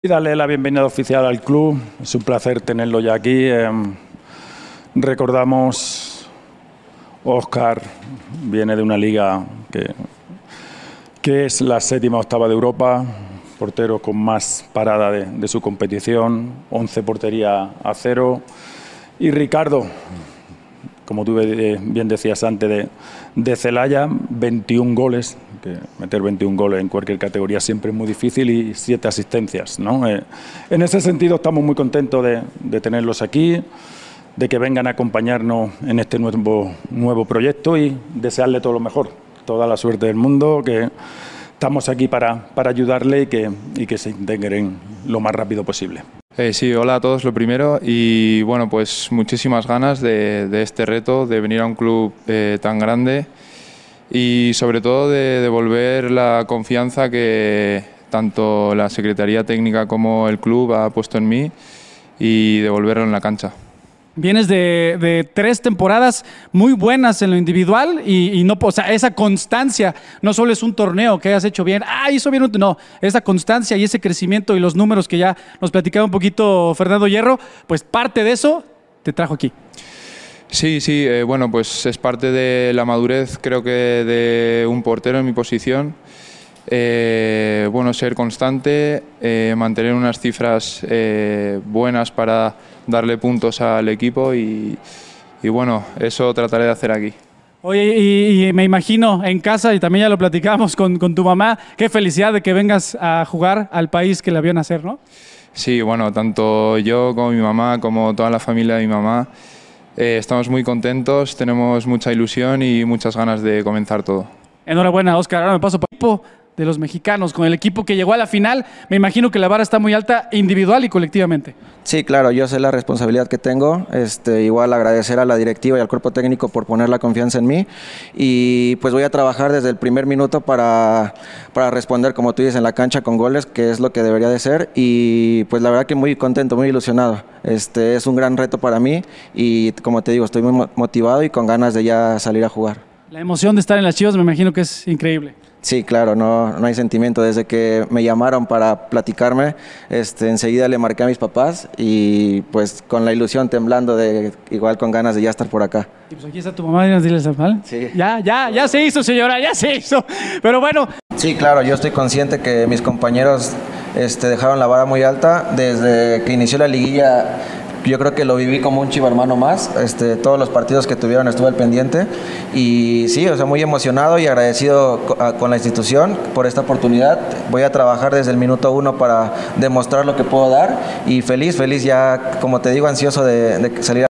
Y darle la bienvenida oficial al club. Es un placer tenerlo ya aquí. Eh, recordamos, Oscar viene de una liga que, que es la séptima octava de Europa, portero con más parada de, de su competición, 11 portería a cero. Y Ricardo, como tú bien decías antes, de, de Celaya, 21 goles, que meter 21 goles en cualquier categoría siempre es muy difícil y siete asistencias. ¿no? Eh, en ese sentido estamos muy contentos de, de, tenerlos aquí, de que vengan a acompañarnos en este nuevo, nuevo proyecto y desearle todo lo mejor, toda la suerte del mundo, que estamos aquí para, para ayudarle y que, y que se integren lo más rápido posible. Eh, sí, hola a todos lo primero y bueno, pues muchísimas ganas de, de este reto, de venir a un club eh, tan grande y sobre todo de devolver la confianza que tanto la Secretaría Técnica como el club ha puesto en mí y devolverlo en la cancha. Vienes de, de, tres temporadas muy buenas en lo individual y, y, no, o sea, esa constancia no solo es un torneo que hayas hecho bien, ah, hizo bien, no, esa constancia y ese crecimiento y los números que ya nos platicaba un poquito Fernando Hierro, pues parte de eso te trajo aquí. Sí, sí, eh, bueno, pues es parte de la madurez, creo que de un portero en mi posición. Eh, bueno, ser constante, eh, mantener unas cifras eh, buenas para darle puntos al equipo y, y, bueno, eso trataré de hacer aquí. Oye, y, y, me imagino en casa, y también ya lo platicamos con, con, tu mamá, qué felicidad de que vengas a jugar al país que la vio nacer, ¿no? Sí, bueno, tanto yo como mi mamá, como toda la familia de mi mamá, eh, estamos muy contentos, tenemos mucha ilusión y muchas ganas de comenzar todo. Enhorabuena, Oscar. Ahora me paso por de los mexicanos, con el equipo que llegó a la final. Me imagino que la vara está muy alta individual y colectivamente. Sí, claro, yo sé la responsabilidad que tengo. Este, igual agradecer a la directiva y al cuerpo técnico por poner la confianza en mí. Y pues voy a trabajar desde el primer minuto para, para responder, como tú dices, en la cancha con goles, que es lo que debería de ser. Y pues la verdad que muy contento, muy ilusionado. Este, es un gran reto para mí y como te digo, estoy muy motivado y con ganas de ya salir a jugar. La emoción de estar en las Chivas me imagino que es increíble. Sí, claro, no, no hay sentimiento. Desde que me llamaron para platicarme, este, enseguida le marqué a mis papás y pues con la ilusión temblando, de igual con ganas de ya estar por acá. Y pues aquí está tu mamá, diles mal. Sí. Ya, ya, ya se hizo, señora, ya se hizo. Pero bueno. Sí, claro, yo estoy consciente que mis compañeros este, dejaron la vara muy alta. Desde que inició la liguilla yo creo que lo viví como un chivo hermano más. Este, todos los partidos que tuvieron estuve al pendiente y sí, o sea, muy emocionado y agradecido con la institución por esta oportunidad. Voy a trabajar desde el minuto uno para demostrar lo que puedo dar y feliz, feliz ya, como te digo, ansioso de, de salir. A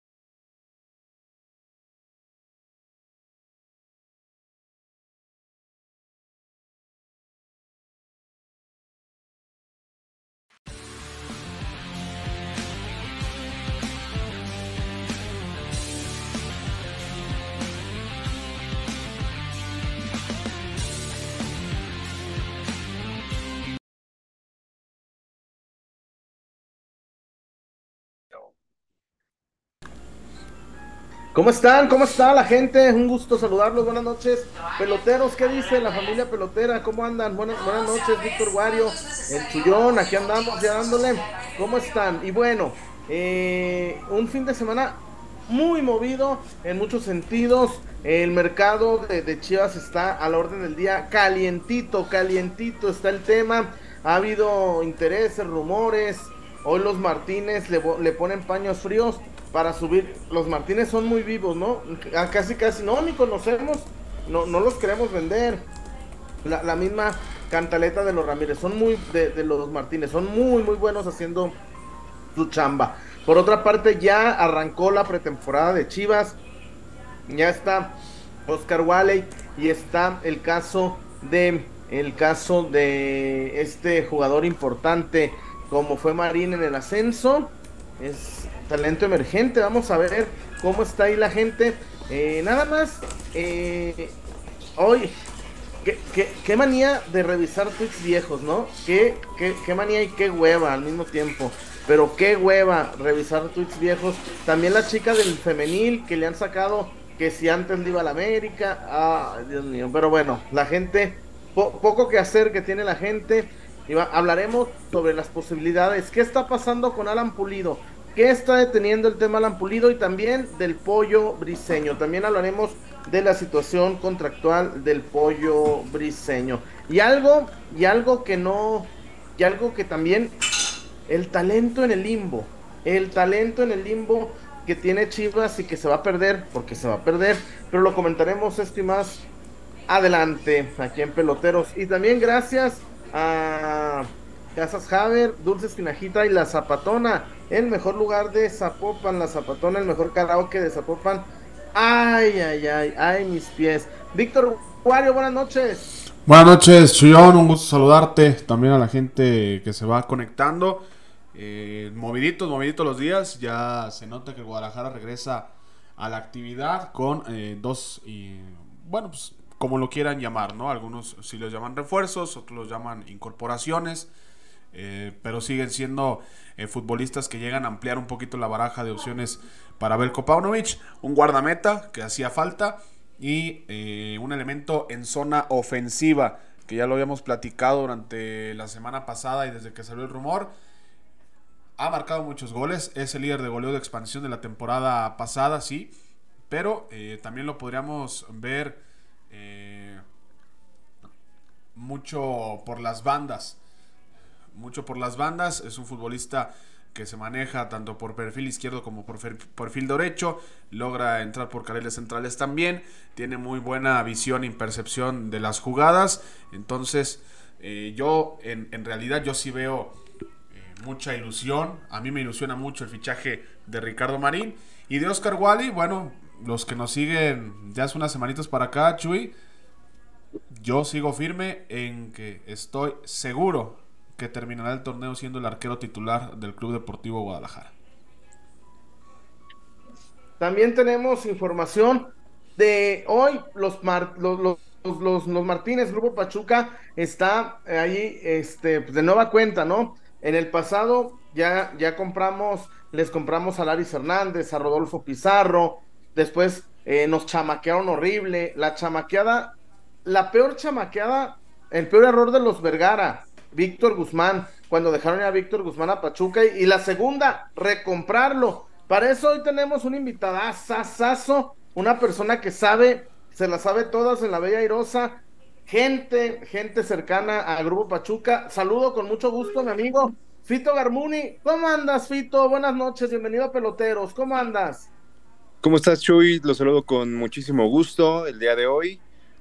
¿Cómo están? ¿Cómo está la gente? Un gusto saludarlos. Buenas noches. Peloteros, ¿qué dice la familia pelotera? ¿Cómo andan? Buenas, buenas noches, Víctor Guario, el Chullón, aquí andamos ya dándole. ¿Cómo están? Y bueno, eh, un fin de semana muy movido en muchos sentidos. El mercado de, de, Chivas está a la orden del día. Calientito, calientito está el tema. Ha habido intereses, rumores. Hoy los Martínez le, le ponen paños fríos para subir. Los Martínez son muy vivos, ¿no? Casi, casi, no, ni conocemos, no, no los queremos vender. La, misma cantaleta de los Ramírez, son muy, de, los Martínez, son muy, muy buenos haciendo su chamba. Por otra parte, ya arrancó la pretemporada de Chivas, ya está Oscar Walley y está el caso de, el caso de este jugador importante como fue Marín en el ascenso. Es talento emergente. Vamos a ver cómo está ahí la gente. Eh, nada más, eh, hoy, ¿qué, qué, qué, manía de revisar tweets viejos, ¿no? ¿Qué, qué, qué manía y qué hueva al mismo tiempo. Pero qué hueva revisar tweets viejos. También la chica del femenil que le han sacado que si antes le iba a la América. Ah, Dios mío. Pero bueno, la gente, po poco que hacer que tiene la gente. hablaremos sobre las posibilidades. ¿Qué está pasando con Alan Pulido? ¿Qué está deteniendo el tema Alan Pulido y también del pollo briseño? También hablaremos de la situación contractual del pollo briseño. Y algo, y algo que no, y algo que también, el talento en el limbo, el talento en el limbo que tiene Chivas y que se va a perder, porque se va a perder, pero lo comentaremos esto y más adelante aquí en Peloteros. Y también gracias a Casas Haber, Dulces Pinajita y La Zapatona, el mejor lugar de Zapopan, La Zapatona, el mejor karaoke de Zapopan. Ay, ay, ay, ay, mis pies. Víctor Juario, buenas noches. Buenas noches, Chuyón, un gusto saludarte. También a la gente que se va conectando. Eh, moviditos, moviditos los días. Ya se nota que Guadalajara regresa a la actividad con eh, dos, y, bueno, pues como lo quieran llamar, ¿no? Algunos sí los llaman refuerzos, otros los llaman incorporaciones, eh, pero siguen siendo eh, futbolistas que llegan a ampliar un poquito la baraja de opciones para Belko Paunovic, un guardameta que hacía falta y eh, un elemento en zona ofensiva que ya lo habíamos platicado durante la semana pasada y desde que salió el rumor. Ha marcado muchos goles, es el líder de goleo de expansión de la temporada pasada, sí, pero también lo podríamos ver mucho por las bandas. Mucho por las bandas. Es un futbolista que se maneja tanto por perfil izquierdo como por perfil derecho. Logra entrar por carriles centrales también. Tiene muy buena visión y percepción de las jugadas. Entonces, eh, yo en, realidad yo sí veo eh, mucha ilusión. A mí me ilusiona mucho el fichaje de Ricardo Marín. Y de Oscar Wally, bueno, los que nos siguen ya hace unas semanitas para acá, Chuy, yo sigo firme en que estoy seguro que terminará el torneo siendo el arquero titular del Club Deportivo Guadalajara. También tenemos información de hoy, los, los, los, los, Martínez, Grupo Pachuca, está ahí este, de nueva cuenta, ¿no? En el pasado ya, ya compramos, les compramos a Laris Hernández, a Rodolfo Pizarro, Después eh, nos chamaquearon horrible. La chamaqueada, la peor chamaqueada, el peor error de los Vergara, Víctor Guzmán, cuando dejaron a Víctor Guzmán a Pachuca. Y, la segunda, recomprarlo. Para eso hoy tenemos un invitadazo, una persona que sabe, se la sabe todas en la Bella Airosa. Gente, gente cercana al Grupo Pachuca. Saludo con mucho gusto, mi amigo Fito Garmuni. ¿Cómo andas, Fito? Buenas noches, bienvenido a Peloteros. ¿Cómo andas? ¿Cómo estás, Chuy? Lo saludo con muchísimo gusto el día de hoy.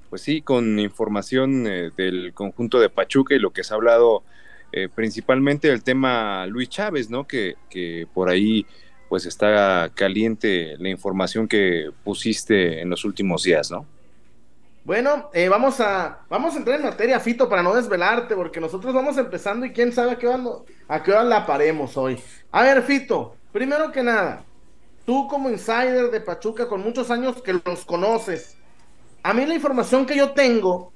Pues sí, con información eh, del conjunto de Pachuca y lo que se ha hablado eh, principalmente del tema Luis Chávez, ¿no? Que, que por ahí pues está caliente la información que pusiste en los últimos días, ¿no? Bueno, eh, vamos, a, vamos a entrar en materia, Fito, para no desvelarte, porque nosotros vamos empezando y quién sabe a qué hora, a qué hora la paremos hoy. A ver, Fito, primero que nada, tú como insider de Pachuca con muchos años que los conoces, a mí la información que yo tengo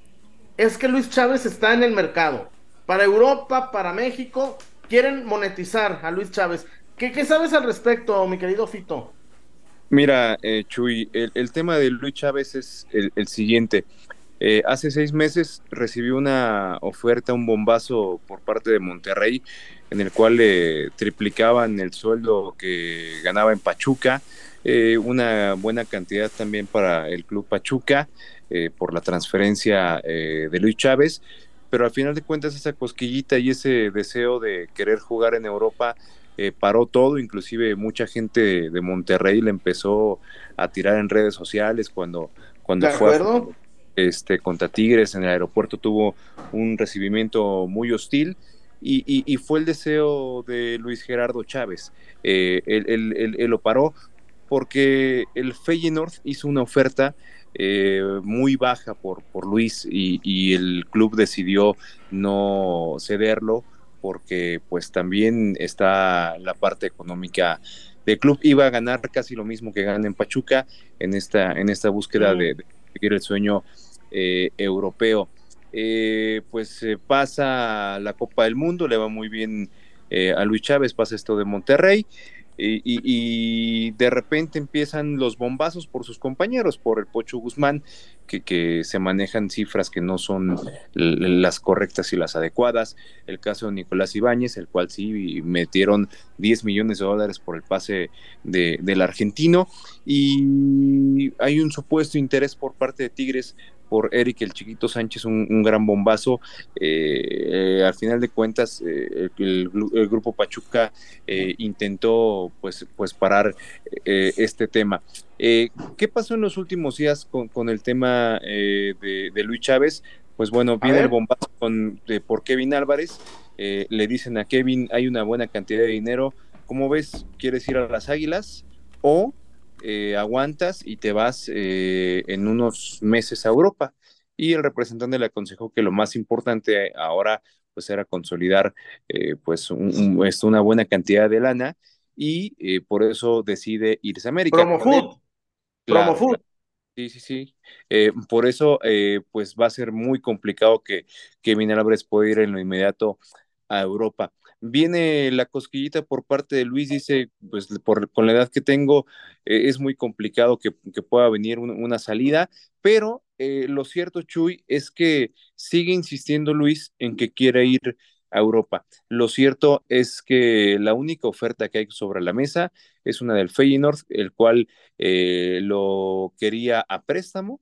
es que Luis Chávez está en el mercado. Para Europa, para México, quieren monetizar a Luis Chávez. ¿Qué, sabes al respecto, mi querido Fito? Mira, eh, Chuy, el, tema de Luis Chávez es el, siguiente. Eh, hace seis meses recibió una oferta, un bombazo por parte de Monterrey en el cual le triplicaban el sueldo que ganaba en Pachuca, eh, una buena cantidad también para el club Pachuca eh, por la transferencia eh, de Luis Chávez, pero al final de cuentas esa cosquillita y ese deseo de querer jugar en Europa paró todo, inclusive mucha gente de Monterrey le empezó a tirar en redes sociales cuando, cuando fue este, contra Tigres en el aeropuerto. Tuvo un recibimiento muy hostil y, fue el deseo de Luis Gerardo Chávez. Eh, él, lo paró porque el Feyenoord hizo una oferta eh, muy baja por, por Luis y, el club decidió no cederlo porque pues también está la parte económica del club. Iba a ganar casi lo mismo que gana en Pachuca en esta en esta búsqueda de, seguir el sueño eh, europeo. Eh, pues pasa la Copa del Mundo, le va muy bien eh, a Luis Chávez, pasa esto de Monterrey. Y, y, de repente empiezan los bombazos por sus compañeros, por el Pocho Guzmán, que, que, se manejan cifras que no son las correctas y las adecuadas. El caso de Nicolás Ibáñez, el cual sí metieron 10 millones de dólares por el pase de, del argentino. Y hay un supuesto interés por parte de Tigres por Eric el Chiquito Sánchez, un, gran bombazo. Eh, al final de cuentas, eh, el, grupo Pachuca eh, intentó pues, pues parar este tema. ¿Qué pasó en los últimos días con, el tema de, Luis Chávez? Pues bueno, viene el bombazo con, por Kevin Álvarez. le dicen a Kevin, hay una buena cantidad de dinero. ¿Cómo ves? ¿Quieres ir a las Águilas? O eh, aguantas y te vas eh, en unos meses a Europa. Y el representante le aconsejó que lo más importante ahora pues era consolidar eh, pues una buena cantidad de lana y por eso decide irse a América. Promo food. Promo food. Sí, sí, sí. por eso, pues va a ser muy complicado que Álvarez pueda ir en lo inmediato a Europa viene la cosquillita por parte de Luis, dice, pues por, con la edad que tengo eh, es muy complicado que, pueda venir una salida, pero eh, lo cierto, Chuy, es que sigue insistiendo Luis en que quiere ir a Europa. Lo cierto es que la única oferta que hay sobre la mesa es una del Feyenoord, el cual eh, lo quería a préstamo,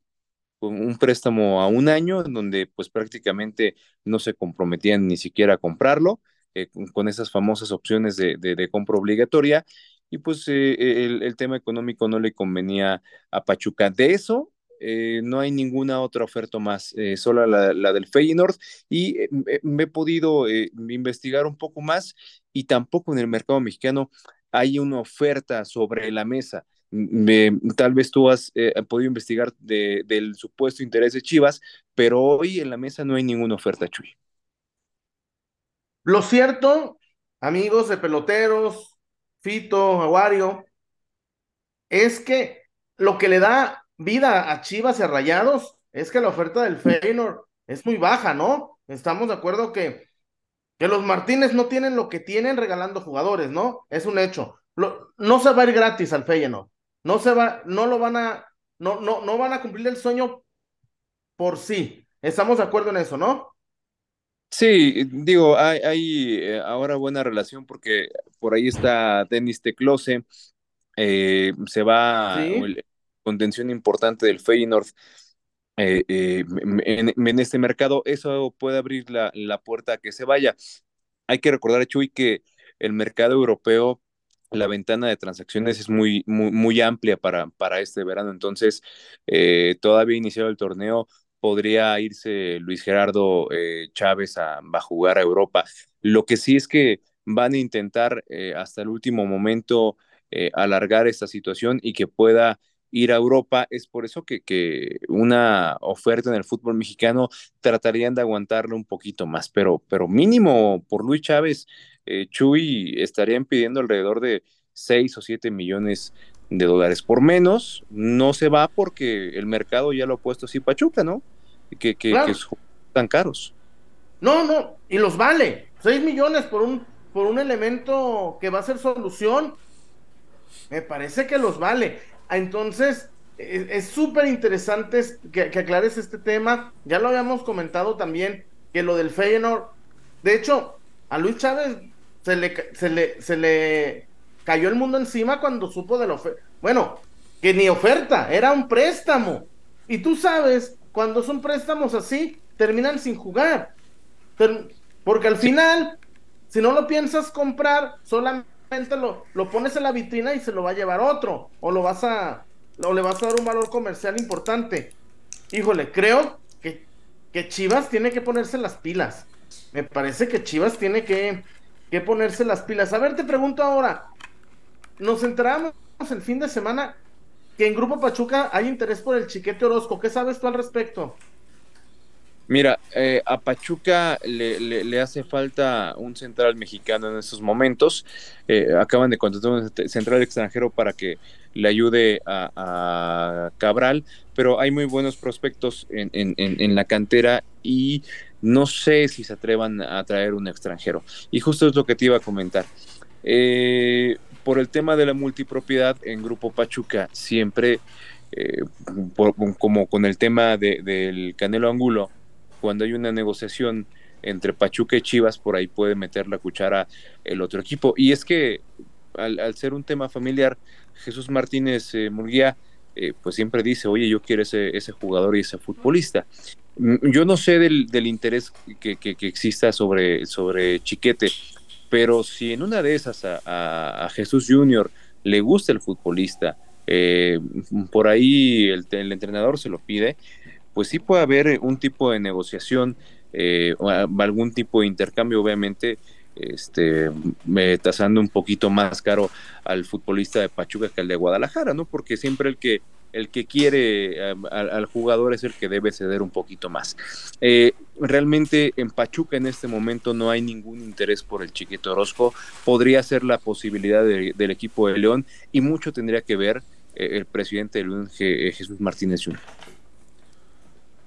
un préstamo a un año, en donde pues prácticamente no se comprometían ni siquiera a comprarlo eh, con esas famosas opciones de, compra obligatoria, y pues eh, el, tema económico no le convenía a Pachuca. De eso eh, no hay ninguna otra oferta más, solo la, la, del Feyenoord, y me he podido investigar un poco más, y tampoco en el mercado mexicano hay una oferta sobre la mesa. tal vez tú has podido investigar del supuesto interés de Chivas, pero hoy en la mesa no hay ninguna oferta, Chuy. Lo cierto, amigos de peloteros, Fito, Aguario, es que lo que le da vida a Chivas y a Rayados es que la oferta del Feyenoord es muy baja, ¿no? Estamos de acuerdo que, que los Martínez no tienen lo que tienen regalando jugadores, ¿no? Es un hecho. no se va a ir gratis al Feyenoord. No se va, no lo van a, no, no, no van a cumplir el sueño por sí. Estamos de acuerdo en eso, ¿no? Sí, digo, hay, eh, ahora buena relación porque por ahí está Denis Teclose, eh, se va contención importante del Feyenoord eh, en, este mercado, eso puede abrir la, puerta a que se vaya. Hay que recordar, Chuy, que el mercado europeo la ventana de transacciones es muy, muy, muy amplia para, para este verano. Entonces, todavía iniciado el torneo, podría irse Luis Gerardo eh, Chávez a, jugar a Europa. Lo que sí es que van a intentar eh, hasta el último momento eh, alargar esta situación y que pueda ir a Europa. Es por eso que, una oferta en el fútbol mexicano tratarían de aguantarle un poquito más, pero, pero mínimo por Luis Chávez, Chuy estarían pidiendo alrededor de 6 o 7 millones de dólares. Por menos, no se va porque el mercado ya lo ha puesto así Pachuca, ¿no? Que, que, son tan caros. No, no, y los vale. 6 millones por un, por un elemento que va a ser solución. Me parece que los vale. Entonces, es súper interesante que, que, aclares este tema. Ya lo habíamos comentado también, que lo del Feyenoord. De hecho, a Luis Chávez se le, se le, se le cayó el mundo encima cuando supo de la oferta. Bueno, que ni oferta, era un préstamo. Y tú sabes, cuando son préstamos así, terminan sin jugar. porque al final, si no lo piensas comprar, solamente lo, lo pones en la vitrina y se lo va a llevar otro. O lo vas a, o le vas a dar un valor comercial importante. Híjole, creo que, que Chivas tiene que ponerse las pilas. Me parece que Chivas tiene que, que ponerse las pilas. A ver, te pregunto ahora, nos enteramos el fin de semana que en Grupo Pachuca hay interés por el Chiquete Orozco. ¿Qué sabes tú al respecto? Mira, eh, a Pachuca le, hace falta un central mexicano en estos momentos. Eh, acaban de contratar un central extranjero para que le ayude a, Cabral, pero hay muy buenos prospectos en, en, la cantera y no sé si se atrevan a traer un extranjero. Y justo es lo que te iba a comentar. Eh, por el tema de la multipropiedad en Grupo Pachuca, siempre, eh, como con el tema del Canelo Angulo, cuando hay una negociación entre Pachuca y Chivas, por ahí puede meter la cuchara el otro equipo. Y es que al, ser un tema familiar, Jesús Martínez eh, Murguía, eh, pues siempre dice, oye, yo quiero ese, jugador y ese futbolista. Mm, yo no sé del, interés que, exista sobre Chiquete, pero si en una de esas a, Jesús Junior le gusta el futbolista, eh, por ahí el, entrenador se lo pide, pues sí puede haber un tipo de negociación, eh, algún tipo de intercambio, obviamente, este, tasando un poquito más caro al futbolista de Pachuca que al de Guadalajara, ¿no? Porque siempre el que el que quiere al, jugador es el que debe ceder un poquito más. Eh, realmente en Pachuca en este momento no hay ningún interés por el Chiquito Orozco. Podría ser la posibilidad del equipo de León y mucho tendría que ver eh, el presidente de León, Jesús Martínez Jr.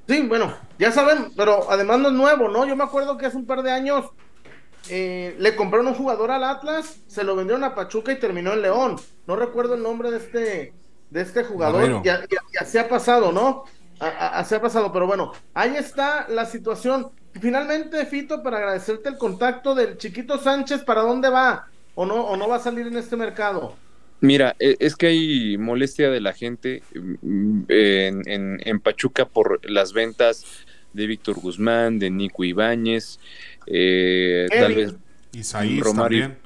Sí, bueno, ya saben, pero además no es nuevo, ¿no? Yo me acuerdo que hace un par de años eh, le compraron un jugador al Atlas, se lo vendieron a Pachuca y terminó en León. No recuerdo el nombre de este de este jugador. Ya, se ha pasado, ¿no? Así ha pasado, pero bueno, ahí está la situación. Finalmente, Fito, para agradecerte el contacto del chiquito Sánchez, ¿para dónde va? ¿O no, o no va a salir en este mercado? Mira, e, es que hay molestia de la gente mm, en, en, Pachuca por las ventas de Víctor Guzmán, de Nico Ibáñez, eh, tal vez Romario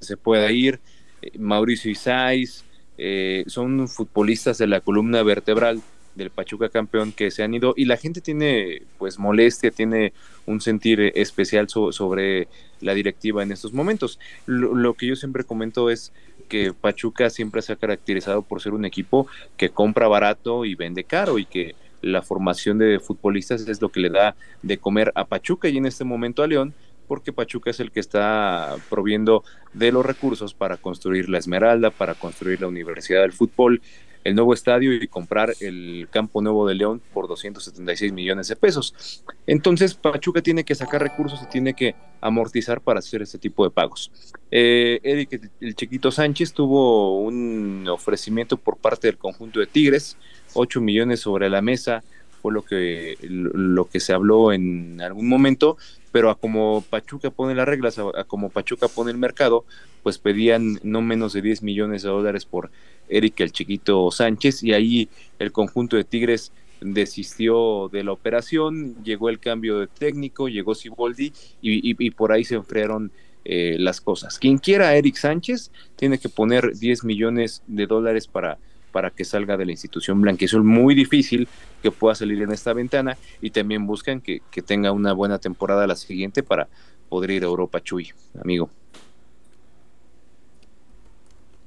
se pueda ir, eh, Mauricio Isais, eh, son futbolistas de la columna vertebral del Pachuca campeón que se han ido y la gente tiene pues molestia, tiene un sentir especial sobre la directiva en estos momentos. Lo, que yo siempre comento es que Pachuca siempre se ha caracterizado por ser un equipo que compra barato y vende caro y que la formación de futbolistas es lo que le da de comer a Pachuca y en este momento a León porque Pachuca es el que está proviendo de los recursos para construir la Esmeralda, para construir la Universidad del Fútbol, el nuevo estadio y comprar el campo nuevo de León por 276 millones de pesos. Entonces Pachuca tiene que sacar recursos y tiene que amortizar para hacer este tipo de pagos. Eh, Eric, el chiquito Sánchez tuvo un ofrecimiento por parte del conjunto de Tigres, 8 millones sobre la mesa, fue lo que, lo que se habló en algún momento, pero a como Pachuca pone las reglas, a, como Pachuca pone el mercado, pues pedían no menos de 10 millones de dólares por Eric el chiquito Sánchez y ahí el conjunto de Tigres desistió de la operación, llegó el cambio de técnico, llegó Siboldi y, por ahí se enfriaron eh, las cosas. Quien quiera a Eric Sánchez tiene que poner 10 millones de dólares para para que salga de la institución es muy difícil que pueda salir en esta ventana y también buscan que, tenga una buena temporada la siguiente para poder ir a Europa, Chuy, amigo.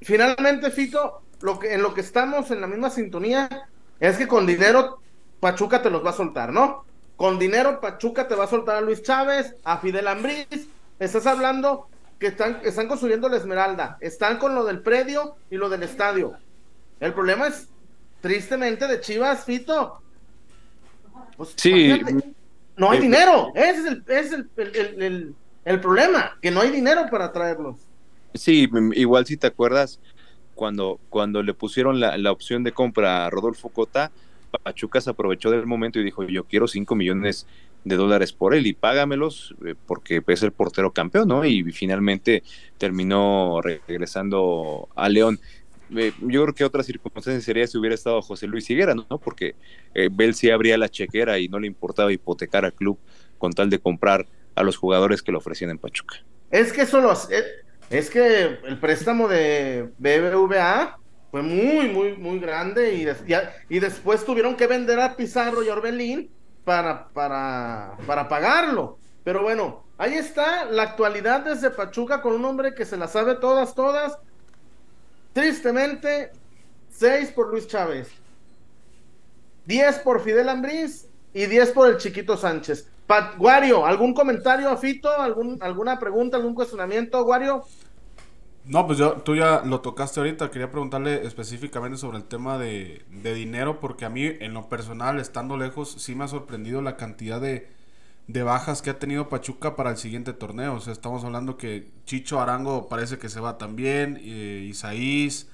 Finalmente, Fito, lo que, en lo que estamos en la misma sintonía es que con dinero Pachuca te los va a soltar, ¿no? Con dinero Pachuca te va a soltar a Luis Chávez, a Fidel Ambriz. Estás hablando que están, están construyendo la Esmeralda, están con lo del predio y lo del estadio. El problema es, tristemente, de Chivas, Fito. Pues, sí. No hay eh, dinero. Ese es, el, problema, que no hay dinero para traerlos. Sí, igual si te acuerdas, cuando, cuando le pusieron la, opción de compra a Rodolfo Cota, Pachuca se aprovechó del momento y dijo, yo quiero 5 millones de dólares por él y págamelos eh, porque es el portero campeón, ¿no? Y finalmente terminó regresando a León. Yo creo que otra circunstancia sería si hubiera estado José Luis Higuera, ¿no? Porque eh, Bel sí abría la chequera y no le importaba hipotecar al club con tal de comprar a los jugadores que le ofrecían en Pachuca. Es que eso eh, es que el préstamo de BBVA fue muy, muy, muy grande y, y después tuvieron que vender a Pizarro y Orbelín para, para, para pagarlo. Pero bueno, ahí está la actualidad desde Pachuca con un hombre que se la sabe todas, todas Tristemente, 6 por Luis Chávez, 10 por Fidel Ambriz y 10 por el Chiquito Sánchez. Pat, Guario, ¿algún comentario Fito? ¿Algún, ¿Alguna pregunta, algún cuestionamiento, Guario? No, pues yo, tú ya lo tocaste ahorita. Quería preguntarle específicamente sobre el tema de, de dinero, porque a mí, en lo personal, estando lejos, sí me ha sorprendido la cantidad de, de bajas que ha tenido Pachuca para el siguiente torneo. O sea, estamos hablando que Chicho Arango parece que se va también, eh, Isaís,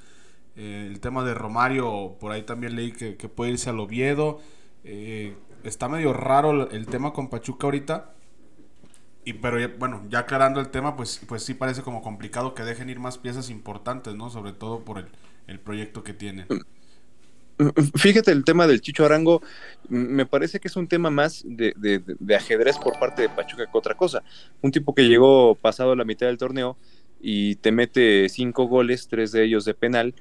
eh, el tema de Romario, por ahí también leí que, puede irse al Oviedo. Eh, está medio raro el, tema con Pachuca ahorita. Y pero bueno, ya aclarando el tema, pues, pues sí parece como complicado que dejen ir más piezas importantes, ¿no? Sobre todo por el, el proyecto que tiene. Fíjate el tema del Chicho Arango, me parece que es un tema más de, ajedrez por parte de Pachuca que otra cosa. Un tipo que llegó pasado la mitad del torneo y te mete cinco goles, tres de ellos de penal,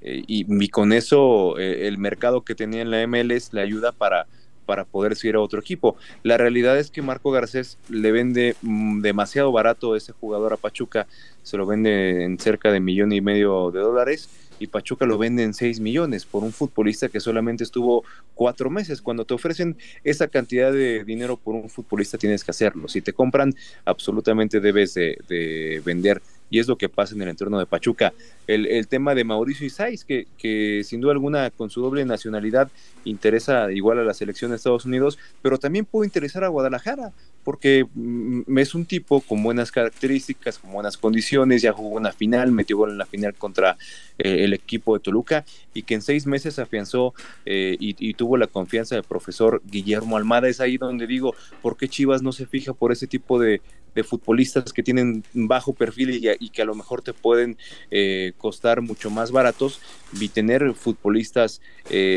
eh, y, con eso eh, el mercado que tenía en la MLS le ayuda para, para poder seguir a otro equipo. La realidad es que Marco Garcés le vende mm, demasiado barato ese jugador a Pachuca, se lo vende en cerca de millón y medio de dólares y Pachuca lo vende en 6 millones por un futbolista que solamente estuvo cuatro meses. Cuando te ofrecen esa cantidad de dinero por un futbolista tienes que hacerlo. Si te compran, absolutamente debes de, vender y es lo que pasa en el entorno de Pachuca. El, tema de Mauricio Isais, que, que, sin duda alguna con su doble nacionalidad interesa igual a la selección de Estados Unidos, pero también puede interesar a Guadalajara porque mm, es un tipo con buenas características, con buenas condiciones, ya jugó una final, metió gol en la final contra eh, el equipo de Toluca y que en seis meses afianzó eh, y, tuvo la confianza del profesor Guillermo Almada. Es ahí donde digo, ¿por qué Chivas no se fija por ese tipo de, futbolistas que tienen bajo perfil y, que a lo mejor te pueden eh, costar mucho más baratos y tener futbolistas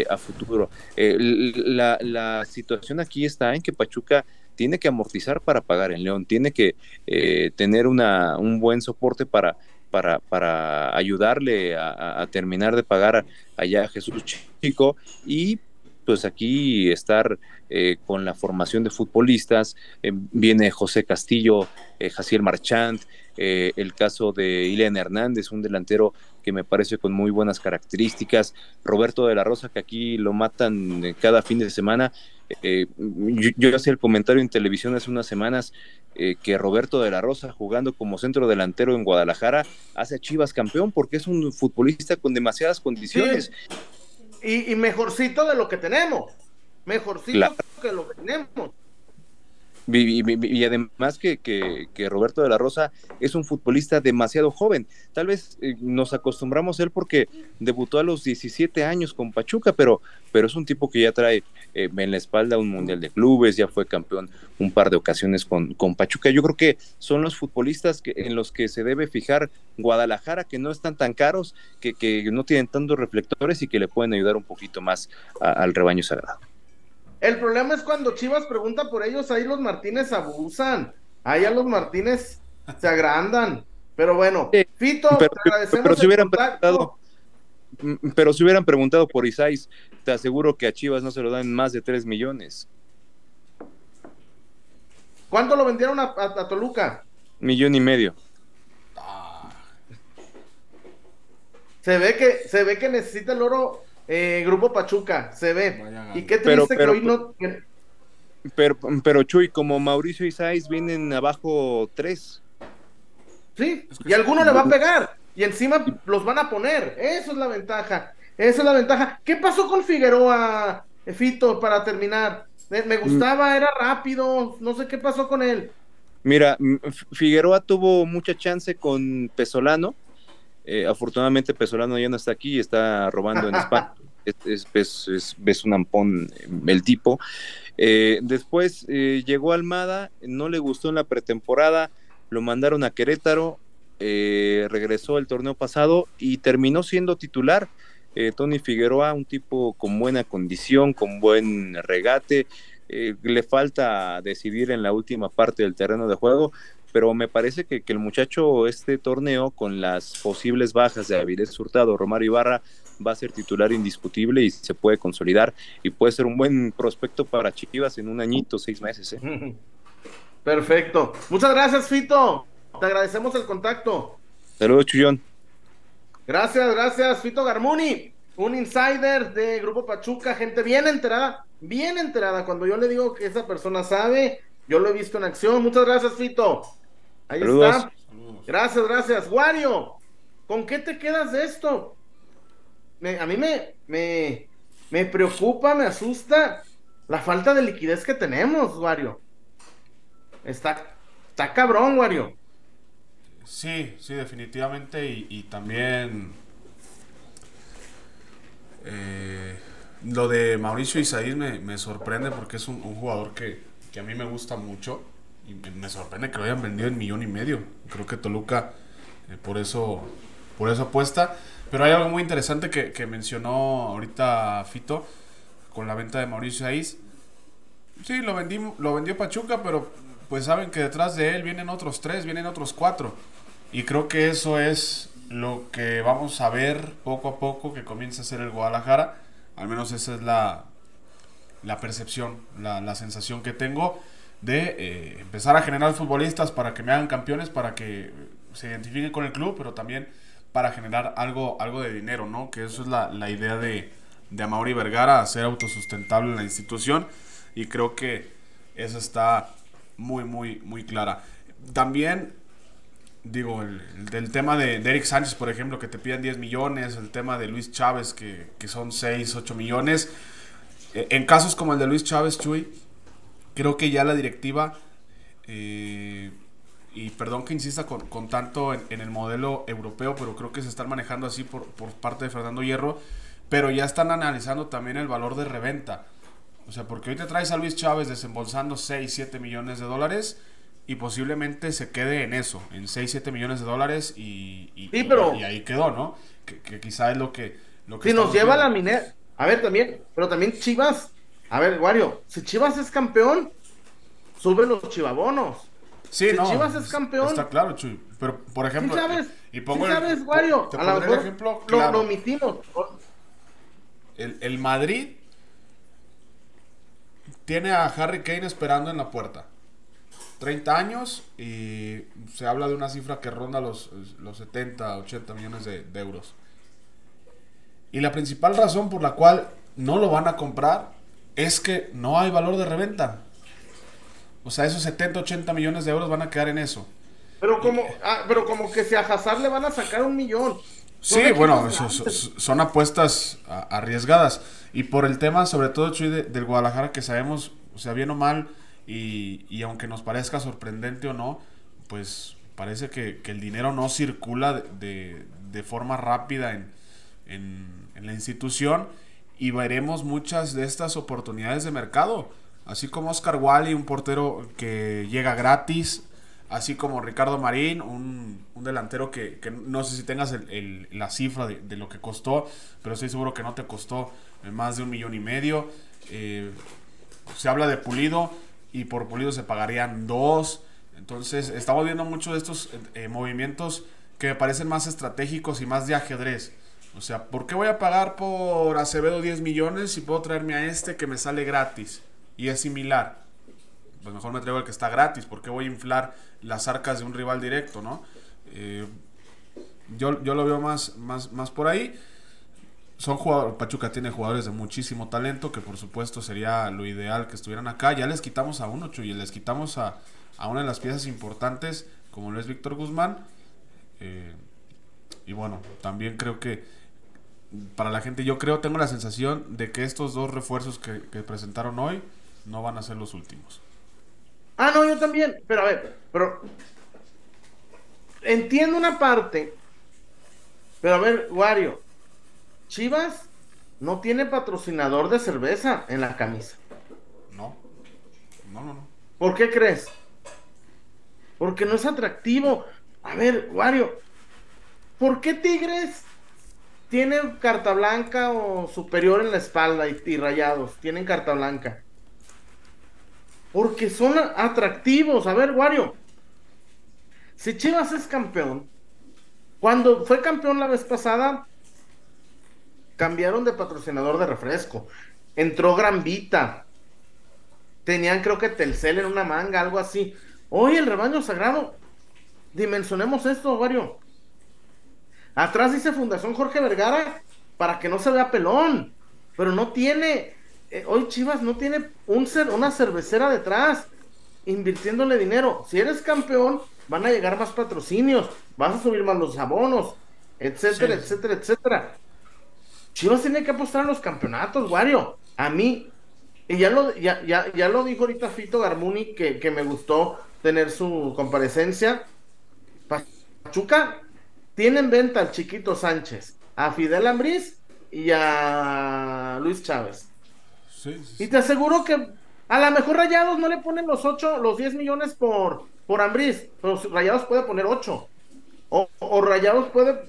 a futuro? la, la situación aquí está en que Pachuca tiene que amortizar para pagar en León, tiene que eh, tener una, un buen soporte para, para, para ayudarle a, terminar de pagar allá a Jesús Chico y pues aquí estar eh, con la formación de futbolistas, eh, viene José Castillo, Jaciel Marchant, el caso de Ileana Hernández, un delantero que me parece con muy buenas características, Roberto de la Rosa, que aquí lo matan cada fin de semana, eh, yo, hacía el comentario en televisión hace unas semanas eh, que Roberto de la Rosa, jugando como centro delantero en Guadalajara, hace a Chivas campeón porque es un futbolista con demasiadas condiciones. Y, mejorcito de lo que tenemos. Mejorcito que lo que tenemos. Y, además que, que, Roberto de la Rosa es un futbolista demasiado joven. Tal vez eh, nos acostumbramos a él porque debutó a los 17 años con Pachuca, pero, pero es un tipo que ya trae eh, en la espalda un Mundial de Clubes, ya fue campeón un par de ocasiones con, con Pachuca. Yo creo que son los futbolistas que, en los que se debe fijar Guadalajara, que no están tan caros, que, que no tienen tantos reflectores y que le pueden ayudar un poquito más al rebaño sagrado. El problema es cuando Chivas pregunta por ellos, ahí los Martínez abusan. Ahí a los Martínez se agrandan. Pero bueno, Fito, pero, pero si hubieran preguntado, mm, pero si hubieran preguntado por Isais, te aseguro que a Chivas no se lo dan más de 3 millones. ¿Cuánto lo vendieron a, Toluca? Millón y medio. Se ve que, se ve que necesita el oro eh, Grupo Pachuca, se ve. y qué triste que hoy no. Pero, pero Chuy, como Mauricio y Saiz vienen abajo tres. Sí, y alguno le va a pegar. Y encima los van a poner. Eso es la ventaja. Esa es la ventaja. ¿Qué pasó con Figueroa, Fito, para terminar? Me, me gustaba, era rápido. No sé qué pasó con él. Mira, Figueroa tuvo mucha chance con Pesolano eh, afortunadamente Pesolano ya no está aquí, está robando en España. Es, es, un ampón eh, el tipo. Eh, después llegó Almada, no le gustó en la pretemporada, lo mandaron a Querétaro, regresó el torneo pasado y terminó siendo titular. Tony Figueroa, un tipo con buena condición, con buen regate, le falta decidir en la última parte del terreno de juego, pero me parece que, el muchacho este torneo con las posibles bajas de Avilés Hurtado, Romario Ibarra, va a ser titular indiscutible y se puede consolidar y puede ser un buen prospecto para Chivas en un añito, seis meses. ¿eh? Perfecto. Muchas gracias, Fito. Te agradecemos el contacto. Saludos, Chuyón. Gracias, gracias, Fito Garmuni, un insider de Grupo Pachuca, gente bien enterada, bien enterada. Cuando yo le digo que esa persona sabe, yo lo he visto en acción. Muchas gracias, Fito. Ahí está. Gracias, gracias. Wario, ¿con qué te quedas de esto? a mí me, me, me preocupa, me asusta la falta de liquidez que tenemos, Wario. está, está cabrón, Wario. Sí, sí, definitivamente. Y, también eh, lo de Mauricio Isaías me, me sorprende porque es un, jugador que, a mí me gusta mucho. Y me, sorprende que lo hayan vendido en millón y medio. Creo que Toluca eh, por eso por eso apuesta. Pero hay algo muy interesante que, que mencionó ahorita Fito con la venta de Mauricio Isaías. Sí, lo, vendí, lo vendió Pachuca, pero pues saben que detrás de él vienen otros tres, vienen otros cuatro. Y creo que eso es lo que vamos a ver poco a poco que comienza a ser el Guadalajara. Al menos esa es la, la percepción, la, la, sensación que tengo de eh, empezar a generar futbolistas para que me hagan campeones, para que se identifiquen con el club, pero también para generar algo, algo de dinero, ¿no? Que eso es la, la idea de, de Amaury Vergara, ser autosustentable en la institución. Y creo que eso está muy, muy, muy clara. También digo, el, del tema de, Eric Sánchez, por ejemplo, que te piden 10 millones, el tema de Luis Chávez, que, son 6, 8 millones. E, en casos como el de Luis Chávez, Chuy, creo que ya la directiva, eh, y perdón que insista con, tanto en, el modelo europeo, pero creo que se están manejando así por, por parte de Fernando Hierro, pero ya están analizando también el valor de reventa. O sea, porque hoy te traes a Luis Chávez desembolsando 6, 7 millones de dólares y posiblemente se quede en eso, en 6, 7 millones de dólares y, y, ahí quedó, ¿no? Que, quizá es lo que... Lo que si nos lleva la minera... A ver, también, pero también Chivas. A ver, Wario, si Chivas es campeón, suben los chivabonos. Sí, si no, Chivas es campeón. Está claro, Chuy. Pero, por ejemplo. ¿Sí sabes? Y pongo ¿Sí sabes, Wario? a lo mejor ejemplo, lo, omitimos. El, el Madrid tiene a Harry Kane esperando en la puerta. 30 años y se habla de una cifra que ronda los, los 70, 80 millones de, euros. Y la principal razón por la cual no lo van a comprar es que no hay valor de reventa. O sea, esos 70, 80 millones de euros van a quedar en eso. Pero como, ah, pero como que si a Hazard le van a sacar un millón. Sí, bueno, son apuestas arriesgadas. Y por el tema, sobre todo, Chuy, del Guadalajara, que sabemos, o sea, bien o mal, y, aunque nos parezca sorprendente o no, pues parece que, el dinero no circula de, forma rápida en, en, la institución y veremos muchas de estas oportunidades de mercado. Así como Oscar Wally, un portero que llega gratis, así como Ricardo Marín, un, delantero que, no sé si tengas la cifra de, lo que costó, pero estoy seguro que no te costó más de un millón y medio. Eh, se habla de Pulido, y por Pulido se pagarían dos. Entonces, estamos viendo muchos de estos eh, movimientos que me parecen más estratégicos y más de ajedrez. O sea, ¿por qué voy a pagar por Acevedo 10 millones si puedo traerme a este que me sale gratis y es similar? Pues mejor me traigo el que está gratis. ¿Por qué voy a inflar las arcas de un rival directo, no? Eh, yo, yo, lo veo más, más, más por ahí son jugadores, Pachuca tiene jugadores de muchísimo talento, que por supuesto sería lo ideal que estuvieran acá. Ya les quitamos a uno, Chuy, les quitamos a, una de las piezas importantes, como lo es Víctor Guzmán. Eh, y bueno, también creo que para la gente, yo creo, tengo la sensación de que estos dos refuerzos que, que presentaron hoy no van a ser los últimos. Ah, no, yo también, pero a ver, pero entiendo una parte, pero a ver, Wario, Chivas no tiene patrocinador de cerveza en la camisa. No. No, no, no. ¿Por qué crees? Porque no es atractivo. A ver, Wario, ¿por qué Tigres tiene carta blanca o superior en la espalda y, rayados? Tienen carta blanca. Porque son atractivos. A ver, Wario. Si Chivas es campeón, cuando fue campeón la vez pasada, cambiaron de patrocinador de refresco. Entró Gran Vita. Tenían creo que Telcel en una manga, algo así. Hoy el rebaño sagrado. Dimensionemos esto, Wario. Atrás dice Fundación Jorge Vergara para que no se vea pelón. Pero no tiene. Eh, hoy Chivas no tiene un una cervecera detrás invirtiéndole dinero. Si eres campeón, van a llegar más patrocinios, vas a subir más los abonos, etcétera, etcétera, etcétera. Chivas tiene que apostar en los campeonatos, Wario. A mí, y ya lo, ya, ya, ya lo dijo ahorita Fito Garmuni, que, que me gustó tener su comparecencia. Pachuca tiene en venta al chiquito Sánchez, a Fidel Ambriz y a Luis Chávez. Y te aseguro que a lo mejor Rayados no le ponen los 8, los 10 millones por, por Ambriz, pero Rayados puede poner 8. O, o Rayados puede.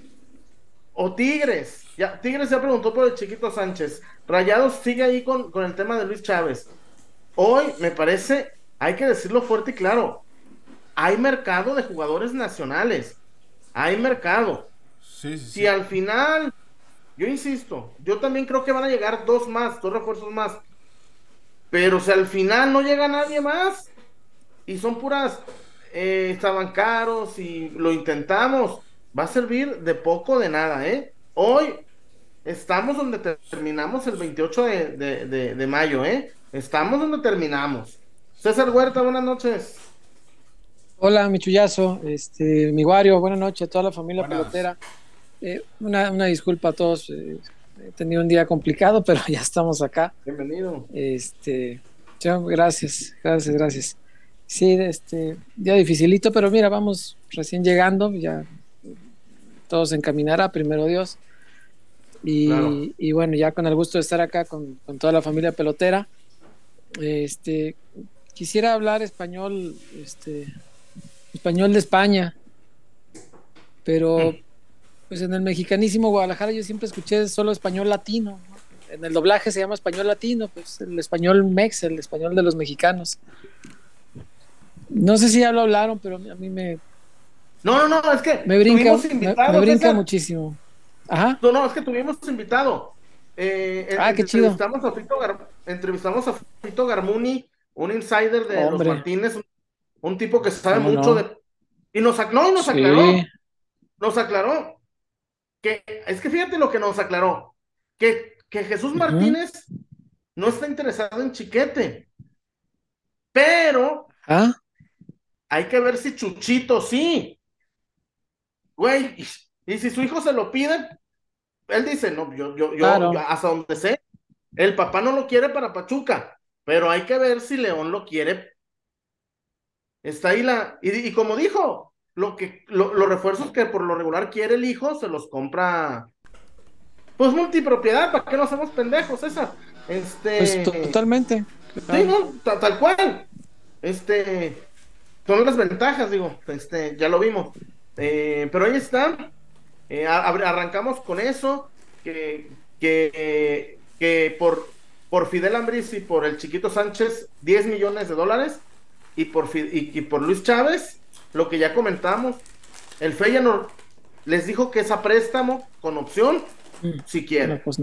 O Tigres. Ya, Tigres ya preguntó por el chiquito Sánchez. Rayados sigue ahí con, con el tema de Luis Chávez. Hoy me parece, hay que decirlo fuerte y claro. Hay mercado de jugadores nacionales. Hay mercado. Si al final, yo insisto, yo también creo que van a llegar dos más, dos refuerzos más. Pero si al final no llega nadie más y son puras, eh, estaban caros y lo intentamos, va a servir de poco de nada, ¿eh? Hoy estamos donde terminamos el 28 de, de mayo, ¿eh? Estamos donde terminamos. César Huerta, buenas noches. Hola, mi chullazo, este, mi Guario, buenas noches a toda la familia pelotera. Eh, una, una, disculpa a todos, eh, he tenido un día complicado, pero ya estamos acá. Bienvenido. Este, gracias, gracias, gracias. Sí, este, día dificilito, pero mira, vamos recién llegando, ya todo se encaminará, primero Dios. Y, y bueno, ya con el gusto de estar acá con, con toda la familia pelotera. Este, quisiera hablar español, este, español de España. Pero, pues en el mexicanísimo Guadalajara yo siempre escuché solo español latino. En el doblaje se llama español latino, pues el español mex, el español de los mexicanos. No sé si ya lo hablaron, pero a mí me. No, no, no, es que. Me brinca, me, brinca muchísimo. Ajá. No, no, es que tuvimos invitado. Eh, ah, qué chido. Entrevistamos a, Fito entrevistamos a Fito Garmuni, un insider de los Martínez, un tipo que sabe mucho de. Y nos, no, y nos aclaró. Nos aclaró. Que, es que fíjate lo que nos aclaró. Que, que Jesús Martínez no está interesado en Chiquete. Pero ¿Ah? hay que ver si Chuchito sí. Güey, y, si su hijo se lo pide, él dice, no, yo, yo, yo, hasta donde sé, el papá no lo quiere para Pachuca, pero hay que ver si León lo quiere Está ahí la. Y, como dijo, lo que, los refuerzos que por lo regular quiere el hijo, se los compra. Pues multipropiedad, ¿para qué no hacemos pendejos esa? Este. Pues totalmente. Sí, no, tal, cual. Este. Son las ventajas, digo. Este, ya lo vimos. Eh, pero ahí está. Eh, arrancamos con eso. Que, que, que por, por Fidel Ambris y por el chiquito Sánchez, 10 millones de dólares y por, y, por Luis Chávez, lo que ya comentamos, el Feyenoord les dijo que es a préstamo con opción, mm. si quieren. Pues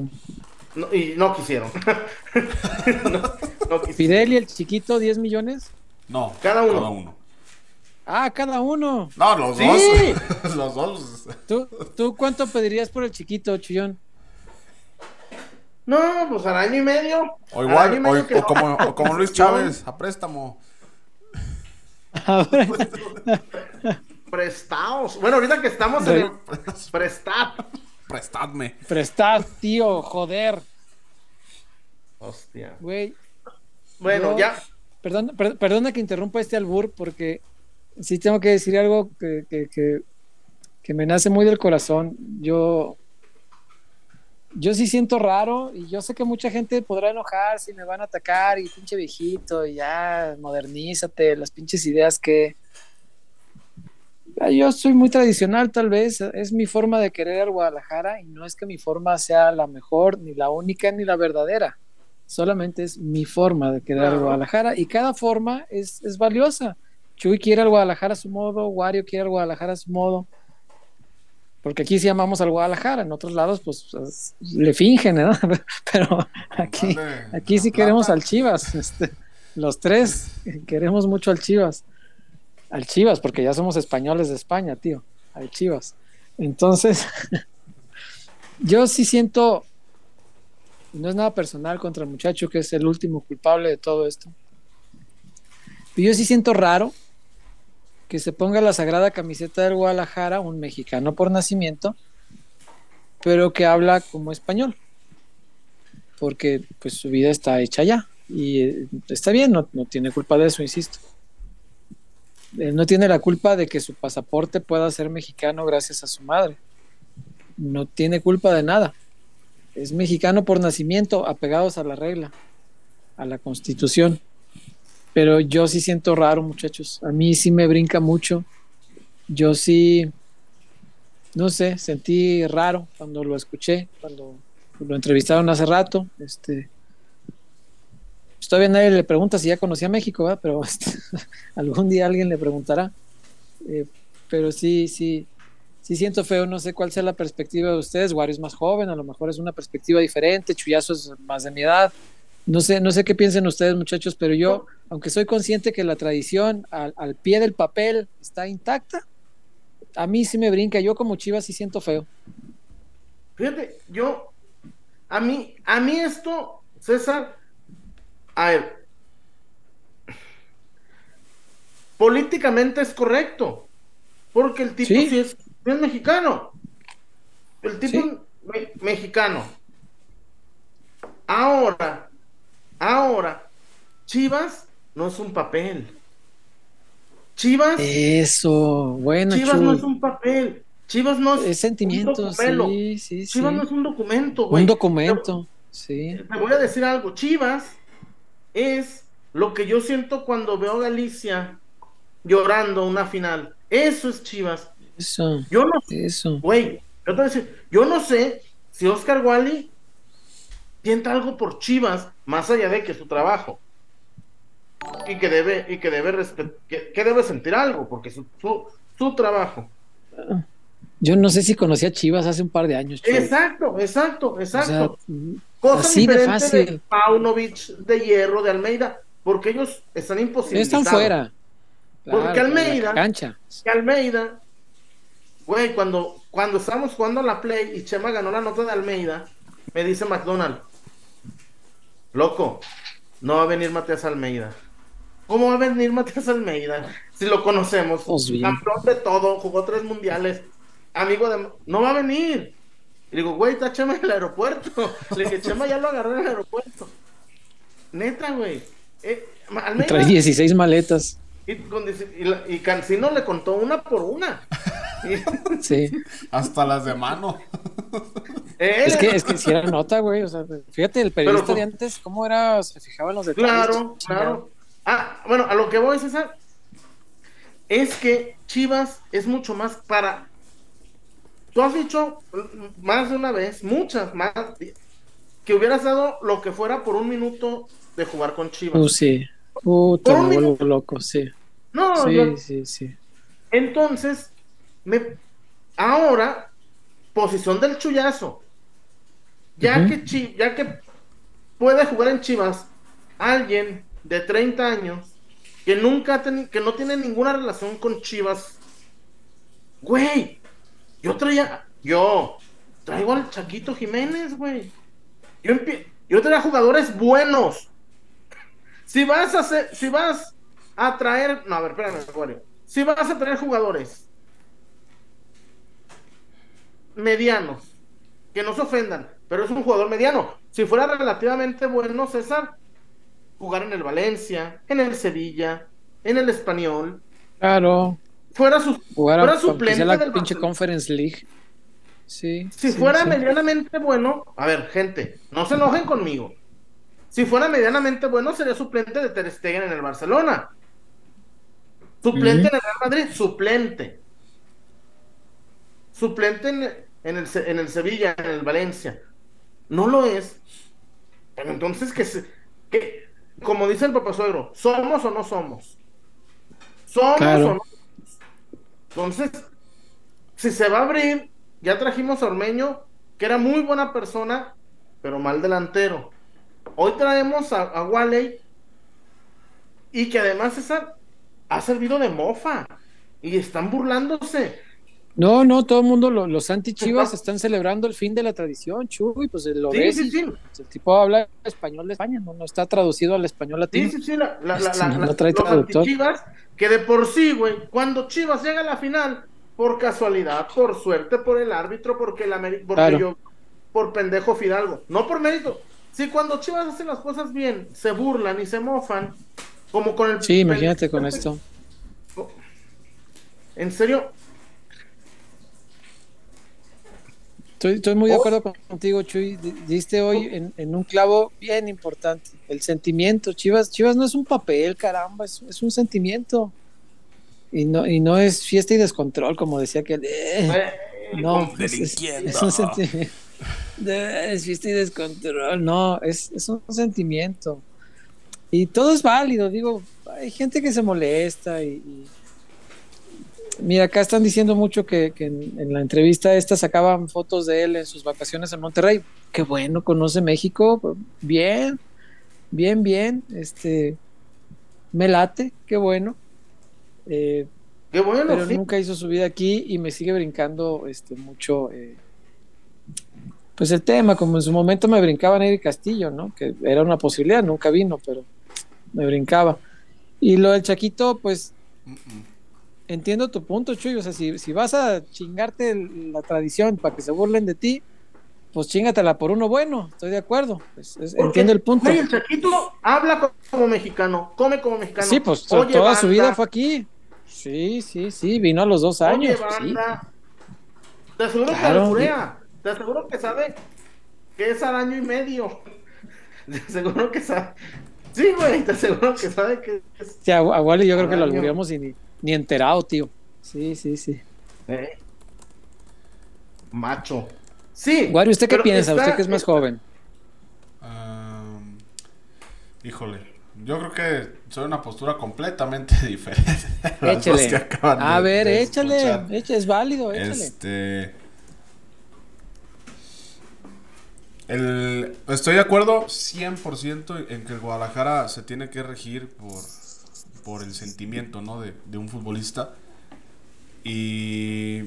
y no quisieron. ¿Fidel y el chiquito 10 millones? No, cada uno. Ah, cada uno. No, los dos. los dos. ¿Tú, ¿Tú cuánto pedirías por el chiquito, Chillón? No, pues al año y medio. O igual, o, como, o como Luis Chávez, a préstamo. Prestados. Bueno, ahorita que estamos en el prestad. Prestadme. Prestad, tío, joder. Hostia. Güey. Bueno, ya. Perdón, perdona que interrumpa este albur porque sí tengo que decir algo que, que, que me nace muy del corazón. Yo yo sí siento raro y yo sé que mucha gente podrá enojar si me van a atacar y pinche viejito y ya modernízate, las pinches ideas que yo soy muy tradicional tal vez, es mi forma de querer al Guadalajara y no es que mi forma sea la mejor, ni la única, ni la verdadera, solamente es mi forma de querer al Guadalajara y cada forma es, es valiosa. Chuy quiere al Guadalajara a su modo, Wario quiere al Guadalajara a su modo porque aquí sí amamos al Guadalajara, en otros lados pues, le fingen, ¿no? Pero aquí, aquí sí queremos al Chivas, este, los tres queremos mucho al Chivas, al Chivas, porque ya somos españoles de España, tío, al Chivas. Entonces, yo sí siento, no es nada personal contra el muchacho que es el último culpable de todo esto, pero yo sí siento raro que se ponga la sagrada camiseta del Guadalajara, un mexicano por nacimiento, pero que habla como español, porque pues su vida está hecha allá. Y eh, está bien, no, no tiene culpa de eso, insisto. Él no tiene la culpa de que su pasaporte pueda ser mexicano gracias a su madre. No tiene culpa de nada. Es mexicano por nacimiento, apegados a la regla, a la constitución. Pero yo sí siento raro, muchachos. A mí sí me brinca mucho. Yo sí, no sé, sentí raro cuando lo escuché, cuando lo entrevistaron hace rato. Este, pues todavía nadie le pregunta si ya conocía México, ¿verdad? pero este, algún día alguien le preguntará. Eh, pero sí, sí, sí siento feo, no sé cuál sea la perspectiva de ustedes. Wario es más joven, a lo mejor es una perspectiva diferente, Chuyazo es más de mi edad. No sé, no sé qué piensen ustedes, muchachos, pero yo, aunque soy consciente que la tradición al, al pie del papel está intacta, a mí sí me brinca. Yo como Chivas sí siento feo. Fíjate, yo, a mí, a mí esto, César, a ver, políticamente es correcto, porque el tipo Sí. sí, es, mexicano. El tipo Sí. es me- mexicano. Ahora, ahora, Chivas no es un papel. Chivas, Eso, bueno, Chivas no es un papel. Chivas no es, Es sentimiento, un documento. sí, sí, sí. Chivas no es un documento, güey. Un documento, sí. Te voy a decir algo. Chivas es lo que yo siento cuando veo a Galicia llorando una final. Eso es Chivas. Eso, Yo no sé, eso. güey. Yo yo no sé si Oscar Wally sienta algo por Chivas más allá de que su trabajo. Y que debe, y que debe que, que debe sentir algo, porque su, su, su trabajo. Yo no sé si conocía a Chivas hace un par de años. Chuy. Exacto, exacto, O exacto. sea, Cosa así de diferente fácil. de Paunovic, de Hierro, de Almeida, porque ellos están imposibilitados. están fuera. Porque Almeida- cancha. Que Almeida, güey, cuando, cuando estábamos jugando la Play y Chema ganó la nota de Almeida, me dice McDonald, loco, no va a venir Matías Almeida. ¿Cómo va a venir Matías Almeida? Si lo conocemos, Pues campeón de todo, jugó tres mundiales, amigo de... No va a venir. Y digo, güey, está Chema en el aeropuerto. Le dije, Chema ya lo agarró en el aeropuerto. Neta, güey. Eh, Almeida- Trae 16 maletas. Y, con dieci- y, la- y Cancino le contó una por una. Sí. Hasta las de mano. él- Es que, es que si era nota, güey. O sea, fíjate, el periodista Pero- de antes, ¿cómo era? Se fijaba en los detalles. Claro, claro. Ah, bueno, a lo que voy, César, es que Chivas es mucho más para. Tú has dicho más de una vez, muchas más, que hubieras dado lo que fuera por un minuto de jugar con Chivas. Uh, sí. Puta, Por un me vuelvo minuto. loco, sí. No, Sí, yo- sí, sí. Entonces, me, ahora, posición del chullazo. Ya, que Chi- ya que puede jugar en Chivas alguien de 30 años que nunca que no tiene ninguna relación con Chivas. Güey, yo traía, yo traigo al Chaquito Jiménez, güey. Yo, empie- yo traía jugadores buenos. Si vas a hacer, si vas a traer, no, a ver, espérame, Wario. Si vas a traer jugadores medianos, que no se ofendan, pero es un jugador mediano. Si fuera relativamente bueno, César, jugar en el Valencia, en el Sevilla, en el Español, Claro. fuera su, fuera a suplente la del pinche. Conference League. Sí. Si sí, fuera sí. medianamente bueno, a ver, gente, no se enojen conmigo. Si fuera medianamente bueno, sería suplente de Ter Stegen en el Barcelona. Suplente en el Real Madrid, suplente. Suplente en, en el, en el Sevilla, en el Valencia. No lo es. Pero entonces que, se- que como dice el papá suegro, ¿somos o no somos? ¿Somos Claro. o no? Entonces, si se va a abrir, ya trajimos a Ormeño, que era muy buena persona, pero mal delantero. Hoy traemos a, a Wally y que además César ha servido de mofa y están burlándose. No, no, todo el mundo, lo- los anti-chivas Está- están celebrando el fin de la tradición, Chuy, pues lo Sí, ves. sí, sí. pues, el tipo habla español de España, no, no está traducido al español Sí, latino. sí, sí, la, la, la, Este, la- no trae los traductor. anti-Chivas, que de por sí, güey, cuando Chivas llega a la final, por casualidad, por suerte, por el árbitro, porque el Ameri- porque Claro. yo, por pendejo Fidalgo, no por mérito, si cuando Chivas hace las cosas bien, se burlan y se mofan, como con el... Sí, imagínate con esto. En serio, Estoy, muy de acuerdo contigo, Chuy. Diste hoy en, un clavo bien importante. El sentimiento. Chivas, Chivas no es un papel, caramba, es, un sentimiento. Y no, y no es fiesta y descontrol, como decía que. Eh, no, es, un sentimiento. Es fiesta y descontrol. No, es, un sentimiento. Y todo es válido, digo, hay gente que se molesta y Mira, acá están diciendo mucho que, en, la entrevista esta sacaban fotos de él en sus vacaciones en Monterrey. Qué bueno, conoce México. Bien, bien, bien. Este, me late, qué bueno. Eh, qué bueno. Pero nunca hizo su vida aquí y me sigue brincando este, mucho. Eh, pues el tema, como en su momento me brincaba Neri Castillo, ¿no? Que era una posibilidad, nunca vino, pero me brincaba. Y lo del Chaquito, pues entiendo tu punto, Chuy. O sea, si, vas a chingarte la tradición para que se burlen de ti, pues chingatela por uno bueno. Estoy de acuerdo. Pues, entiendo el punto. el Chaquito habla como mexicano, come como mexicano. Sí, pues toda su vida fue aquí. Sí, sí, sí. Vino a los dos años. Oye, Te aseguro que alburea. Te aseguro que sabe que es al año y medio. Te aseguro que sabe. Sí, güey, te aseguro que sabe que es. Sí, a, Wally yo creo que lo albureamos y ni ni enterado, tío. Sí, sí, sí. Eh. Macho. Sí. Wario, ¿usted qué piensa? Usted que es más joven. híjole. Yo creo que soy una postura completamente diferente. Échale. A ver, échale, échale. Es válido, échale. Este. El, estoy de acuerdo 100% en que el Guadalajara se tiene que regir por por el sentimiento ¿no? de, de, un futbolista. Y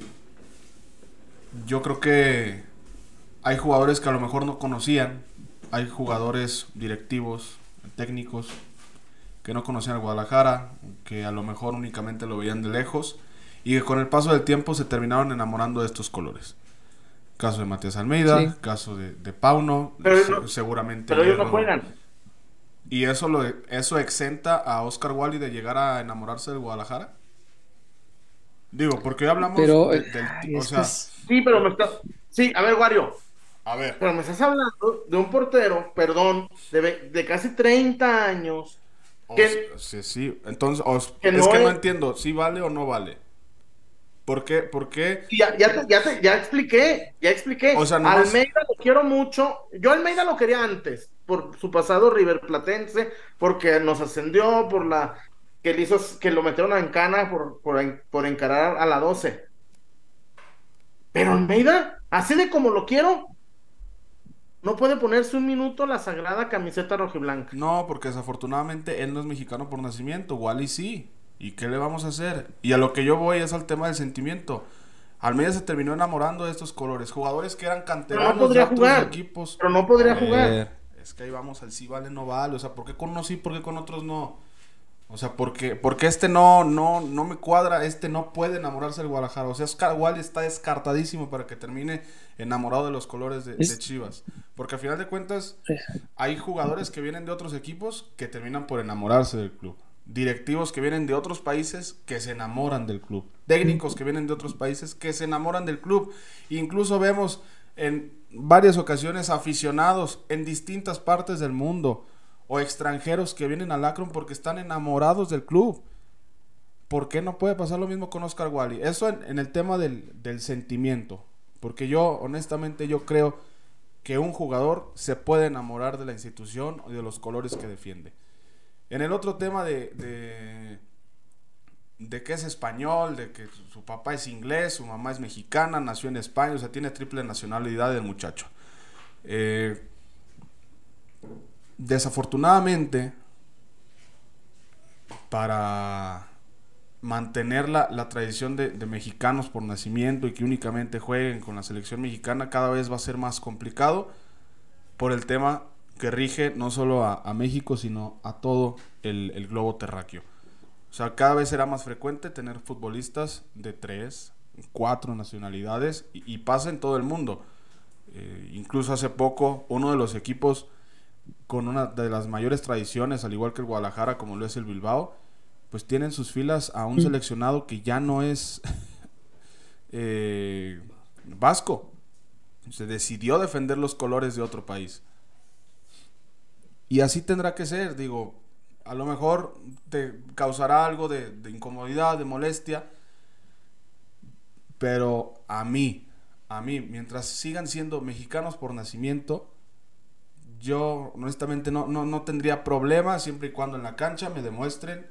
yo creo que hay jugadores que a lo mejor no conocían, hay jugadores directivos, técnicos, que no conocían al Guadalajara, que a lo mejor únicamente lo veían de lejos y que con el paso del tiempo se terminaron enamorando de estos colores. Caso de Matías Almeida, caso de, de Pauno, seguramente. Pero ellos no juegan. ¿Y eso, lo, eso exenta a Oscar Wally de llegar a enamorarse del Guadalajara? Digo, porque hoy hablamos del... o sea, Sí, pero me está... Sí, a ver, Wario. A ver. Pero me estás hablando de un portero, perdón, de, de casi 30 años. Que, sí, sí. Entonces, es que no entiendo, si vale o no vale. ¿Por qué? ¿Por qué? Ya, ya, ya, ya expliqué, ya expliqué. O sea, Almeida lo quiero mucho. Yo Almeida lo quería antes por su pasado River Platense, porque nos ascendió, por la que le hizo que lo metieron en cana por, por, encarar a la 12. Pero Almeida, así de como lo quiero, no puede ponerse un minuto la sagrada camiseta rojiblanca. No, porque desafortunadamente él no es mexicano por nacimiento, Wally sí. ¿Y qué le vamos a hacer? Y a lo que yo voy es al tema del sentimiento. Almeida se terminó enamorando de estos colores. Jugadores que eran canteranos de otros equipos. Pero no podría jugar es que ahí vamos al sí vale, no vale. O sea, ¿por qué con unos sí, por qué con otros no? O sea, porque, porque este no, no, no me cuadra, este no puede enamorarse del Guadalajara. O sea, Oscar Wally está descartadísimo para que termine enamorado de los colores de, Chivas. Porque al final de cuentas, hay jugadores que vienen de otros equipos que terminan por enamorarse del club. Directivos que vienen de otros países que se enamoran del club. Técnicos que vienen de otros países que se enamoran del club. Incluso vemos en varias ocasiones aficionados en distintas partes del mundo o extranjeros que vienen al Akron porque están enamorados del club. ¿Por qué no puede pasar lo mismo con Oscar Wally? Eso en, el tema del, sentimiento. Porque yo, honestamente, yo creo que un jugador se puede enamorar de la institución y de los colores que defiende. En el otro tema de de que es español, de que su papá es inglés, su mamá es mexicana, nació en España, o sea, tiene triple nacionalidad el muchacho. Eh, desafortunadamente, para mantener la, tradición de, mexicanos por nacimiento y que únicamente jueguen con la selección mexicana, cada vez va a ser más complicado por el tema que rige no solo a, México, sino a todo el globo terráqueo. O sea, cada vez será más frecuente tener futbolistas de tres, cuatro nacionalidades y, pasa en todo el mundo. Eh, incluso hace poco uno de los equipos con una de las mayores tradiciones, al igual que el Guadalajara, como lo es el Bilbao, pues tienen sus filas a un seleccionado que ya no es eh, vasco. Se decidió defender los colores de otro país. Y así tendrá que ser, digo, a lo mejor te causará algo de, incomodidad, de molestia, pero a mí, a mí, mientras sigan siendo mexicanos por nacimiento, yo honestamente no, no, no tendría problema siempre y cuando en la cancha me demuestren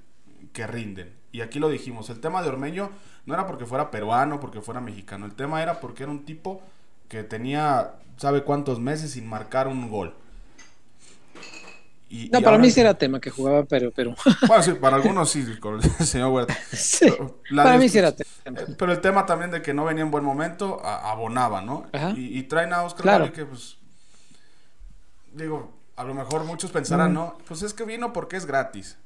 que rinden. Y aquí lo dijimos, el tema de Ormeño no era porque fuera peruano, porque fuera mexicano, el tema era porque era un tipo que tenía, sabe cuántos meses sin marcar un gol. Y, no, para mí sí era tema que jugaba Perú. Pero... Bueno, sí, para algunos sí, con el señor Huerta. Sí, para mí sí era tema. Pero el tema también de que no venía en buen momento, abonaba, ¿no? Y, y, traen a Oscar claro. que, pues, digo, a lo mejor muchos pensarán, ¿no? Pues es que vino porque es gratis.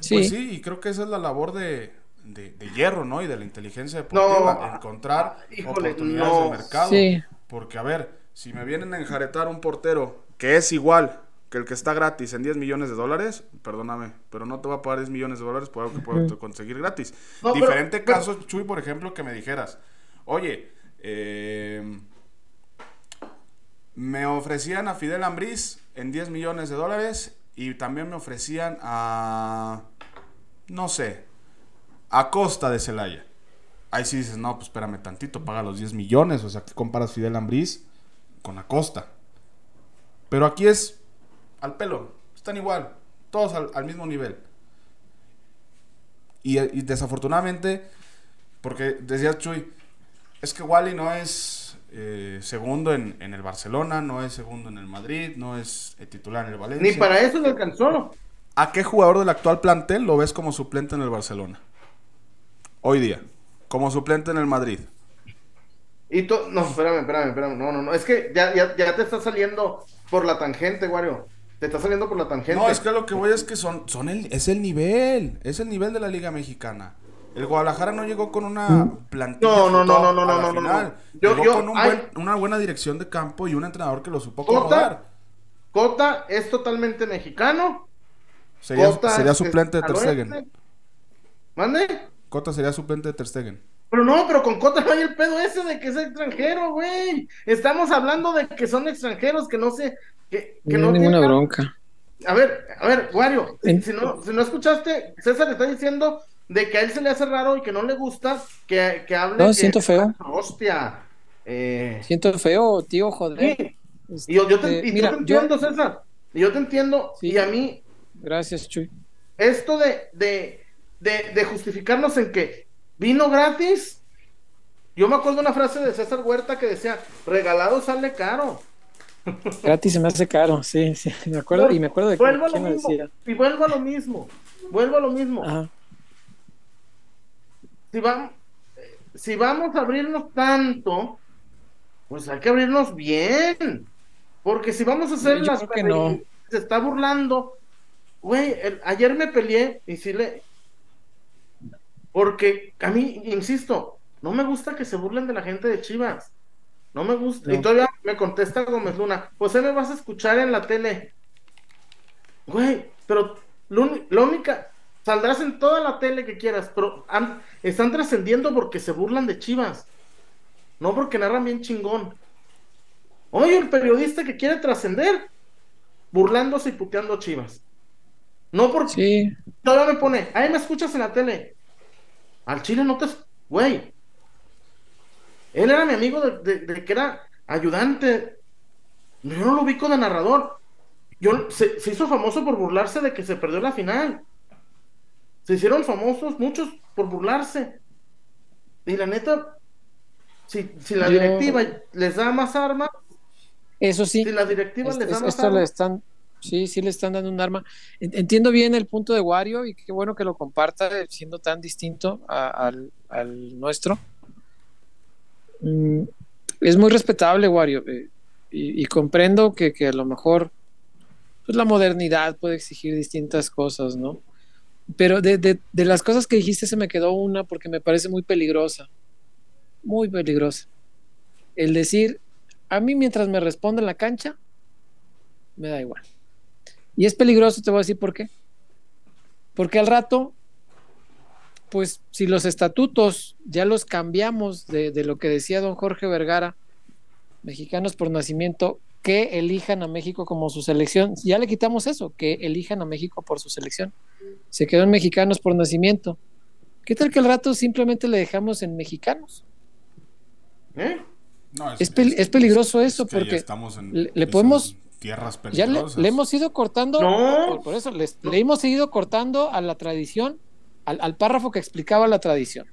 Sí. Pues sí, y creo que esa es la labor de, de, de hierro, ¿no? Y de la inteligencia deportiva, no, encontrar híjole, oportunidades no. de mercado. Sí. Porque, a ver, si me vienen a enjaretar un portero que es igual que el que está gratis en 10 millones de dólares, perdóname, pero no te va a pagar 10 millones de dólares por algo que puedo conseguir gratis. No, Diferente pero, caso, pero... Chuy, por ejemplo, que me dijeras, oye, eh, me ofrecían a Fidel Ambriz en 10 millones de dólares y también me ofrecían a, no sé, a Costa de Celaya. Ahí sí dices, no, pues espérame tantito, paga los 10 millones, o sea, que comparas Fidel Ambriz con Acosta. Pero aquí es al pelo, están igual, todos al, al mismo nivel. Y, y, desafortunadamente, porque decía Chuy, es que Wally no es eh, segundo en, en, el Barcelona, no es segundo en el Madrid, no es eh, titular en el Valencia. Ni para eso le alcanzó. ¿A qué jugador del actual plantel lo ves como suplente en el Barcelona? Hoy día, como suplente en el Madrid. Y tú, no, espérame, espérame, espérame, no, no, no, es que ya, ya, ya te está saliendo por la tangente, Wario. Te está saliendo por la tangente. No, es que lo que voy es que son, son el, es el nivel, es el nivel de la Liga Mexicana. El Guadalajara no llegó con una plantilla. No, no, no, no, no, no, no, no, Yo, llegó yo, con un buen, una buena dirección de campo y un entrenador que lo supo acomodar. Cota es totalmente mexicano. Sería, Cota sería suplente de Ter Stegen. ¿Mande? Cota sería suplente de Ter Stegen. Pero no, pero con Cota no hay el pedo ese de que es extranjero, güey. Estamos hablando de que son extranjeros, que no sé, que, que no, no ninguna tengan... bronca. A ver, a ver, Wario, si no, si no escuchaste, César está diciendo de que a él se le hace raro y que no le gusta que, que hable. No, que, siento feo. Hostia. Eh... Siento feo, tío, joder. Sí. Este, y yo, yo te, y mira, te entiendo, yo... César. Y yo te entiendo. Sí. Y a mí. Gracias, Chuy. Esto de, de, de, de justificarnos en que vino gratis. Yo me acuerdo una frase de César Huerta que decía: regalado sale caro. Gratis se me hace caro, sí, sí, me acuerdo, y me acuerdo de vuelvo quién lo mismo, decía. Y vuelvo a lo mismo, vuelvo a lo mismo. Ajá. Si, vamos, si vamos a abrirnos tanto, pues hay que abrirnos bien. Porque si vamos a hacer Yo las que no. se está burlando. Güey, el- ayer me peleé y sí le. Porque a mí, insisto, no me gusta que se burlen de la gente de Chivas. No me gusta. No. Y todavía me contesta Gómez Luna. José, me vas a escuchar en la tele. Güey, pero la única. Saldrás en toda la tele que quieras, pero han- están trascendiendo porque se burlan de Chivas. No porque narran bien chingón. Oye, el periodista que quiere trascender, burlándose y puteando a Chivas. No porque Sí, todavía me pone, ahí me escuchas en la tele. Al Chile no te. Güey. Él era mi amigo de, de- de que era ayudante. Yo no lo ubico de narrador. Yo, se, se hizo famoso por burlarse de que se perdió la final. Se hicieron famosos muchos por burlarse. Y la neta, si, si la Yo- directiva les da más armas, eso sí. si la directiva Es- les da es- más esto le armas, están, sí, sí le están dando un arma. En- Entiendo bien el punto de Wario y qué bueno que lo comparta eh, siendo tan distinto al, nuestro. Mm, es muy respetable, Wario, eh, y, comprendo que, a lo mejor pues, la modernidad puede exigir distintas cosas, ¿no? Pero de, de, de las cosas que dijiste se me quedó una porque me parece muy peligrosa, muy peligrosa. El decir, a mí mientras me responde en la cancha, me da igual. Y es peligroso, te voy a decir por qué. Porque al rato, pues si los estatutos ya los cambiamos de, de lo que decía don Jorge Vergara, mexicanos por nacimiento, que elijan a México como su selección. Ya le quitamos eso, que elijan a México por su selección. Se quedó en mexicanos por nacimiento. ¿Qué tal que al rato simplemente le dejamos en mexicanos? ¿Eh? No, Es, pel- es peligroso eso que porque estamos en- le, le en podemos tierras ya le, peligrosas. le hemos ido cortando No. por, por eso les- le hemos seguido cortando a la tradición al, al párrafo que explicaba la tradición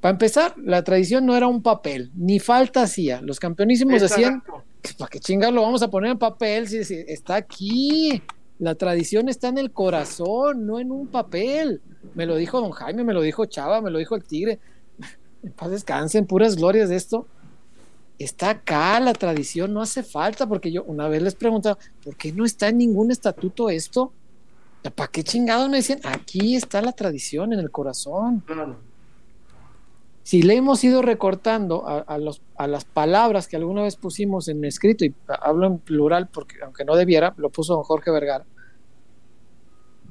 para empezar la tradición no era un papel ni falta hacía los campeonísimos decían. ¿para qué chingados lo vamos a poner en papel si, si está aquí? La tradición está en el corazón, no en un papel. Me lo dijo don Jaime, me lo dijo Chava, me lo dijo el Tigre. En paz descansen, puras glorias de esto. Está acá la tradición, no hace falta, porque yo una vez les preguntaba, ¿por qué no está en ningún estatuto esto? ¿Para qué chingados me decían? Aquí está la tradición en el corazón si le hemos ido recortando a, a los, a las palabras que alguna vez pusimos en escrito, y hablo en plural porque aunque no debiera, lo puso don Jorge Vergara,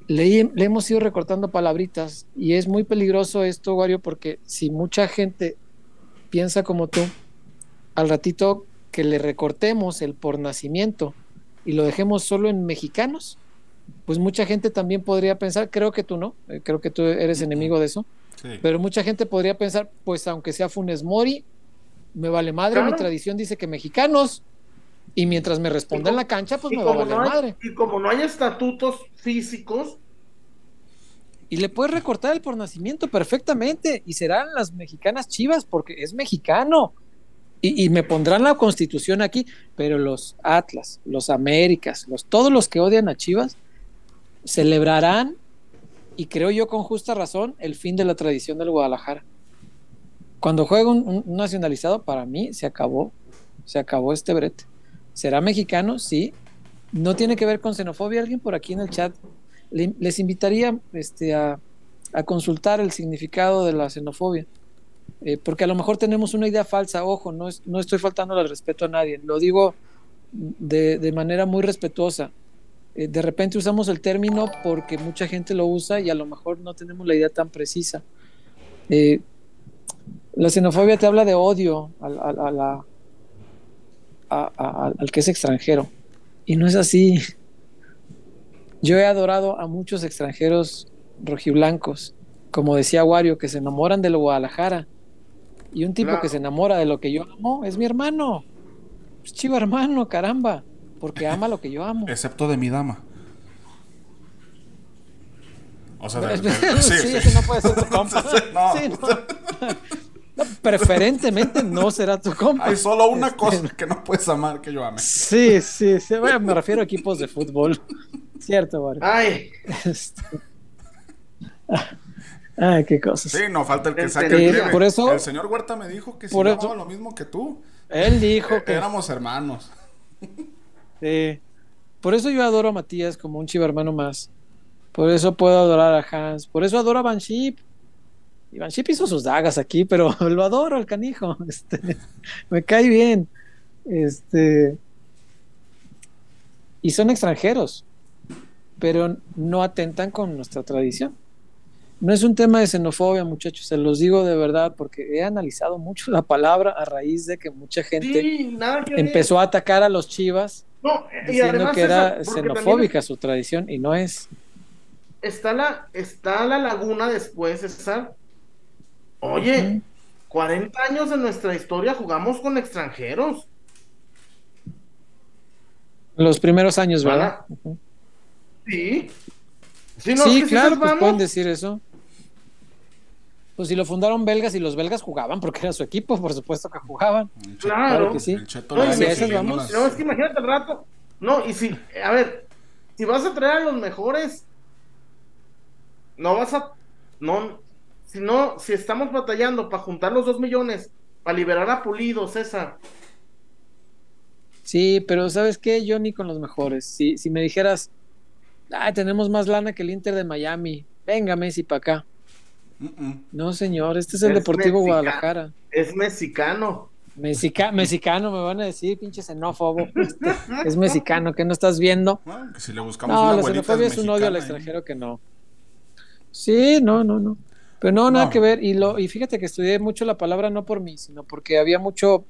le, le hemos ido recortando palabritas y es muy peligroso esto, Wario, porque si mucha gente piensa como tú, al ratito que le recortemos el por nacimiento y lo dejemos solo en mexicanos, pues mucha gente también podría pensar, creo que tú no, eh, creo que tú eres enemigo de eso, Sí. pero mucha gente podría pensar, pues aunque sea Funes Mori, me vale madre, Claro. mi tradición dice que mexicanos, y mientras me responda en la cancha, pues me va a como valer no hay, madre. y como no hay estatutos físicos, Y le puedes recortar el por nacimiento perfectamente, y serán las mexicanas chivas, porque es mexicano. Y, y me pondrán la constitución aquí, pero los Atlas, los Américas, los, todos los que odian a Chivas, celebrarán, y creo yo con justa razón, el fin de la tradición del Guadalajara. Cuando juega un, nacionalizado, para mí se acabó, se acabó este brete. ¿Será mexicano? Sí. No tiene que ver con xenofobia. Alguien por aquí en el chat le- les invitaría este, a, a consultar el significado de la xenofobia. Eh, porque a lo mejor tenemos una idea falsa. Ojo, no, es- no estoy faltando al respeto a nadie. Lo digo de, de manera muy respetuosa. Eh, de repente usamos el término porque mucha gente lo usa y a lo mejor no tenemos la idea tan precisa. Eh, la xenofobia te habla de odio al, al- que es extranjero. Y no es así. Yo he adorado a muchos extranjeros rojiblancos, como decía Wario, que se enamoran de lo Guadalajara. Y un tipo Claro. que se enamora de lo que yo amo es mi hermano. Es chivo hermano, caramba. Porque ama lo que yo amo. Excepto de mi dama. O sea, de- de- sí, sí, sí. ese no puede ser tu compa. No. Sí, no. No, preferentemente no será tu compa. Hay solo una Este, cosa que no puedes amar que yo ame. Sí, sí, sí. Bueno, me refiero a equipos de fútbol. Cierto, Wario. ay, Este- Ay, qué cosas. Sí, no falta el que saque el plebe. Por eso- El señor Huerta me dijo que si Por yo eso- lo mismo que tú. Él dijo que Éramos hermanos. Sí. Por eso yo adoro a Matías como un chivo hermano más. Por eso puedo adorar a Hans. Por eso adoro a Banship. Y Banship hizo sus dagas aquí, pero lo adoro al canijo. Este, me cae bien. Este. Y son extranjeros. Pero no atentan con nuestra tradición. No es un tema de xenofobia, muchachos. Se los digo de verdad, porque he analizado mucho la palabra a raíz de que mucha gente sí, que empezó a atacar a los chivas No, y diciendo que era xenofóbica su tradición y no es. Está la, está la laguna después, César. Oye, 40 años de nuestra historia jugamos con extranjeros. Los primeros años, ¿verdad? Sí. Sí, no, claro, pues pueden decir eso. Pues si lo fundaron belgas y los belgas jugaban porque era su equipo, por supuesto que jugaban. Claro. Claro que sí. Y si esas vamos, No, es que imagínate el rato. No, y si, a ver, si vas a traer a los mejores, no vas a, no, si no, si estamos batallando para juntar los dos millones, para liberar a Pulido, César, Sí, pero ¿sabes qué? Yo ni con los mejores. Si, si me dijeras, ah, tenemos más lana que el Inter de Miami, venga Messi para acá. No, señor, este es el Es Deportivo. Guadalajara. es mexicano. Mexica- mexicano, me van a decir, pinche xenófobo. Este, es mexicano, que no estás viendo. Bueno, que si le buscamos No, una la xenofobia es un odio al ¿eh? extranjero que no. Sí, no, no, no. Pero no, nada No. que ver. Y, lo, y fíjate que estudié mucho la palabra no por mí, sino porque había mucho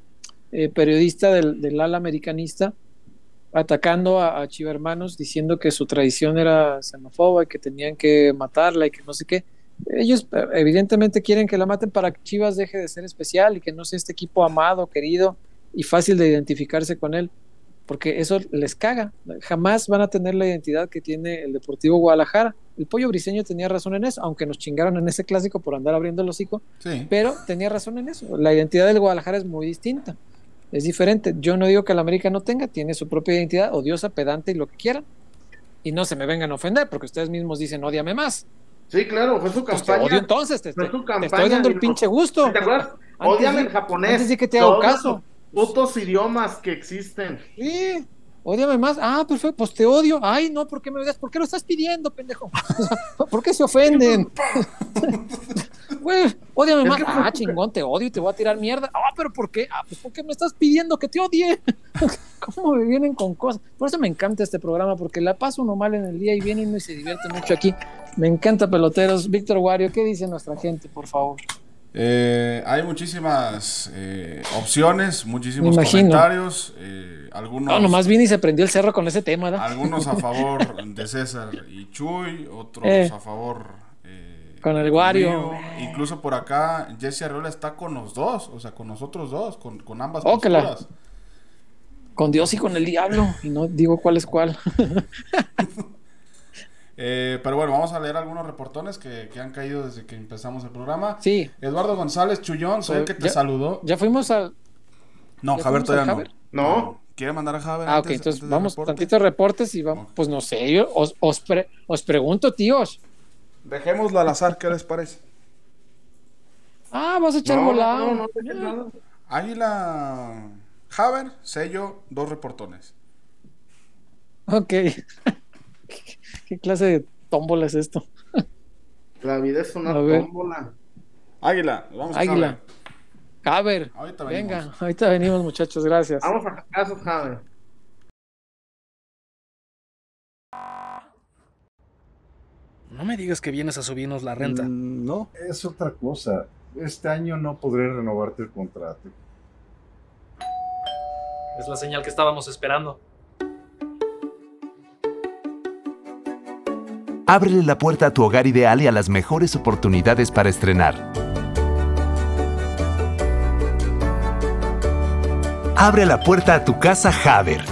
eh, periodista del, del ala americanista atacando a, a Chivermanos diciendo que su tradición era xenófoba y que tenían que matarla y que no sé qué. Ellos eh, evidentemente quieren que la maten para que Chivas deje de ser especial y que no sea este equipo amado, querido y fácil de identificarse con él, porque eso les caga. Jamás van a tener la identidad que tiene el Deportivo Guadalajara. El pollo briseño tenía razón en eso, aunque nos chingaron en ese clásico por andar abriendo el hocico, Sí. pero tenía razón en eso. La identidad del Guadalajara es muy distinta, es diferente. Yo no digo que el América no tenga, tiene su propia identidad, odiosa, pedante y lo que quieran. Y no se me vengan a ofender, porque ustedes mismos dicen, ódiame más. Sí, claro, fue su Pues te campaña. odio entonces, te, Fue estoy- su te campaña, estoy dando el pinche gusto. ¿Te acuerdas? Odiame en japonés. antes de que te hago caso. Putos idiomas que existen. Sí, ódiame más. Ah, perfecto, pues te odio. Ay, no, ¿por qué me odias? ¿Por qué lo estás pidiendo, pendejo? ¿Por qué se ofenden? Güey, ódiame más. Ah, chingón, te odio y te voy a tirar mierda. Ah, pero ¿por qué? Ah, pues porque me estás pidiendo que te odie. ¿Cómo me vienen con cosas? Por eso me encanta este programa, porque la paso uno mal en el día y viene uno y se divierte mucho aquí. Me encanta peloteros. Víctor Wario, ¿qué dice nuestra gente, por favor? Eh, hay muchísimas eh, opciones, muchísimos comentarios, eh, algunos, No, nomás vine y se prendió el cerro con ese tema, ¿verdad? algunos a favor de César y Chuy, otros a favor Con el Wario. Incluso por acá Jesse Arreola está con los dos, o sea, con nosotros dos, con, con ambas posturas. Con Dios y con el diablo. Y no digo cuál es cuál. Eh, pero bueno, vamos a leer algunos reportones que, que han caído desde que empezamos el programa. Sí. Eduardo González Chullón, soy el que te Ya- saludó. Ya fuimos al. No, ¿Ya Javier todavía no. Javier? No. ¿Quiere mandar a Javier? Ah, ok, antes- entonces vamos reporte? tantito reportes y vamos. Pues no sé, yo os, os, pre- os pregunto, tíos. Dejémoslo al azar, ¿qué les parece? Ah, vas a echar No, volado. no, no, no, no, nada. Águila Javier, sello, dos reportones. Ok. ¿Qué clase de tómbola es esto? La vida es una tómbola. Águila, vamos a Águila. A ver, Ahorita venga, venimos. ahorita venimos, muchachos, gracias. Vamos a casos, Javi. No me digas que vienes a subirnos la renta. Mm, No, es otra cosa. Este año no podré renovarte el contrato. Es la señal que estábamos esperando. Ábrele la puerta a tu hogar ideal y a las mejores oportunidades para estrenar. Abre la puerta a tu casa Haber.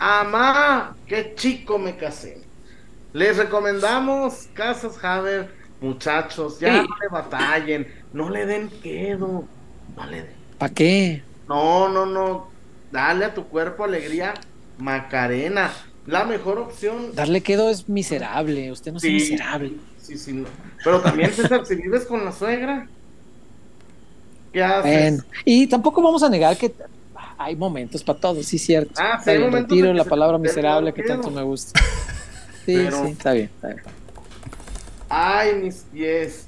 Amá, qué chico me casé. Les recomendamos Casas Haber, muchachos, ya Sí. no le batallen, no le den quedo, no le den. ¿Para qué? No, no, no, dale a tu cuerpo alegría, Macarena, la mejor opción. Darle quedo es miserable. Usted no es Sí. miserable. Sí, sí, no. Pero también, César, si vives con la suegra, ¿qué haces? Bueno, y tampoco vamos a negar que hay momentos para todo, sí, cierto. Ah, sí, hay momentos retiro la palabra miserable que tanto me gusta. Sí, Pero- sí, está bien, está bien. Ay, mis pies.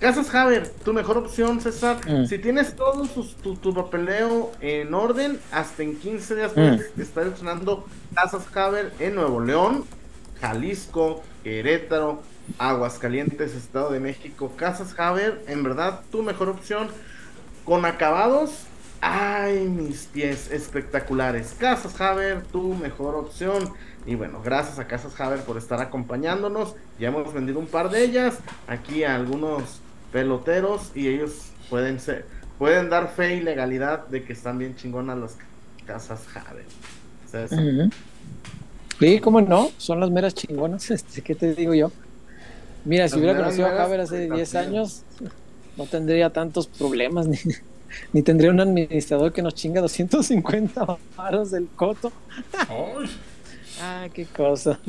Casas Haber, tu mejor opción, César. Mm. Si tienes todo sus- tu, tu papeleo en orden, hasta en 15 días Mm. puedes estar estrenando Casas Haber en Nuevo León, Jalisco, Querétaro, Aguascalientes, Estado de México. Casas Haber, en verdad, tu mejor opción. Con acabados, ay, mis pies espectaculares. Casas Haber, tu mejor opción. Y bueno, gracias a Casas Haber por estar acompañándonos. Ya hemos vendido un par de ellas aquí a algunos peloteros y ellos pueden ser, pueden dar fe y legalidad de que están bien chingonas las Casas Haber. Sí, cómo no, son las meras chingonas, este, ¿qué te digo yo? Mira, si hubiera meras, conocido a Javier hace 10 prestaciones. años, no tendría tantos problemas, ni, ni tendría un administrador que nos chinga 250 varos del coto. Ay, Ah, qué cosa.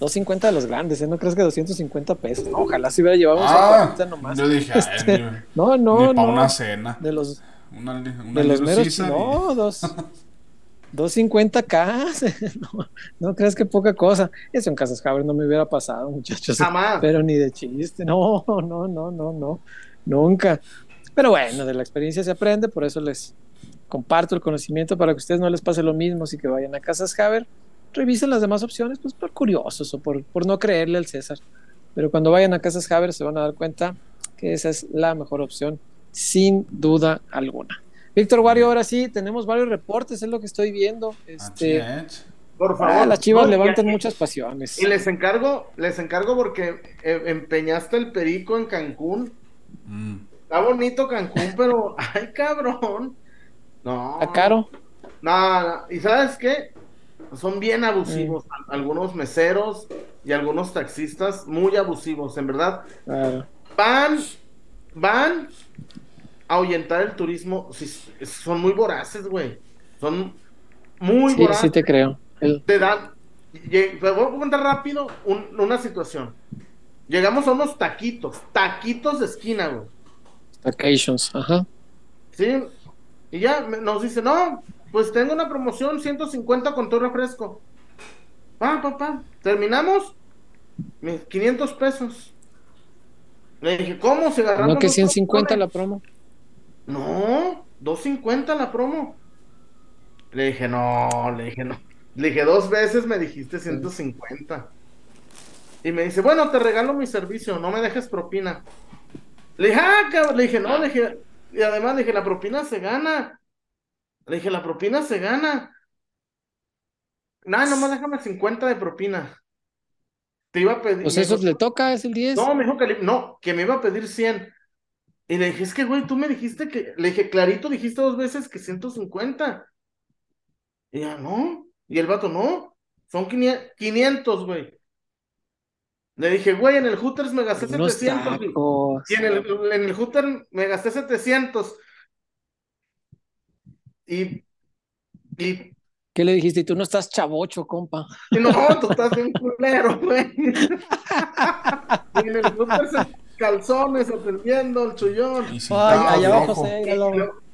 250 de los grandes, ¿eh? ¿No crees que 250 pesos? No, ojalá se hubiera llevado un ah, 50 nomás. yo dije, ay, Este, ni, no, no, ni para no. una cena. De los, Una, una De los meros, y- no, dos. 250k, no, no creas que poca cosa. Eso en Casas Haber no me hubiera pasado, muchachos. Jamás. Pero ni de chiste, no, no, no, no, no, nunca. Pero bueno, de la experiencia se aprende, por eso les comparto el conocimiento para que a ustedes no les pase lo mismo, así que vayan a Casas Haber, revisen las demás opciones, pues por curiosos o por, por no creerle al César. Pero cuando vayan a Casas Haber se van a dar cuenta que esa es la mejor opción, sin duda alguna. Víctor Wario, ahora sí, tenemos varios reportes, es lo que estoy viendo. Este, Por ah, favor. las chivas No, levantan muchas pasiones. Y les encargo, les encargo porque eh, empeñaste el perico en Cancún. Mm. Está bonito Cancún, pero ay cabrón. No. ¿Está caro? No, no. ¿Y sabes qué? Son bien abusivos. Al- Algunos meseros y algunos taxistas, muy abusivos, en verdad. Claro. Van, van a ahuyentar el turismo. Sí, son muy voraces, güey. Son muy Sí, voraces sí te creo. El- te dan. Te voy a contar rápido un- una situación. Llegamos a unos taquitos, taquitos de esquina, güey. Vacations, ajá. ¿Sí? Y ya nos dice, no, pues tengo una promoción 150 con todo refresco. Pa, pa, pa. Terminamos. mis 500 pesos. Le dije, ¿cómo? Se agarraron ¿No que dos 150 promociones?" la promo? No, 250 la promo. Le dije, no, le dije, no. Le dije, dos veces me dijiste 150. Y me dice, bueno, te regalo mi servicio, no me dejes propina. Le dije, ah, cabrón. Le dije, no, le dije, y además le dije, la propina se gana. Le dije, la propina se gana. No, nomás déjame 50 de propina. Te iba a pedir. Pues eso dijo, le toca, es el 10. no, me dijo que le- no, que me iba a pedir 100. Y le dije, es que, güey, tú me dijiste que, le dije, clarito, dijiste dos veces que 150. Y ya, no. Y el vato, no, son 500, 500, güey. Le dije, güey, en el Hooters me gasté Unos 700. y- tacos. Y en el, en el Hooter me gasté 700. Y, y, ¿Qué le dijiste? Y tú no estás chavocho, compa. y no, tú estás bien culero, güey. y en el Hooters calzones atendiendo el chullón. Ay, allá abajo.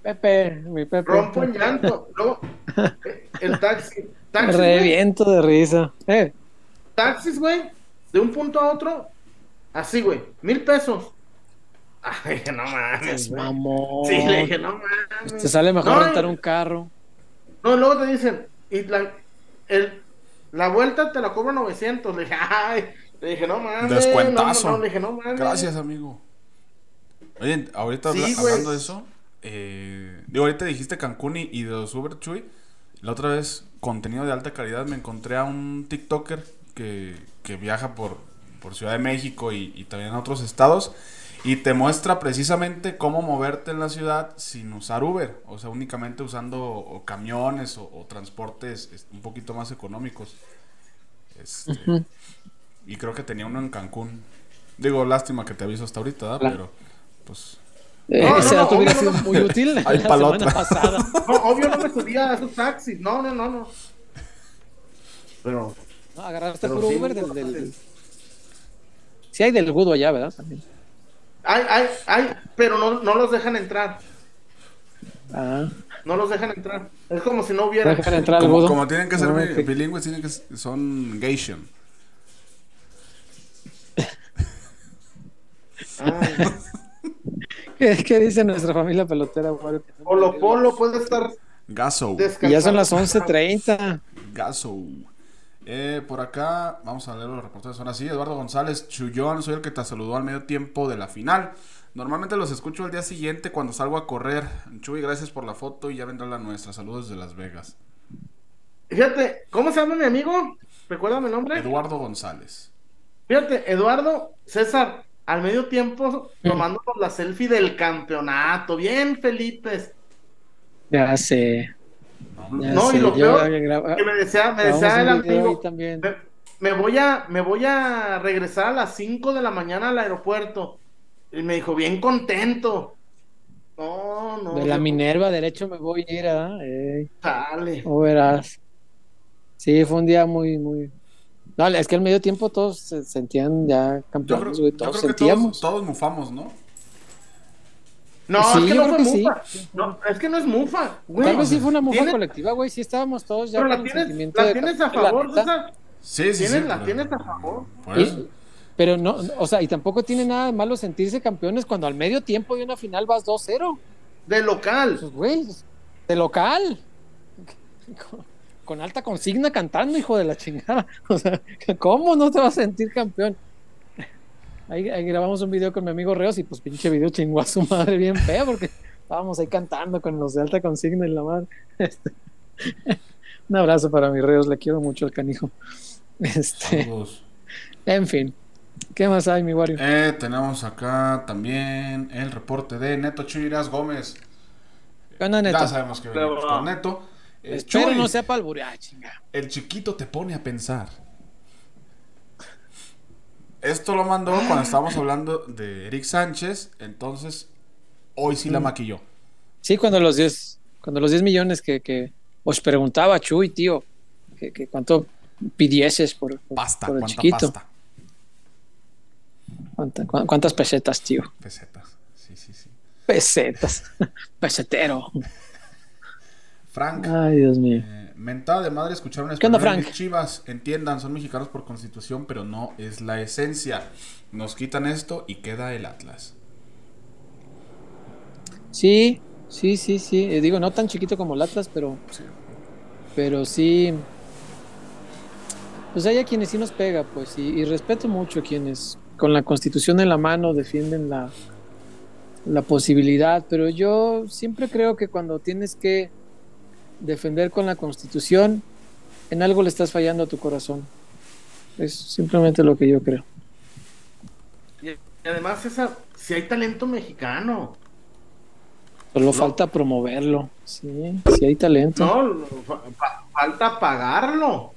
Pepe, mi Pepe. Rompo en llanto. Luego, eh, el taxi. Güey. reviento de risa. Eh, Taxis, güey. De un punto a otro. Así, güey. Mil pesos. Ay, dije, no mames. mamón. Sí, le dije, no mames. Te sale mejor No, rentar y- un carro. No, luego te dicen, y la, el, la vuelta te la cobro 900. Le dije, ay. Le dije, no mames. Descuentazo. No, no, no, le dije, no mames. Gracias, amigo. Oye, ahorita Sí, habla- güey. hablando de eso, eh, digo, ahorita dijiste Cancún y, y de los Uber Chuy. La otra vez, contenido de alta calidad, me encontré a un TikToker que, que viaja por, por Ciudad de México y, y también en otros estados. Y te muestra precisamente cómo moverte en la ciudad sin usar Uber. O sea, únicamente usando o camiones o, o transportes este, un poquito más económicos. Este, Ujú. y creo que tenía uno en Cancún. Digo, lástima que te aviso hasta ahorita. Pero, pues. Eh, No, no, ese no, dato hubiera obvio, sido no. muy útil Ahí la semana pasada. No, obvio no me subía a esos taxis. No, no, no, no. Pero. No, agarraste puro sí, Uber del, del- fácil. Sí hay del Gudo allá, ¿verdad? También. Hay, hay, hay, pero no, no los dejan entrar. Ah, No los dejan entrar. Es como si no hubiera. dejan entrar al Como, Gudo. como tienen que ser bi- bilingües, tienen que son Gation. Ay, ¿Qué, qué dice nuestra familia pelotera? Polo Polo puede estar Gaso. Ya son las 11.30. Gaso. Eh, por acá, vamos a leer los reportes. Ahora sí, Eduardo González Chullón, soy el que te saludó al medio tiempo de la final. Normalmente los escucho al día siguiente cuando salgo a correr. Chuy, gracias por la foto y ya vendrá la nuestra. Saludos desde Las Vegas. Fíjate, ¿cómo se llama mi amigo? Recuérdame el nombre. Eduardo González. Fíjate, Eduardo, César, al medio tiempo tomándonos la selfie del campeonato. Bien, Felipe. Ya sé. Ya No, y lo peor, que me decía, me decía el amigo, también. me, me voy a, me voy a regresar a las 5 de la mañana al aeropuerto. Y me dijo, bien contento. No, no. De la Minerva, derecho me voy a ir, ¿ah? Ey, Dale. o verás. Sí, fue un día muy, muy. No, es que al medio tiempo todos se sentían ya Yo creo, campeones, yo Todos creo que sentíamos. todos, todos mufamos, ¿no? No, Sí, es que no fue que sí. No, es que no es mufa. Güey. Tal vez sí fue una mufa Tiene- colectiva, güey. Sí estábamos todos ya Pero con la tienes, sentimiento la de tienes a favor. César. Sí, sí, la pero- tienes a favor. Y- pero no, o sea, y tampoco tiene nada de malo sentirse campeones cuando al medio tiempo de una final vas 2-0. De local. Pues, güey, de local. Con, con alta consigna cantando, hijo de la chingada. O sea, ¿cómo no te vas a sentir campeón? Ahí, ahí grabamos un video con mi amigo Reos y pues pinche video chingó a su madre bien feo porque estábamos ahí cantando con los de alta consigna en la madre. Este, un abrazo para mi Reos, le quiero mucho al canijo. Este, Saludos. en fin, ¿qué más hay, mi Wario? Eh, tenemos acá también el reporte de Neto Chuiras Gómez. ¿Qué onda, Neto? Ya sabemos que venimos con Neto. Eh, Espero Chuy, no sea para alburear, chinga. El chiquito te pone a pensar. Esto lo mandó cuando estábamos hablando de Eric Sánchez. Entonces, hoy sí la Mm. maquilló. Sí, cuando los 10, cuando los 10 millones que, que os preguntaba Chuy, tío, que, que cuánto pidieses por, por, Pasta, por el ¿cuánta chiquito. pasta? ¿Cuánta- cu- ¿Cuántas pesetas, tío? Pesetas. Sí, sí, sí. Pesetas. Pesetero. Frank. Ay, Dios mío. Eh, mentada de madre escuchar un ¿Qué onda, español? Chivas. Entiendan, son mexicanos por constitución, pero no es la esencia. Nos quitan esto y queda el Atlas. Sí, sí, sí, sí. Eh, digo, no tan chiquito como el Atlas, pero, pero sí. Pues hay a quienes sí nos pega, pues, y, y respeto mucho a quienes con la constitución en la mano defienden la, la posibilidad, pero yo siempre creo que cuando tienes que defender con la constitución, en algo le estás fallando a tu corazón. Es simplemente lo que yo creo. Y además, César, si hay talento mexicano. Solo falta promoverlo. Sí, sí hay talento. No, fa- fa- falta pagarlo.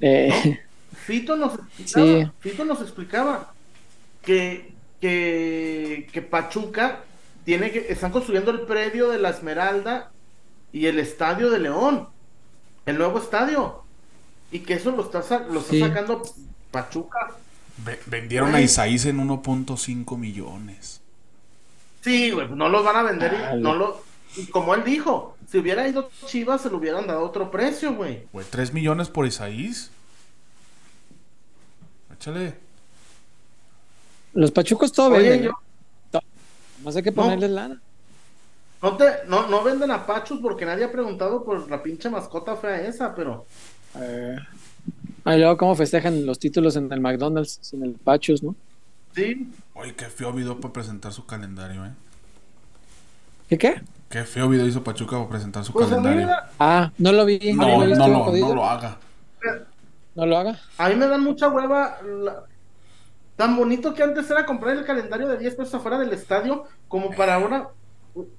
Eh, Fito nos explicaba, Sí. Fito nos explicaba que, que, que Pachuca tiene que, están construyendo el predio de la Esmeralda y el estadio de León, el nuevo estadio, y que eso lo está, lo está Sí. sacando Pachuca. Ve- vendieron a Güey. Isaías en 1.5 millones. Sí, güey, no los van a vender, y no lo, y como él dijo, si hubiera ido Chivas se lo hubieran dado otro precio, güey. Güey, 3 millones por Isaías. Échale. los pachucos todo Oye, venden. yo- ¿eh? Todo. Más hay que No. ponerles lana. No, te, no, no venden a Pachus porque nadie ha preguntado por la pinche mascota fea esa, pero Ay, luego cómo festejan los títulos en el McDonald's sin el Pachus, ¿no? sí, Oye, qué feo video para presentar su calendario, eh. ¿Qué qué? Qué feo video hizo Pachuca para presentar su pues calendario. da, Ah, no lo vi. No, lo he no, lo, no lo haga. No lo haga. a mí me dan mucha hueva. la- tan bonito que antes era comprar el calendario de 10 pesos afuera del estadio, como para ahora.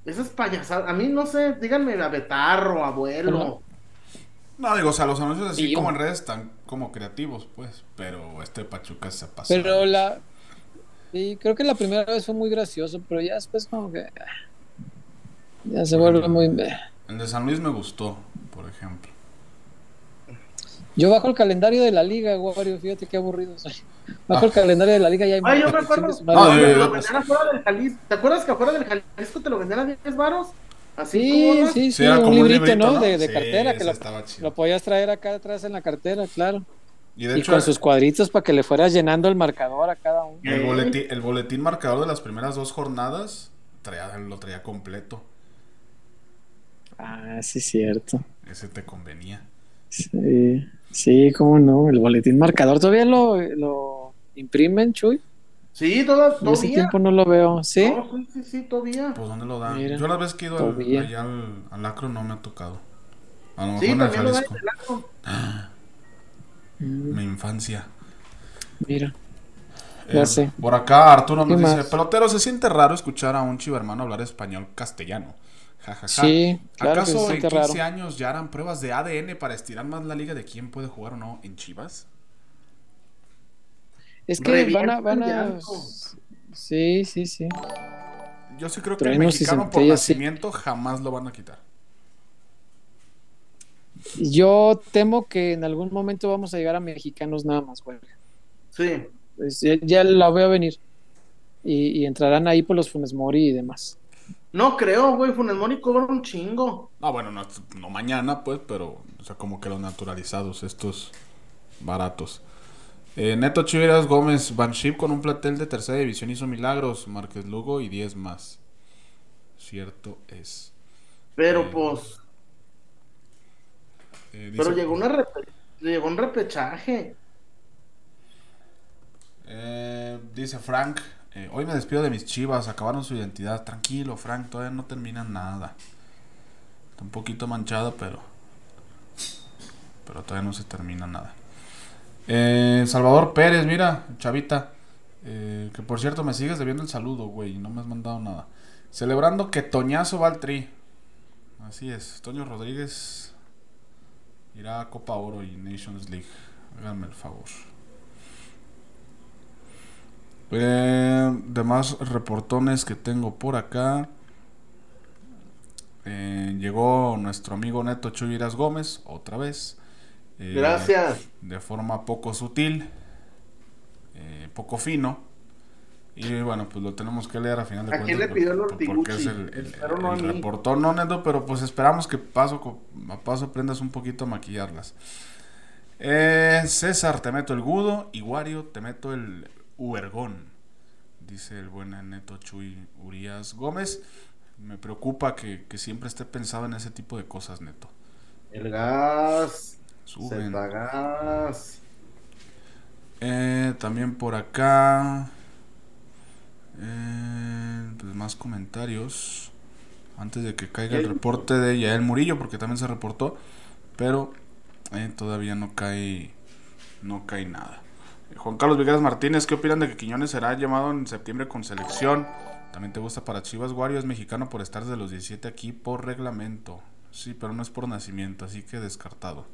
Esas payasadas. A mí no sé, díganme a Betarro, abuelo. No, digo, o sea, los anuncios así Sí, como en redes están como creativos, pues. Pero este Pachuca se pasó. Pero la. Sí, creo que la primera vez fue muy gracioso, pero ya después como que. Ya se vuelve muy. El de San Luis me gustó, por ejemplo. Yo bajo el calendario de la liga, Wario, fíjate qué aburrido soy. Bajo el calendario de la liga y hay Ay, yo me acuerdo. cuando yo- te yo- lo afuera del Jalisco. ¿Te acuerdas que afuera del Jalisco te lo vendían a 10 varos? Así Sí, como, ¿no? sí, sí, un librito, librito, ¿no? ¿no? De, de Sí, cartera, que lo, podías traer acá atrás en la cartera, claro. Y de Y hecho, con sus cuadritos para que le fueras llenando el marcador a cada uno. el, boletín, el boletín marcador de las primeras dos jornadas traía, lo traía completo. Ah, sí, cierto. Ese te convenía. Sí, sí, cómo no. El boletín marcador todavía lo, lo imprimen, Chuy. Sí, toda- todavía. tiempo no lo veo. ¿Sí? No, sí, sí, sí, todavía. Pues, ¿dónde lo dan? Mira, Yo las veces que he ido al- allá al, al Acro no me ha tocado. A lo mejor Sí, en el lo Jalisco. el Acro. Mm, Mi infancia. Mira, Ya Eh, sé. Por acá Arturo nos ¿Qué dice, más? pelotero, se siente raro escuchar a un chivermano hablar español castellano. Ja, ja, ja. Sí, claro que ¿Acaso se en siente 15 raro. años ya harán pruebas de ADN para estirar más la liga de quién puede jugar o no en Chivas? es que van a, van a. Sí, sí, sí. Yo sí creo que el mexicano por sí. nacimiento jamás lo van a quitar. Yo temo que en algún momento vamos a llegar a mexicanos nada más, güey. Sí. Pues ya, ya la veo venir. Y, y entrarán ahí por los Funes Mori y demás. No creo, güey. Funes Mori cobra un chingo. No, bueno, no, no mañana, pues, pero, o sea, como que los naturalizados, estos baratos. Eh, Neto Chiveras Gómez, Banship con un platel de tercera división hizo milagros. Márquez Lugo y 10 más. Cierto es. Pero Eh, pues. eh, Pero llegó, una repe- llegó un repechaje. Eh, dice Frank, eh, hoy me despido de mis chivas, acabaron su identidad. Tranquilo, Frank, todavía no terminan nada. Está un poquito manchado, pero. Pero todavía no se termina nada. Eh, Salvador Pérez, mira, chavita. eh, que por cierto me sigues debiendo el saludo, güey. No me has mandado nada. Celebrando que Toñazo va al tri. Así es, Toño Rodríguez irá a Copa Oro y Nations League. Háganme el favor. Eh, demás reportones que tengo por acá. Eh, llegó nuestro amigo Neto Chuyiras Gómez, otra vez. Eh, Gracias. De forma poco sutil, eh, poco fino. Y bueno, pues lo tenemos que leer a final de ¿A quién cuentas. le pidió el por- Porque es el, no reportón, no, Neto, pero pues esperamos que paso a paso aprendas un poquito a maquillarlas. Eh, César, te meto el gudo. Y Wario, te meto el Dice el buen Neto Chuy Urias Gómez. Me preocupa que, que siempre esté pensado en ese tipo de cosas, Neto. El gas. Suben. Gas. Eh, también por acá. eh, pues más comentarios. Antes de que caiga el reporte de Yael Murillo, porque también se reportó. Pero eh, todavía no cae. No cae nada. Juan Carlos Vigueras Martínez, ¿qué opinan de que Quiñones será llamado en septiembre con selección? También te gusta para Chivas Wario, es mexicano por estar desde los 17 aquí por reglamento. Sí, pero no es por nacimiento, así que descartado.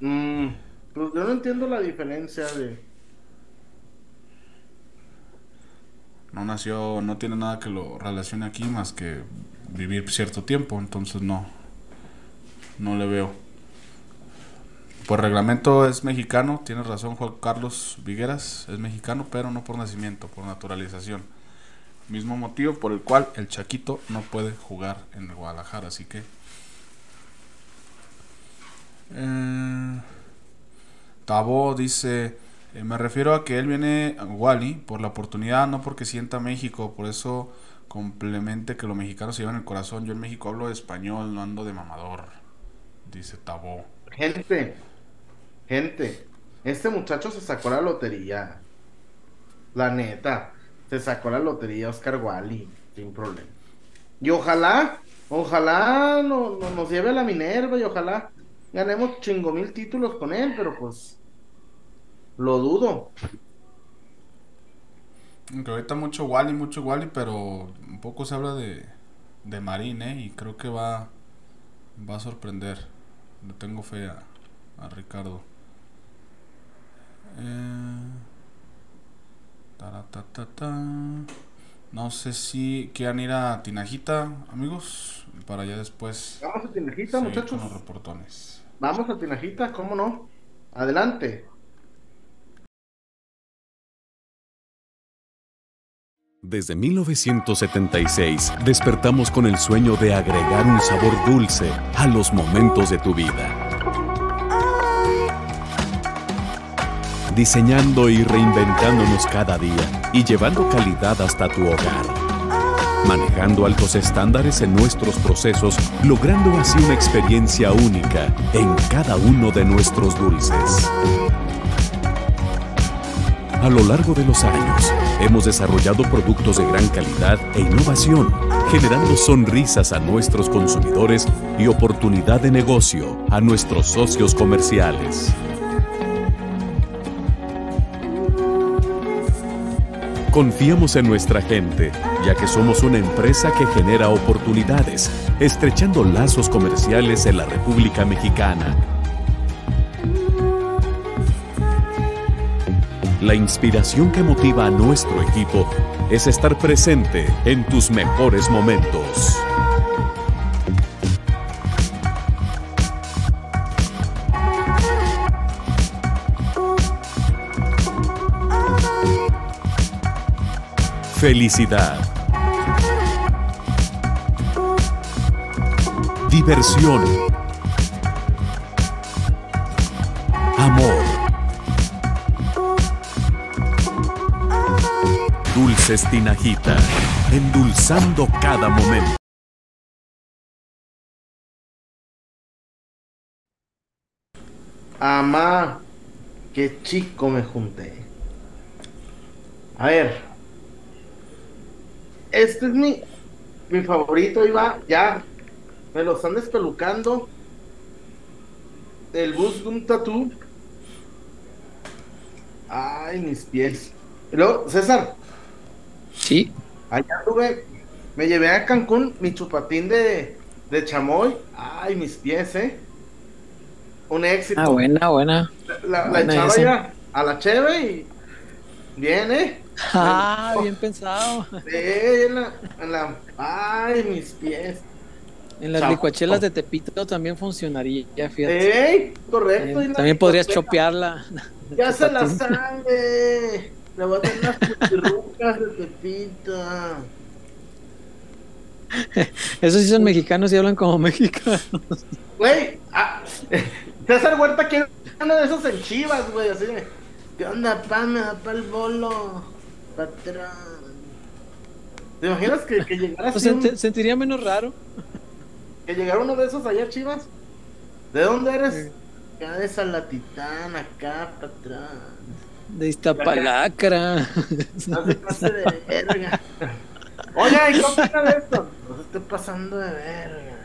Mm, pues yo no entiendo la diferencia de. No nació, no tiene nada que lo relacione aquí más que vivir cierto tiempo, entonces no, no le veo. Por reglamento es mexicano, tienes razón Juan Carlos Vigueras, es mexicano, pero no por nacimiento, por naturalización. Mismo motivo por el cual el Chaquito no puede jugar en el Guadalajara, así que... Eh, Tabo dice, eh, me refiero a que él viene a Wally por la oportunidad, no porque sienta México, por eso complemente que los mexicanos se llevan el corazón. Yo en México hablo español, no ando de mamador, dice Tabo. Gente, gente, este muchacho se sacó la lotería. La neta, se sacó la lotería Oscar Wally, sin problema. Y ojalá, ojalá no, no- nos lleve a la Minerva y ojalá ganemos chingo mil títulos con él, pero pues lo dudo. Aunque ahorita mucho Wally, mucho Wally, pero un poco se habla de, de Marín, ¿eh? Y creo que va, va a sorprender. Le tengo fe a, a Ricardo. Eh. No sé si quieran ir a Tinajita, amigos, para ya después. Vamos a Tinajita, muchachos. con los reportones. Vamos a Tinajita, ¿cómo no? Adelante. Desde 1976 despertamos con el sueño de agregar un sabor dulce a los momentos de tu vida. Diseñando y reinventándonos cada día y llevando calidad hasta tu hogar. Manejando altos estándares en nuestros procesos, logrando así una experiencia única en cada uno de nuestros dulces. A lo largo de los años, hemos desarrollado productos de gran calidad e innovación, generando sonrisas a nuestros consumidores y oportunidad de negocio a nuestros socios comerciales. Confiamos en nuestra gente, ya que somos una empresa que genera oportunidades, estrechando lazos comerciales en la República Mexicana. La inspiración que motiva a nuestro equipo es estar presente en tus mejores momentos. Felicidad. diversión, amor. Dulces Tinajita, endulzando cada momento. Amá, qué chico me junté. A ver. Este es mi, mi favorito, iba, ya. Me lo están despelucando. El bus de un tatú. Ay, mis pies. Y luego, César. Sí. Allá tuve, me llevé a Cancún mi chupatín de, de chamoy. Ay, mis pies, eh. Un éxito. Ah, buena, buena. La, la Buena echaba ya a la cheve y. Bien, eh. Ah, bien pensado. Sí, en la, en la- Ay, mis pies. En las licuachelas de Tepito también funcionaría, fíjate. Ey, correcto. Eh, y también podrías chopearla. Ya se la sabe. Le voy a hacer unas putirrucas de Pepito. Esos sí son mexicanos y hablan como mexicanos. Güey, ah, César Huerta quiere uno de esos en chivas, güey. Así de. ¿Qué onda, pa? Me da pa' el bolo. Patrón. ¿Te imaginas que, que llegara así un- sent- sentiría menos raro. Que llegara uno de esos allá, Chivas. ¿De dónde eres? Acá de Salatitán, acá, patrón. De Iztapalacra. No se pase de verga. Oiga, ¿y qué opina de esto? No se esté pasando de verga.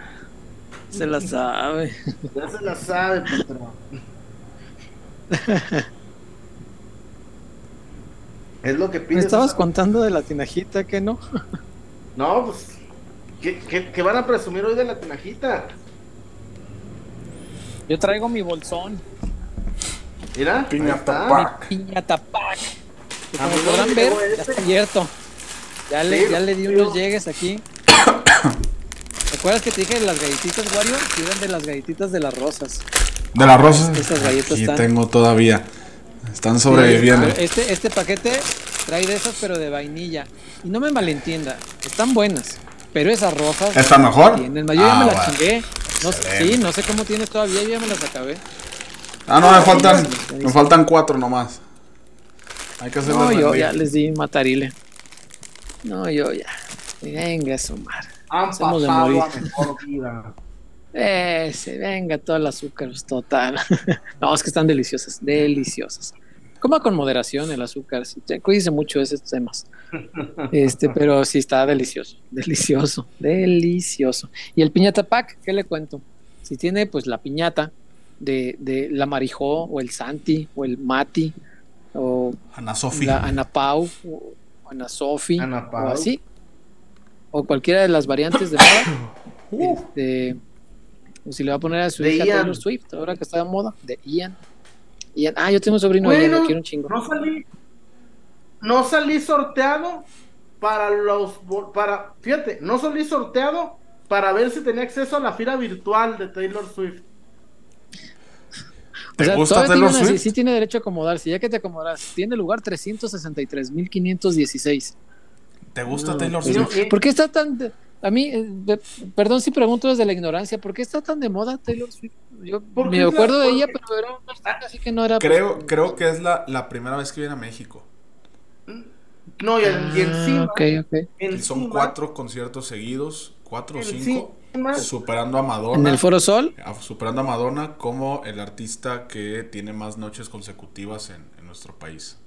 Se la sabe. Ya se la sabe, patrón. Es lo que Me pide. estabas contando de la tinajita que no. No, pues. ¿qué, qué, qué van a presumir hoy de la tinajita? Yo traigo mi bolsón. Mira, Piñata pack. Piñata pack. Que como podrán me ver, ya este. está abierto. Ya le, Sí, ya le di unos llegues aquí. ¿Te acuerdas que te dije de las galletitas, Wario? Que eran de las galletitas de las rosas. De las rosas. Estas galletas Aquí están- tengo todavía. Están sobreviviendo. Este, este paquete trae de esas, pero de vainilla. Y no me malentienda, están buenas. Pero esas rosas. ¿Están mejor? Tienen, yo ya Ah, me las bueno. chingué. No, sí, no sé cómo tienes todavía, yo ya me las acabé. Ah, no, me faltan, me faltan cuatro nomás. Hay que hacerlas No, yo rendir. ya les di matarile. No, yo ya. Venga, a sumar. Han Hacemos de pasado morir. a mejor vida. Ese, venga, todo el azúcar, total. no, es que están deliciosas, deliciosas. Coma con moderación el azúcar, sí, cuídese mucho de esos temas. Este, pero sí está delicioso, delicioso, delicioso. Y el piñata pack, ¿qué le cuento? Si tiene pues la piñata de, de la Marijó o el Santi o el Mati o Ana Sofi. la Ana Pau o Ana Sofi Ana o así o cualquiera de las variantes de moda este, o si le va a poner a su De hija Ian. Taylor Swift ahora que está de moda de Ian Ah yo tengo un sobrino Bueno, lo quiero un chingo No salí. No salí sorteado para los. para Fíjate, no salí sorteado para ver si tenía acceso a la fila virtual de Taylor Swift. o ¿Te sea, gusta Taylor Swift? sí tiene derecho a acomodarse ya que te acomodas tiene lugar 363.516 ¿Te gusta No, Taylor pues, Swift? ¿Por qué está tan.? de- A mí, eh, de- perdón si pregunto desde la ignorancia, ¿por qué está tan de moda Taylor Swift? Yo me acuerdo de ella, pero era una así que no era. Creo, creo que es la, la primera vez que viene a México. No, y, y encima. Ah, ok, ok. Y son encima- cuatro conciertos seguidos, cuatro o cinco, encima- superando a Madonna. En el Foro Sol. a- Superando a Madonna como el artista que tiene más noches consecutivas en, en nuestro país.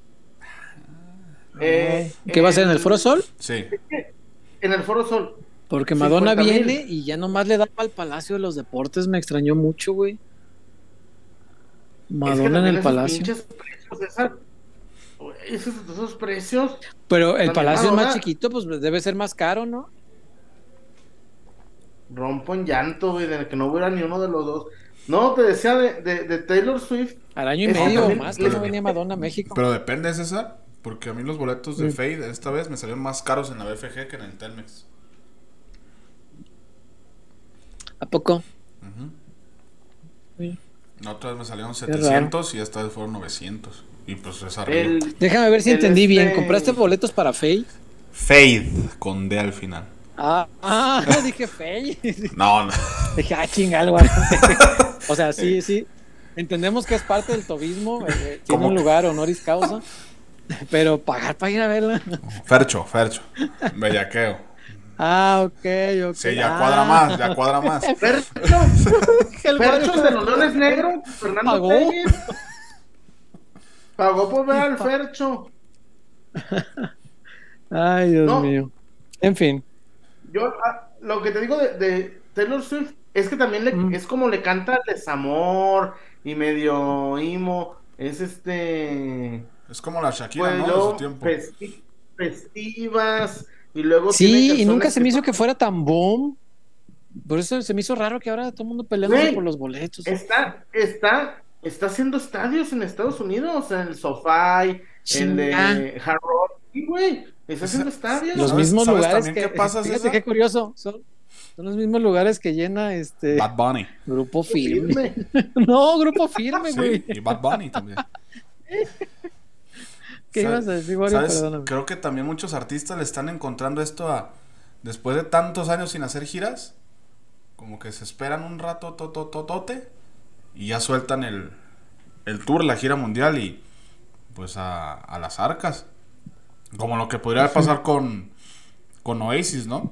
eh, ¿Qué va a ser en el Foro Sol? Sí. En el Foro Sol. Porque Madonna 50,000. viene y ya nomás le da al Palacio de los Deportes, me extrañó mucho, güey. Es que Madonna en el Palacio. precios, César, esos, esos precios. Pero el Palacio es más chiquito, pues debe ser más caro, ¿no? Rompo en llanto, güey, de que no hubiera ni uno de los dos. No, te decía de, de, de Taylor Swift. Al año y medio o más que no venía Madonna a México. Pero depende, César, porque a mí los boletos de Mm. Fade esta vez me salieron más caros en la BFG que en el Telmex. ¿A poco? Sí. La otra vez me salieron raro. 700 y esta vez fueron 900. Y pues es arriba. El, Déjame ver si entendí bien. este- ¿Compraste boletos para Faye? Fade con D al final. Ah, ah, dije Fey. No, no. Dije, ah, chinga, algo. o sea, sí, sí. Entendemos que es parte del tobismo. eh, tiene ¿Cómo un lugar honoris causa. Pero pagar para ir a verla. Fercho, Fercho. Bellaqueo. Ah, ok, ok. Sí, ya Ah. cuadra más, ya cuadra más. Fercho, El Fercho de los Leones Negros, Fernando ¿Pagó? Pagó por ver al Fercho. Ay, Dios No. mío. En fin. Yo, ah, lo que te digo de, de Taylor Swift es que también le- Mm. es como le canta al desamor y medio imo. Es este. Es como la Shakira, Pues ¿no? De luego su tiempo. festi- festivas y luego Sí, y nunca se me hizo que fuera tan boom. Por eso se me hizo raro que ahora todo el mundo peleándose Güey, por los boletos. Está, está, está haciendo estadios en Estados Unidos, en el SoFi, en de Chinga. Hard Rock. Sí, güey, está haciendo estadios. Los ¿Sabes- mismos lugares que. pasa, fíjate qué curioso. Son, son los mismos lugares que llena este Bad Bunny. Grupo Firme. No, Grupo Firme, güey. Sí, y Bad Bunny también. ¿Qué ¿Sabes- ibas a decir, Wario? sabes? Perdóname. Creo que también muchos artistas le están encontrando esto a. Después de tantos años sin hacer giras, como que se esperan un rato totototote y ya sueltan el, el tour, la gira mundial y pues a, a las arcas. Como lo que podría pasar con, con Oasis, ¿no?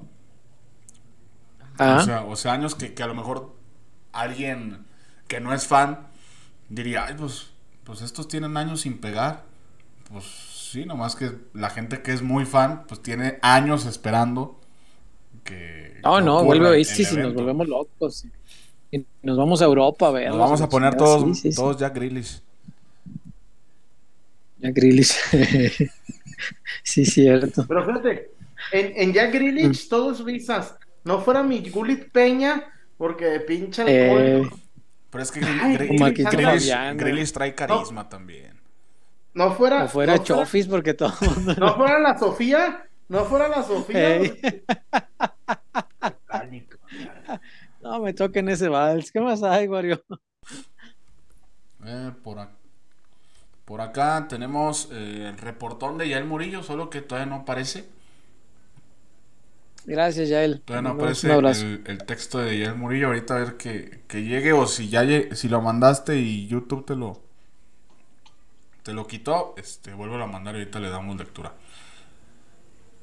Ah. O, sea, o sea, años que, que a lo mejor alguien que no es fan diría, ay, pues, pues estos tienen años sin pegar. Pues sí, nomás que la gente que es muy fan, pues tiene años esperando que... No, que no, vuelve el y nos evento. volvemos locos. Y nos vamos a Europa a ver. Nos vamos a poner todos, todos Jack Grealish. Ya Grealish. sí, cierto. Pero fíjate, en, en Jack Grealish todo es risas. No fuera mi Gulit Peña, porque pinche Eh, alcohol. Pero es que Grealish trae carisma también. No fuera. O fuera no Chofis, porque todo. No fuera la Sofía. No fuera la Sofía. No me toquen ese vals. ¿Qué más hay, Wario? Eh, por, ac- por acá tenemos eh, el reportón de Yael Murillo, solo que todavía no aparece. Gracias, Yael. Todavía no aparece el, el texto de Yael Murillo. Ahorita a ver que, que llegue o si ya si lo mandaste y YouTube te lo te lo quitó, este, vuelvo a mandar y ahorita le damos lectura.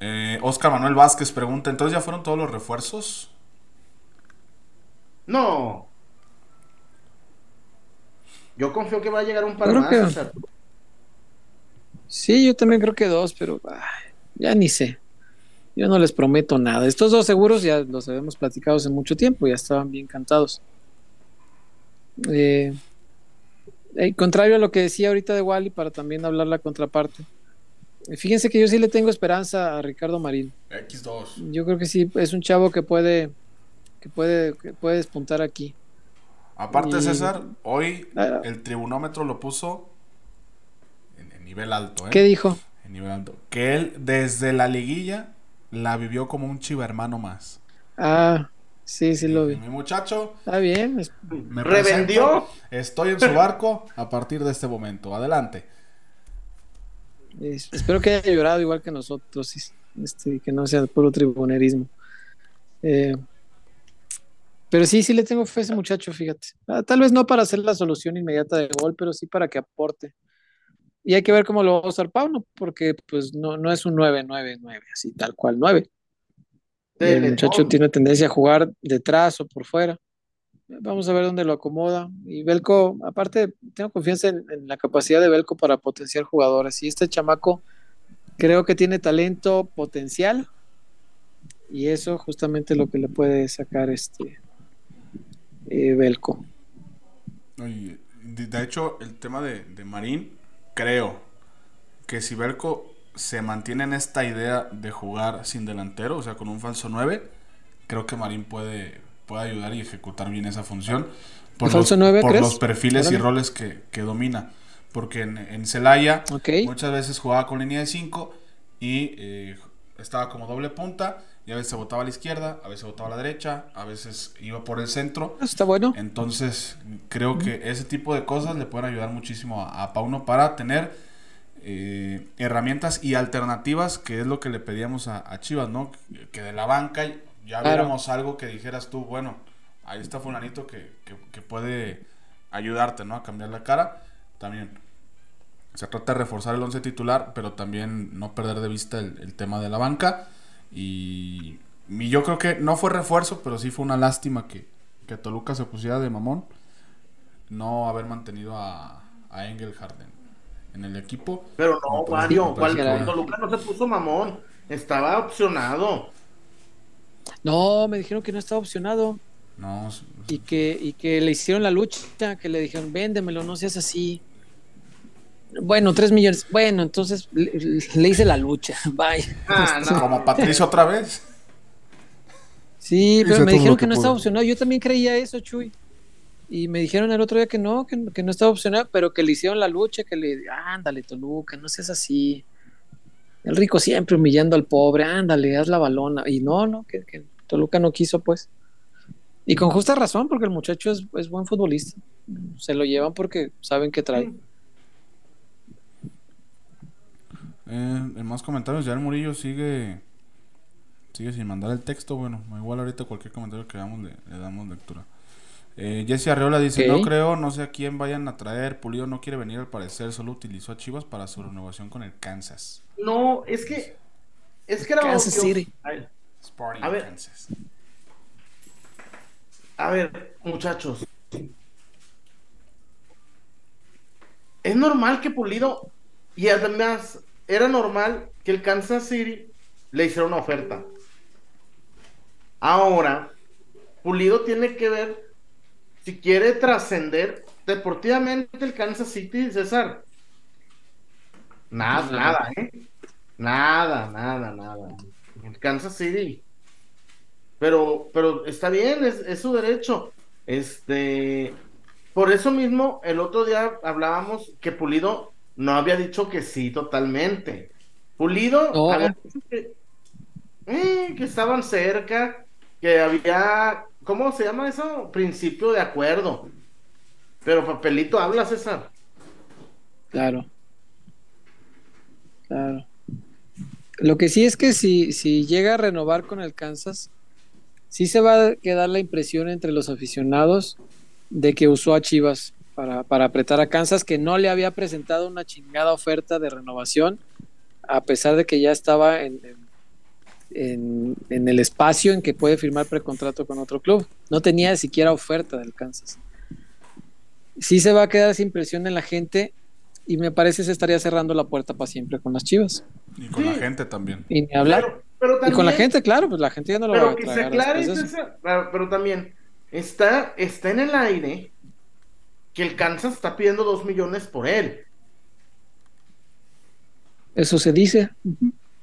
Eh, Oscar Manuel Vázquez pregunta, ¿entonces ya fueron todos los refuerzos? No. Yo confío que va a llegar un par creo más. que- o sea, Sí, yo también creo que dos, pero ay, ya ni sé. Yo no les prometo nada. Estos dos seguros ya los habíamos platicado hace mucho tiempo, ya estaban bien cantados. Eh, eh, contrario a lo que decía ahorita de Wally, para también hablar la contraparte. eh, Fíjense que yo sí le tengo esperanza a Ricardo Marín. X2. Yo creo que sí es un chavo que puede que puede que puede despuntar aquí. Aparte, Y- César, hoy Ah. el tribunómetro lo puso en, en nivel alto. ¿eh? ¿Qué dijo? En nivel alto. Que él desde la liguilla la vivió como un chiva hermano más. Ah, sí, sí lo vi. Mi muchacho Está bien. es- me ¿Revendió? presento, Estoy en su barco a partir de este momento. Adelante. es- espero que haya llorado igual que nosotros, y, este, que no sea puro tribunerismo. Eh, pero sí, sí le tengo fe a ese muchacho, fíjate. Ah, tal vez no para hacer la solución inmediata de gol, pero sí para que aporte. Y hay que ver cómo lo va a usar Pauno, porque pues no, no es un 9-9-9, así tal cual 9. El muchacho tiene tendencia a jugar detrás o por fuera. Vamos a ver dónde lo acomoda. Y Belco, aparte, tengo confianza en, en la capacidad de Belco para potenciar jugadores. Y este chamaco creo que tiene talento potencial. Y eso justamente lo que le puede sacar este eh, Belco. Oye, de, de hecho, el tema de, de Marín, creo que si Belco se mantiene en esta idea de jugar sin delantero, o sea, con un falso 9, creo que Marín puede, puede ayudar y ejecutar bien esa función. Por, ¿El los, por los perfiles y roles que, que domina. Porque en, en Celaya muchas veces jugaba con línea de 5 y eh, estaba como doble punta y a veces se botaba a la izquierda, a veces se botaba a la derecha, a veces iba por el centro. Eso está bueno. Entonces, creo que ese tipo de cosas le pueden ayudar muchísimo a, a Pauno para tener eh, herramientas y alternativas, que es lo que le pedíamos a, a Chivas, ¿no? Que de la banca ya Claro. viéramos algo que dijeras tú, bueno, ahí está fulanito que, que- que puede ayudarte, ¿no? A cambiar la cara. También se trata de reforzar el once titular, pero también no perder de vista el, el tema de la banca. Y, y yo creo que no fue refuerzo, pero sí fue una lástima que, que Toluca se pusiera de mamón. No haber mantenido a, a Engelhardt en, en el equipo. Pero no, parece ¿cuál- Toluca no se puso mamón. Estaba opcionado. No, me dijeron que no estaba opcionado No, y que, y que le hicieron la lucha, que le dijeron, véndemelo, no seas así. Bueno, tres millones. Bueno, entonces le, le hice la lucha. Bye. Ah, no. como Patricio otra vez. Sí, pero me dijeron que que no estaba opcionado. Yo también creía eso, Chuy. Y me dijeron el otro día que no, que, no estaba opcionado, pero que le hicieron la lucha, que le, ándale, Toluca, no seas así. El rico siempre humillando al pobre, ándale, haz la balona. Y no, no, que, Toluca no quiso, pues. Y con justa razón, porque el muchacho es, es buen futbolista. Se lo llevan porque saben que trae. Eh, más comentarios, ya el Murillo sigue sigue sin mandar el texto. Bueno, igual ahorita cualquier comentario que hagamos le, le damos lectura. Eh, Jesse Arreola dice. No creo, no sé a quién vayan a traer. Pulido no quiere venir al parecer, solo utilizó a Chivas para su renovación con el Kansas. No, es que. Es que era Kansas obvio. City. A ver, Sporting A ver. Kansas. A ver, muchachos. Es normal que Pulido, y además era normal que el Kansas City le hiciera una oferta. Ahora, Pulido tiene que ver si quiere trascender deportivamente el Kansas City, César. Nada, nada, ¿eh? Nada, nada, nada. El Kansas City. Pero, pero está bien, es, es su derecho. Este, por eso mismo, el otro día hablábamos que Pulido no había dicho que sí totalmente. Pulido No. había dicho que, eh, que estaban cerca, que había, ¿cómo se llama eso? Principio de acuerdo. Pero papelito habla, César. Claro. Claro. Lo que sí es que si, si llega a renovar con el Kansas, sí se va a quedar la impresión entre los aficionados de que usó a Chivas para, para apretar a Kansas, que no le había presentado una chingada oferta de renovación, a pesar de que ya estaba en, en- en- en el espacio en que puede firmar precontrato con otro club. No tenía siquiera oferta del Kansas. Sí se va a quedar esa impresión en la gente y me parece se estaría cerrando la puerta para siempre con las Chivas. Y con la gente también. Y ni hablar. Pero, pero y con la gente, claro, pues la gente ya no lo va Pero a que se aclare, pero, pero también está, está en el aire que el Kansas está pidiendo dos millones por él. Eso se dice.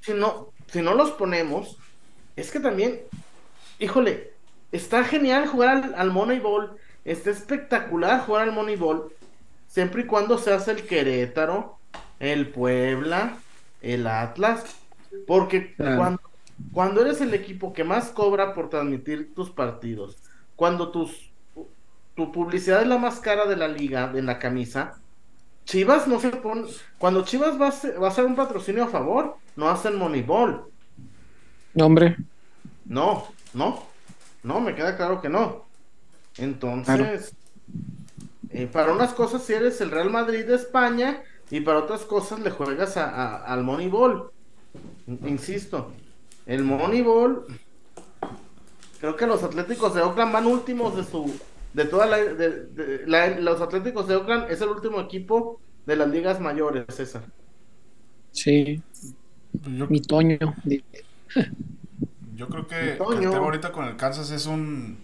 Si no, si no los ponemos, es que también, híjole, está genial jugar al, al Moneyball, está espectacular jugar al Moneyball, siempre y cuando se hace el Querétaro, el Puebla, el Atlas, porque Claro. cuando, cuando eres el equipo que más cobra por transmitir tus partidos, cuando tus, tu publicidad es la más cara de la liga, en la camisa, Chivas no se pone. Cuando Chivas va a, hacer, va a hacer un patrocinio a favor, no hacen Moneyball. No, hombre. No, no, no, me queda claro que no. Entonces, eh, para unas cosas si eres el Real Madrid de España y para otras cosas le juegas a- a- al Moneyball. Insisto, el Moneyball, creo que los Atléticos de Oakland van últimos de su, de toda la, de- de- la- los Atléticos de Oakland es el último equipo de las ligas mayores, César. Sí. Yo, Mi Toño. yo creo que, que el tema ahorita con el Kansas es un.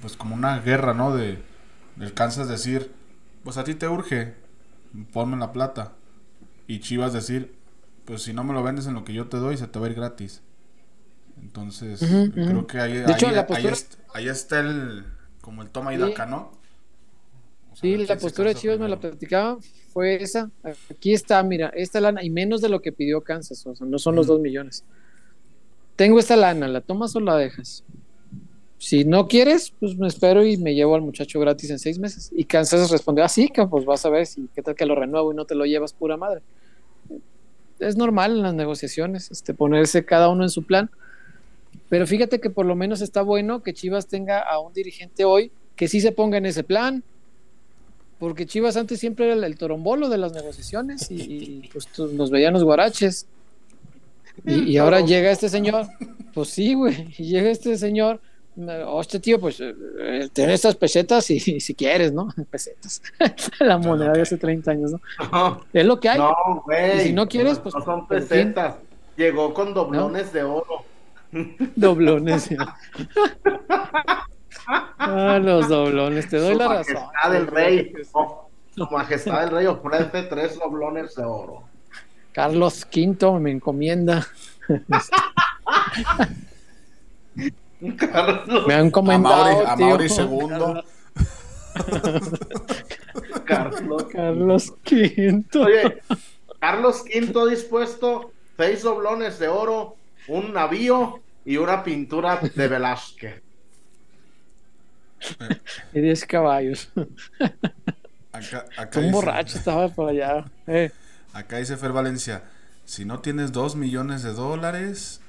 Pues como una guerra, ¿no? De, del Kansas decir, pues a ti te urge, ponme la plata. Y Chivas decir, pues si no me lo vendes en lo que yo te doy, se te va a ir gratis. Entonces, Ujú, ujú. creo que ahí, De hecho, ahí- ahí está el. Como el toma y Sí. daca, ¿no? O sea, Sí, la postura de Chivas me la platicaba, fue esa. Aquí está, mira, esta lana, y menos de lo que pidió Kansas, o sea, no son los dos millones. Tengo esta lana, ¿la tomas o la dejas? Si no quieres, pues me espero y me llevo al muchacho gratis en seis meses. Y Kansas respondió, así que pues vas a ver si qué tal que lo renuevo y no te lo llevas pura madre. Es normal en las negociaciones, este, ponerse cada uno en su plan. Pero fíjate que por lo menos está bueno que Chivas tenga a un dirigente hoy que sí se ponga en ese plan. Porque Chivas antes siempre era el, el torombolo de las negociaciones y, y, pues tú- nos veían los guaraches. Y, y ahora llega este señor, pues sí, güey, y llega este señor, me- oh, este tío, pues eh, eh, tiene estas pesetas y, y si quieres, ¿no? Pesetas. La moneda de hace 30 años, ¿no? Es lo que hay. No, güey. Y si no quieres, pues. No son pesetas. Llegó con doblones de oro. Doblones. sí. ah, los doblones, te doy Su la razón. majestad del rey. oh, Su majestad del rey ofrece tres doblones de oro. Carlos V me encomienda. Carlos, Me han comentado. Amaury- tío. Amaury segundo. Carlos. Carlos V. Oye, Carlos V dispuesto, seis doblones de oro, un navío y una pintura de Velázquez. Y 10 caballos. Acá, acá Un dice- borracho estaba por allá. Eh, Acá dice Fer Valencia, si no tienes dos millones de dólares,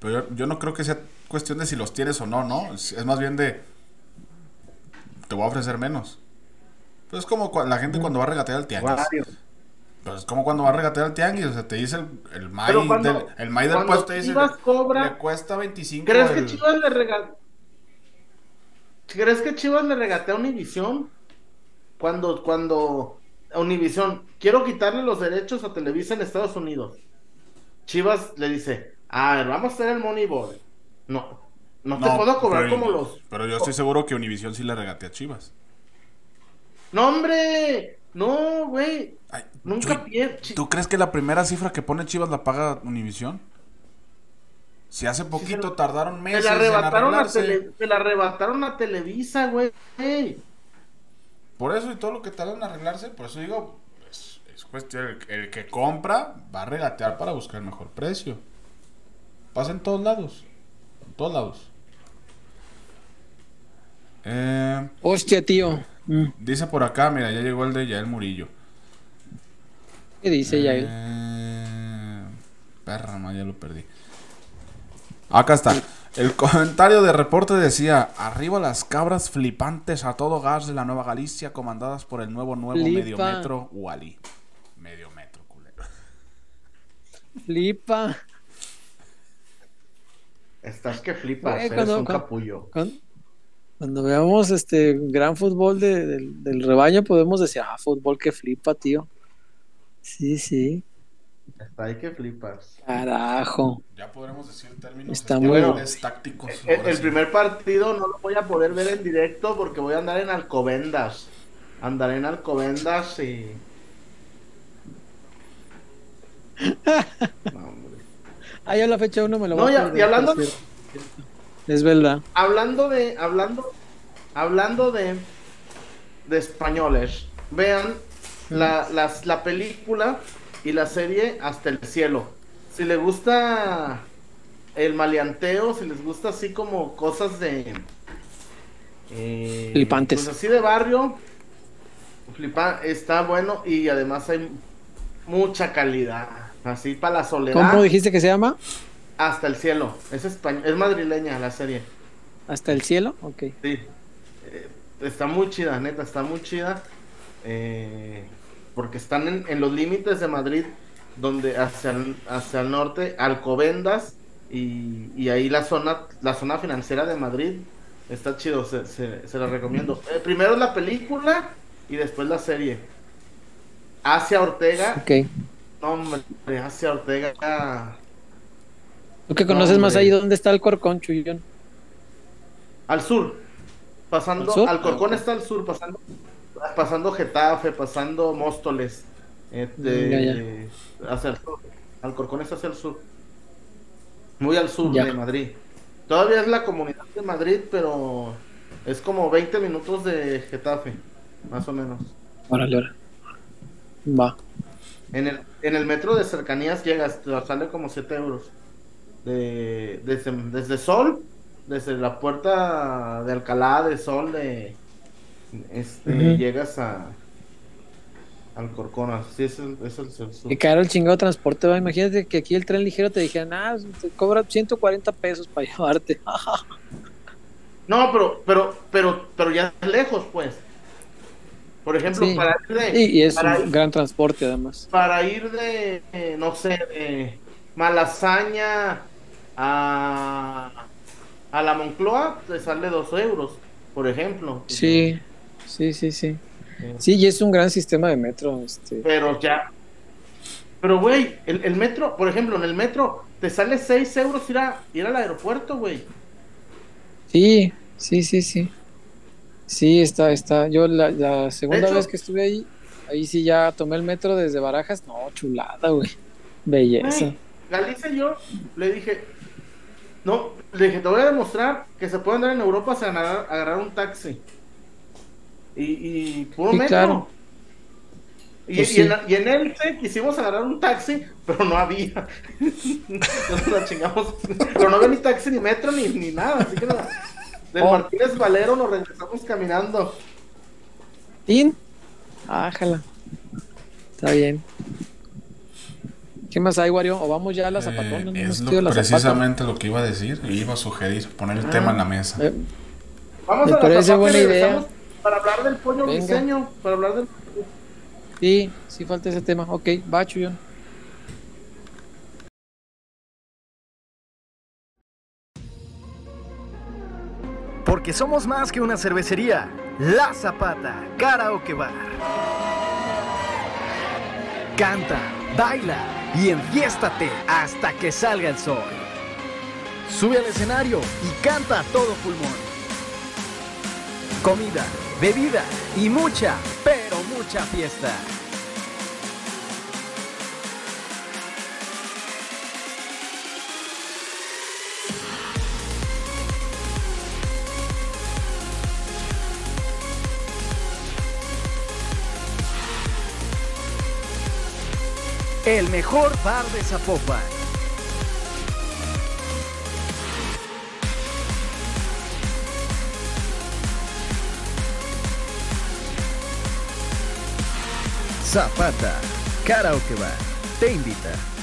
pero yo, yo no creo que sea cuestión de si los tienes o no, ¿no? Es, más bien de, te voy a ofrecer menos. Pues es como la gente cuando va a regatear al tianguis. Pues es como cuando va a regatear al tianguis, o sea, te dice el, el Pero cuando- del, el MAI del puesto, te dice, Chivas cobra- le cuesta 25 ¿Crees que Chivas le regatea? ¿Crees que Chivas le regatea a Univisión? Cuando, cuando a Univisión, quiero quitarle los derechos a Televisa en Estados Unidos. Chivas le dice, a ver, vamos a hacer el Moneyball. No, no, te puedo cobrar pero- como los. Pero yo estoy seguro que Univision sí le regatea a Chivas. No, hombre, no, güey. Nunca Chuy, pierde. ¿Tú crees que la primera cifra que pone Chivas la paga Univision? Si hace poquito tardaron Se meses la en arrebataron a, arreglarse. tele- se la arrebataron a Televisa, güey. Por eso y todo lo que tardan en arreglarse, por eso digo, es, es cuestión, el, el que compra va a regatear para buscar el mejor precio. Pasa en todos lados. En todos lados. Eh, Hostia, tío. Mm. dice por acá, mira, ya llegó el de Yael Murillo. ¿Qué dice Yael? Eh, perra, ma, ya lo perdí. Acá está. El comentario de reporte decía: Arriba las cabras flipantes a todo gas de la Nueva Galicia, comandadas por el nuevo nuevo Flipa. medio metro Wally. Medio metro, culero. Flipa. Estás que flipas, Güey, eres cuando- un cuando- capullo. Cuando, cuando veamos este gran fútbol de- del, del rebaño, podemos decir, ah, fútbol que flipa, tío. Sí, sí. Está ahí que flipas. Carajo. Ya podremos decir términos Está muy tácticos. El, ahora el sí. primer partido no lo voy a poder ver en directo porque voy a andar en Alcobendas. Andaré en Alcobendas y. Ah, ya la fecha uno me lo No, voy a ya- y hablando-. Es verdad. Hablando de. Hablando. Hablando de. De españoles. Vean la, las- la película y la serie Hasta el cielo. Si les gusta el maleanteo, si les gusta así como cosas de. eh, Flipantes. Pues así de barrio. Flipa, está bueno y además hay mucha calidad. Así para la soledad. ¿Cómo dijiste que se llama? Hasta el cielo. Es español, es madrileña la serie. ¿Hasta el cielo? Ok. Sí. Eh, está muy chida, neta, está muy chida. Eh, porque están en, en los límites de Madrid, donde hacia el, hacia el norte, Alcobendas, y, y ahí la zona, la zona financiera de Madrid. Está chido, se, se, se la recomiendo. Eh, primero la película y después la serie. Asia Ortega. Ok. No, hombre, Asia Ortega. ¿Tú que conoces No, más ahí dónde está el corcón, Chuyón? Al sur. Pasando, ¿Al sur? Alcorcón está al sur, pasando, pasando Getafe, pasando Móstoles. Este, hacia el sur. Alcorcón está hacia el sur. Muy al sur Ya. de Madrid. Todavía es la comunidad de Madrid, pero es como 20 minutos de Getafe, más o menos. Órale, órale. Va. En el, en el metro de cercanías llegas, te sale como 7 euros. De, desde, desde Sol desde la puerta de Alcalá de Sol de este llegas a al Corcona. Sí, es el, es el sur. Y caro el chingado transporte, va. Imagínate que aquí el tren ligero te dijeran, ah, te cobra 140 pesos para llevarte. No, pero, pero, pero, pero ya es lejos, pues. Por ejemplo, Sí. para ir de, Y, y es para un ir- gran transporte, además. para ir de, eh, no sé, de Malasaña a, a la Moncloa, te sale dos euros, por ejemplo. Sí, sí, sí, sí. Sí, y es un gran sistema de metro. Este. Pero ya. Pero, güey, el, el metro, por ejemplo, en el metro te sale 6 euros ir, a, ir al aeropuerto, güey. Sí, sí, sí, sí. Sí, está, está. Yo la, la segunda hecho- vez que estuve ahí, ahí sí ya tomé el metro desde Barajas. No, chulada, güey. Belleza. Galicia yo le dije, no, le dije, te voy a demostrar que se puede andar en Europa sin agarrar, agarrar un taxi. Y, y puro Sí, metro. claro. Y, Pues y sí. en, y en Elche quisimos agarrar un taxi, pero no había. Nos la chingamos. Pero no había ni taxi, ni metro, ni, ni nada. Así que no- del Oh. Martínez Valero nos regresamos caminando. ¿In? Ájala. Está bien. ¿Qué más hay, Wario? ¿O vamos ya a la zapatona? Eh, es lo- la zapata. precisamente lo que iba a decir. Iba a sugerir poner el Ah, tema en la mesa. eh, Vamos Me a la buena idea. Para hablar del pollo Venga. briseño, para hablar del Sí, sí falta ese tema. Ok, va, Chuyón. Porque somos más que una cervecería. La Zapata, Karaoke Bar. Canta, baila y enfiéstate hasta que salga el sol. Sube al escenario y canta a todo pulmón. Comida, bebida y mucha, pero mucha fiesta. El mejor bar de Zapopan. Zapata, Karaoke Bar, te invita.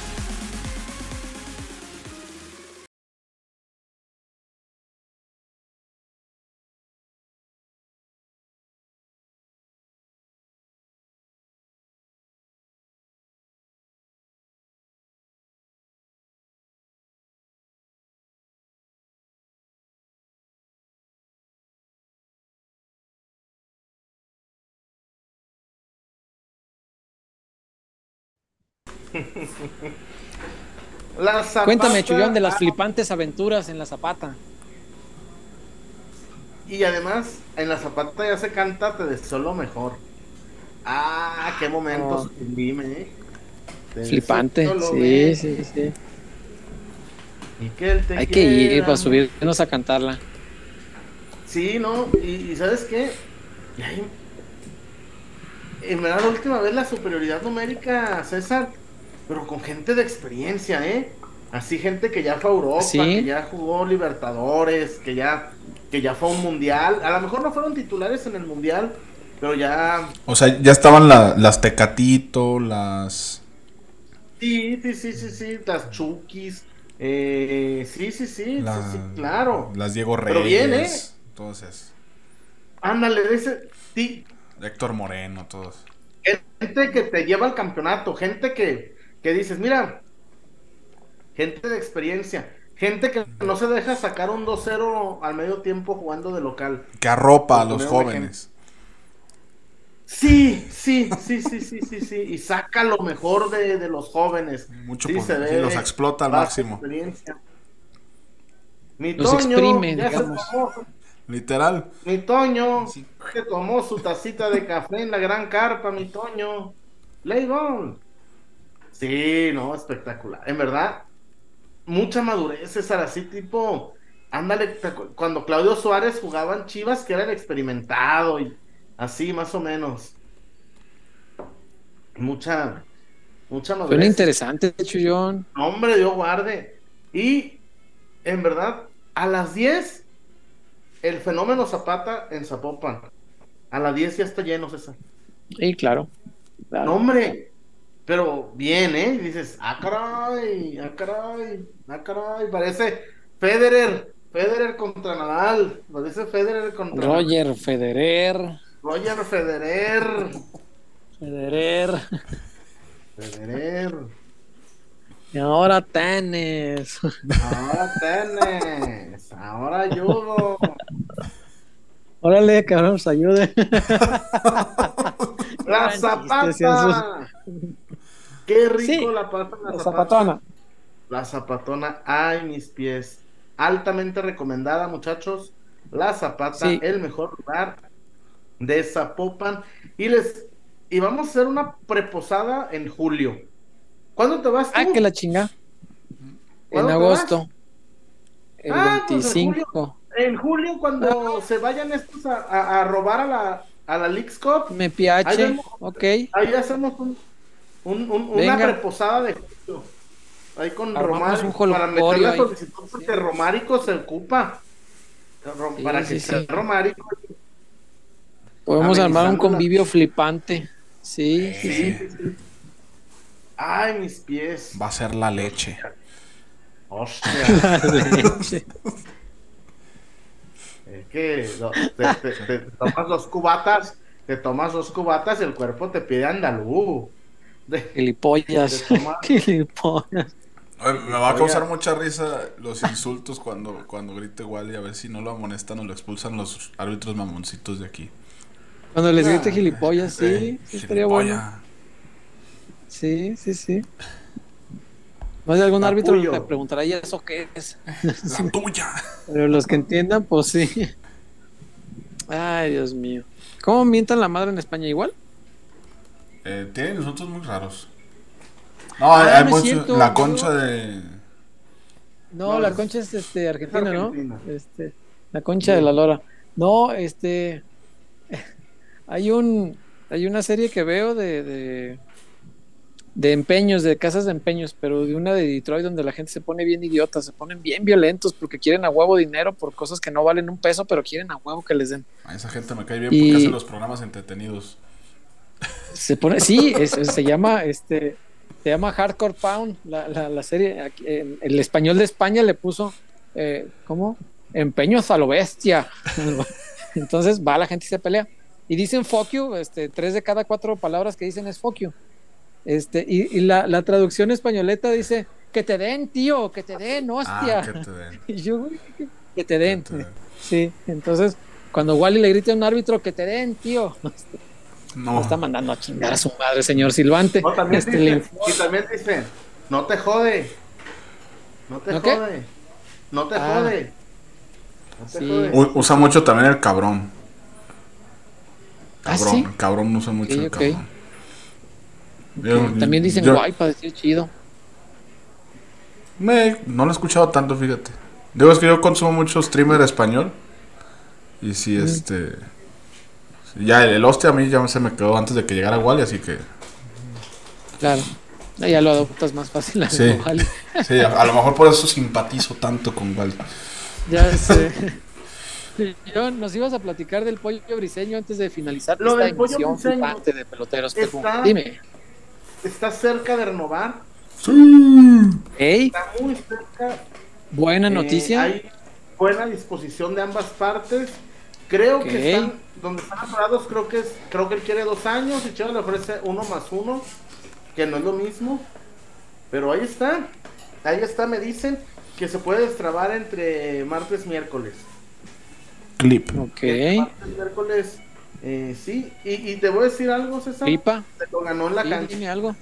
La Zapata- Cuéntame, Chuyón, de las flipantes aventuras en la Zapata. Y además, en la zapata ya se canta Te deseo lo mejor. Ah, qué momentos Oh. sublime, eh. Te Flipante, sí, sí, sí. Y que él te Hay que ir para subirnos a cantarla. Sí, ¿no? Y, y ¿sabes qué? En verdad, la última vez la superioridad numérica, César, pero con gente de experiencia, ¿eh? Así gente que ya fue a Europa, ¿Sí? que ya jugó Libertadores, que ya, que ya fue a un mundial. A lo mejor no fueron titulares en el mundial, pero ya O sea, ya estaban la- las Tecatito, las. Sí, sí, sí, sí, sí, las Chukis. Eh, sí, sí, sí, la- sí, sí, claro. Las Diego Pero bien, ¿eh? Reyes. Esos. Ándale, de ese. Sí, Héctor Moreno, todos. gente que te lleva al campeonato, gente que, que dices, mira, gente de experiencia, gente que no se deja sacar un 2-0 al medio tiempo jugando de local. Que arropa a los jóvenes. Sí, sí, sí, sí, sí, sí, sí, y saca lo mejor de, de los jóvenes. Mucho Sí, por- se sí, ve los explota al máximo. Mi Los Toño, exprime, ya se digamos. tomó Literal. Mi Toño que tomó su tacita de café en la gran carpa, mi Toño. Leibon. Sí, no, espectacular. En verdad, mucha madurez, César, así tipo, ándale, cuando Claudio Suárez jugaba en Chivas, que era el experimentado y así, más o menos. Mucha, mucha madurez. Suena interesante, Chuyón. No, Hombre, Dios guarde. Y en verdad, A las 10, el fenómeno Zapata en Zapopan. A las 10 ya está lleno, César. Sí, claro. claro. No, hombre. Pero bien, ¿eh? Y dices, ah, caray, ah, caray, ah, caray. Parece Federer, Federer contra Nadal. Parece Federer contra Roger Federer. Roger Federer. Federer. Federer. Y ahora tenis. Ahora tenis. Ahora judo. Órale, cabrón, nos ayude. La zapata. Qué rico Sí, la pata la, zapatona. La zapatona, ay mis pies. Altamente recomendada, muchachos. La Zapata, Sí. el mejor lugar de Zapopan. Y les y vamos a hacer una preposada en julio. ¿Cuándo te vas tú? Ah, que la chinga. En ¿Cuándo te agosto. El Ah, pues en 25. En julio, cuando se vayan estos a, a- a robar a la, a la Cup. Me Ahí piache. vemos- Ok. Ahí hacemos un, un- un- una reposada de julio. Ahí con Romárico. Para meter la solicitud porque Romárico se ocupa. Sí, para que sí, sea sí. Romárico. Podemos armar un la- convivio flipante. Sí, sí, sí. Sí, sí, sí. Ay, mis pies. Va a ser la leche. Hostia. leche. Es que lo- te, te- te tomas dos cubatas, te tomas dos cubatas y el cuerpo te pide andalú. De- Gilipollas. Gilipollas. Oye, me va a causar mucha risa los insultos cuando, cuando grite Wally. A ver si no lo amonestan o lo expulsan los árbitros mamoncitos de aquí. Cuando les grite Ah. gilipollas, sí, Eh, sí estaría bueno. Sí, sí, sí. Más de algún árbitro Capullo. le preguntará, ¿y eso qué es? La tuya. Pero los que entiendan, pues sí. Ay, Dios mío. ¿Cómo mientan la madre en España igual? Eh, tienen insultos muy raros. No, Ah, hay, no es mucho- cierto, la no. concha de. No, No, la es- concha es este argentina, ¿no? Este, la concha de la lora. No, este hay un hay una serie que veo de, de de empeños, de casas de empeños, pero de una de Detroit donde la gente se pone bien idiota, se ponen bien violentos porque quieren a huevo dinero por cosas que no valen un peso, pero quieren a huevo que les den. A esa gente me cae bien Y- porque hace los programas entretenidos. Se pone, sí, es- se llama este se llama Hardcore Pound, la, la, la serie. aquí, en- el español de España le puso eh, ¿cómo? Empeños a lo bestia. Entonces va la gente y se pelea. Y dicen fuck you, este, tres de cada cuatro palabras que dicen es fuck you. Este, y, y la, la traducción españoleta dice que te den, tío, que te den, hostia. Ah, que te den. Y yo, que te den. Que te den. Sí, entonces cuando Wally le grita a un árbitro que te den, tío, No. lo está mandando a chingar a su madre, señor Silvante. No, también Este, dicen, y también dicen, no te jode. No te ¿No qué? jode. No te Ah. jode. No te Sí. jode. U- usa mucho también el cabrón. ¿Ah, Cabrón, sí? el cabrón usa mucho el cabrón. Yo- También dicen yo- guay para decir chido. Me- no lo he escuchado tanto, fíjate. Digo, es que yo consumo mucho streamer español. Y sí, este. Ya el, el hostia a mí ya se me quedó antes de que llegara Wally, así que. Claro. Ya lo adoptas más fácil. a Sí. Wally. Sí, a, a lo mejor por eso simpatizo tanto con Wally. Ya sé. Yo, nos ibas a platicar del pollo briseño antes de finalizar Lo esta del pollo flipante de peloteros. Está- Dime. Está cerca de renovar. Ey, Está muy cerca. buena Eh, noticia. hay buena disposición de ambas partes. Creo que están, donde están atorados, creo que es, creo que él quiere dos años y Chivas le ofrece uno más uno, que no es lo mismo. Pero ahí está, ahí está, me dicen que se puede destrabar entre martes y miércoles. Clip. Ok. Martes y miércoles, eh, sí. Y, y te voy a decir algo, César. Pipa. Se lo ganó en la cancha. dime algo.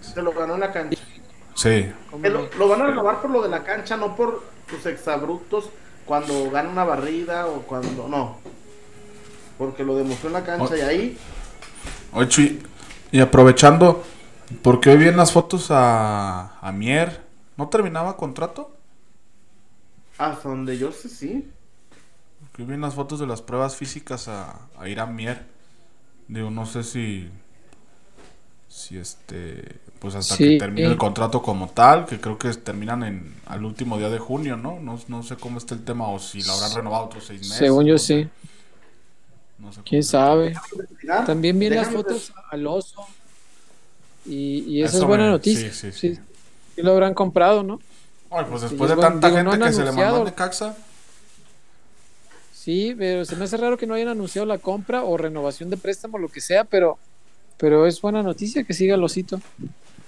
Se lo ganó en la cancha. Sí. Lo, lo van a renovar por lo de la cancha, no por sus exabruptos cuando gana una barrida o cuando no. Porque lo demostró en la cancha y ahí Oye, Chuy, y aprovechando, porque hoy vi en las fotos a, a Mier. ¿No terminaba contrato? hasta donde yo sé sí. Porque hoy vi en las fotos de las pruebas físicas a, a Irán Mier. Digo, no sé si. si este pues hasta Sí, que termine eh. el contrato como tal, que creo que terminan en al último día de junio, ¿no? No, no sé cómo está el tema o si lo habrán renovado otros seis meses. Según yo no sí. No sé ¿Quién sabe? También vi las fotos al oso. Y, y esa Eso es buena me- noticia. sí, sí, Sí, sí. sí lo habrán comprado, ¿no? Ay, pues después es de bueno. tanta Digo, no gente que se le mandó anunciado. a Necaxa, Sí, pero se me hace raro que no hayan anunciado la compra o renovación de préstamo, lo que sea, pero, pero es buena noticia que siga el osito.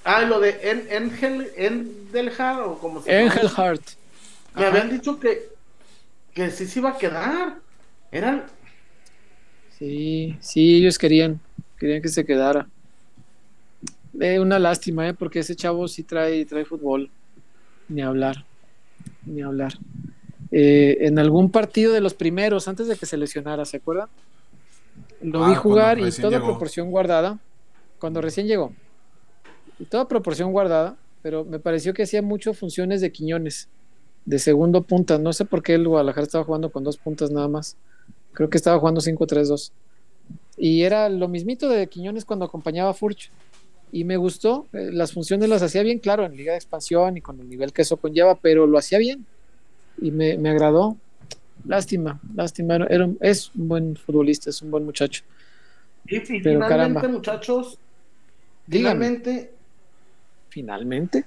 Ah, lo de En- Engel, Endelhard o como se llama. Engelhardt. Me Ajá. habían dicho que, que sí se iba a quedar. Eran. Sí, sí, ellos querían, querían que se quedara. Eh, una lástima, ¿eh? Porque ese chavo sí trae, trae fútbol. Ni hablar, ni hablar. Eh, en algún partido de los primeros, antes de que se lesionara, ¿se acuerdan? Lo Ah, vi jugar cuando y toda llegó. proporción guardada. Cuando recién llegó. Y toda proporción guardada, pero me pareció que hacía mucho funciones de Quiñones, de segundo punta. No sé por qué el Guadalajara estaba jugando con dos puntas nada más. Creo que estaba jugando 5-3-2. Y era lo mismito de Quiñones cuando acompañaba a Furch. Y me gustó, eh, las funciones las hacía bien, claro, en Liga de Expansión y con el nivel que eso conlleva, pero lo hacía bien. Y me, me agradó. Lástima, lástima. Era, es un buen futbolista, es un buen muchacho. Y, y Pero finalmente, caramba. muchachos, Dígame. finalmente Finalmente.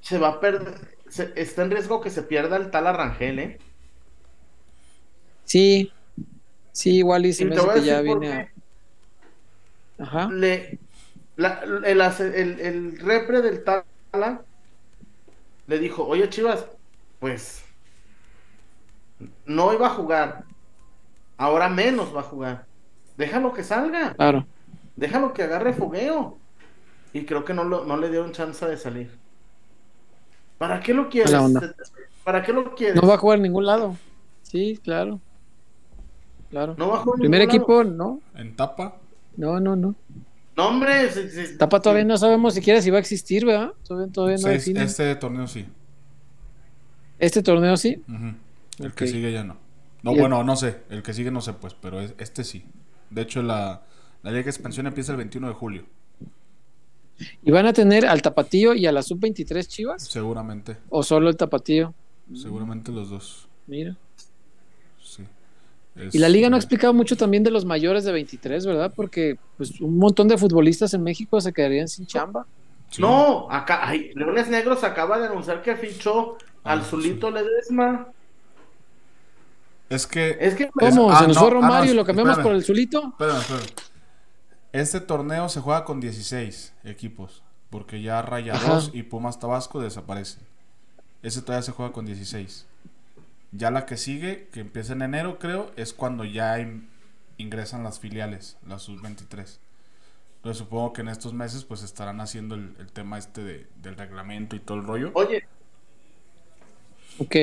se va a perder. se- está en riesgo que se pierda el tal Arrangel, ¿eh? Sí, sí, igual y se Y me hace que ya viene a... Ajá. Le, la- el, el, el repre del Tala le dijo, oye Chivas, pues no iba a jugar, ahora menos va a jugar. Déjalo que salga, Claro. déjalo que agarre fogueo. Y creo que no, lo- no le dieron chance de salir. ¿Para qué lo quieres? ¿Para qué lo quieres? No va a jugar en ningún lado. Sí, claro. Claro. No Primer equipo, no. en tapa, No, no, no. No, hombre, Tapa todavía no sabemos siquiera si va a existir, ¿verdad? Todavía, todavía no definen. Este... este torneo sí. torneo sí. El que sigue ya no. No, Y el- bueno, no sé. El que sigue no sé, pues, pero es- este sí. De hecho, la, la Liga de Expansión empieza el 21 de julio. ¿Y van a tener al Tapatío y a la Sub-23 Chivas? Seguramente. ¿O solo el Tapatío? Seguramente los dos. Mira. Y la liga no ha Es- explicado mucho también de los mayores de 23, ¿verdad? Porque pues un montón de futbolistas en México se quedarían sin chamba. sí. No, acá, ay, Leones Negros acaba de anunciar que fichó al Ah, Zulito Ledesma. Es que. Es que ¿Cómo? Ah, ¿Se nos no, fue ah, no, Romario y lo cambiamos espérame. por el Zulito? Espérame, espérame. Este torneo se juega con 16 equipos. Porque ya Rayados Ajá. y Pumas Tabasco desaparecen. Ese todavía se juega con 16. Ya la que sigue, que empieza en enero, creo, es cuando ya in- ingresan las filiales, las sub-23. Entonces supongo que en estos meses pues estarán haciendo el, el tema este de- del reglamento y todo el rollo. Oye, Ok.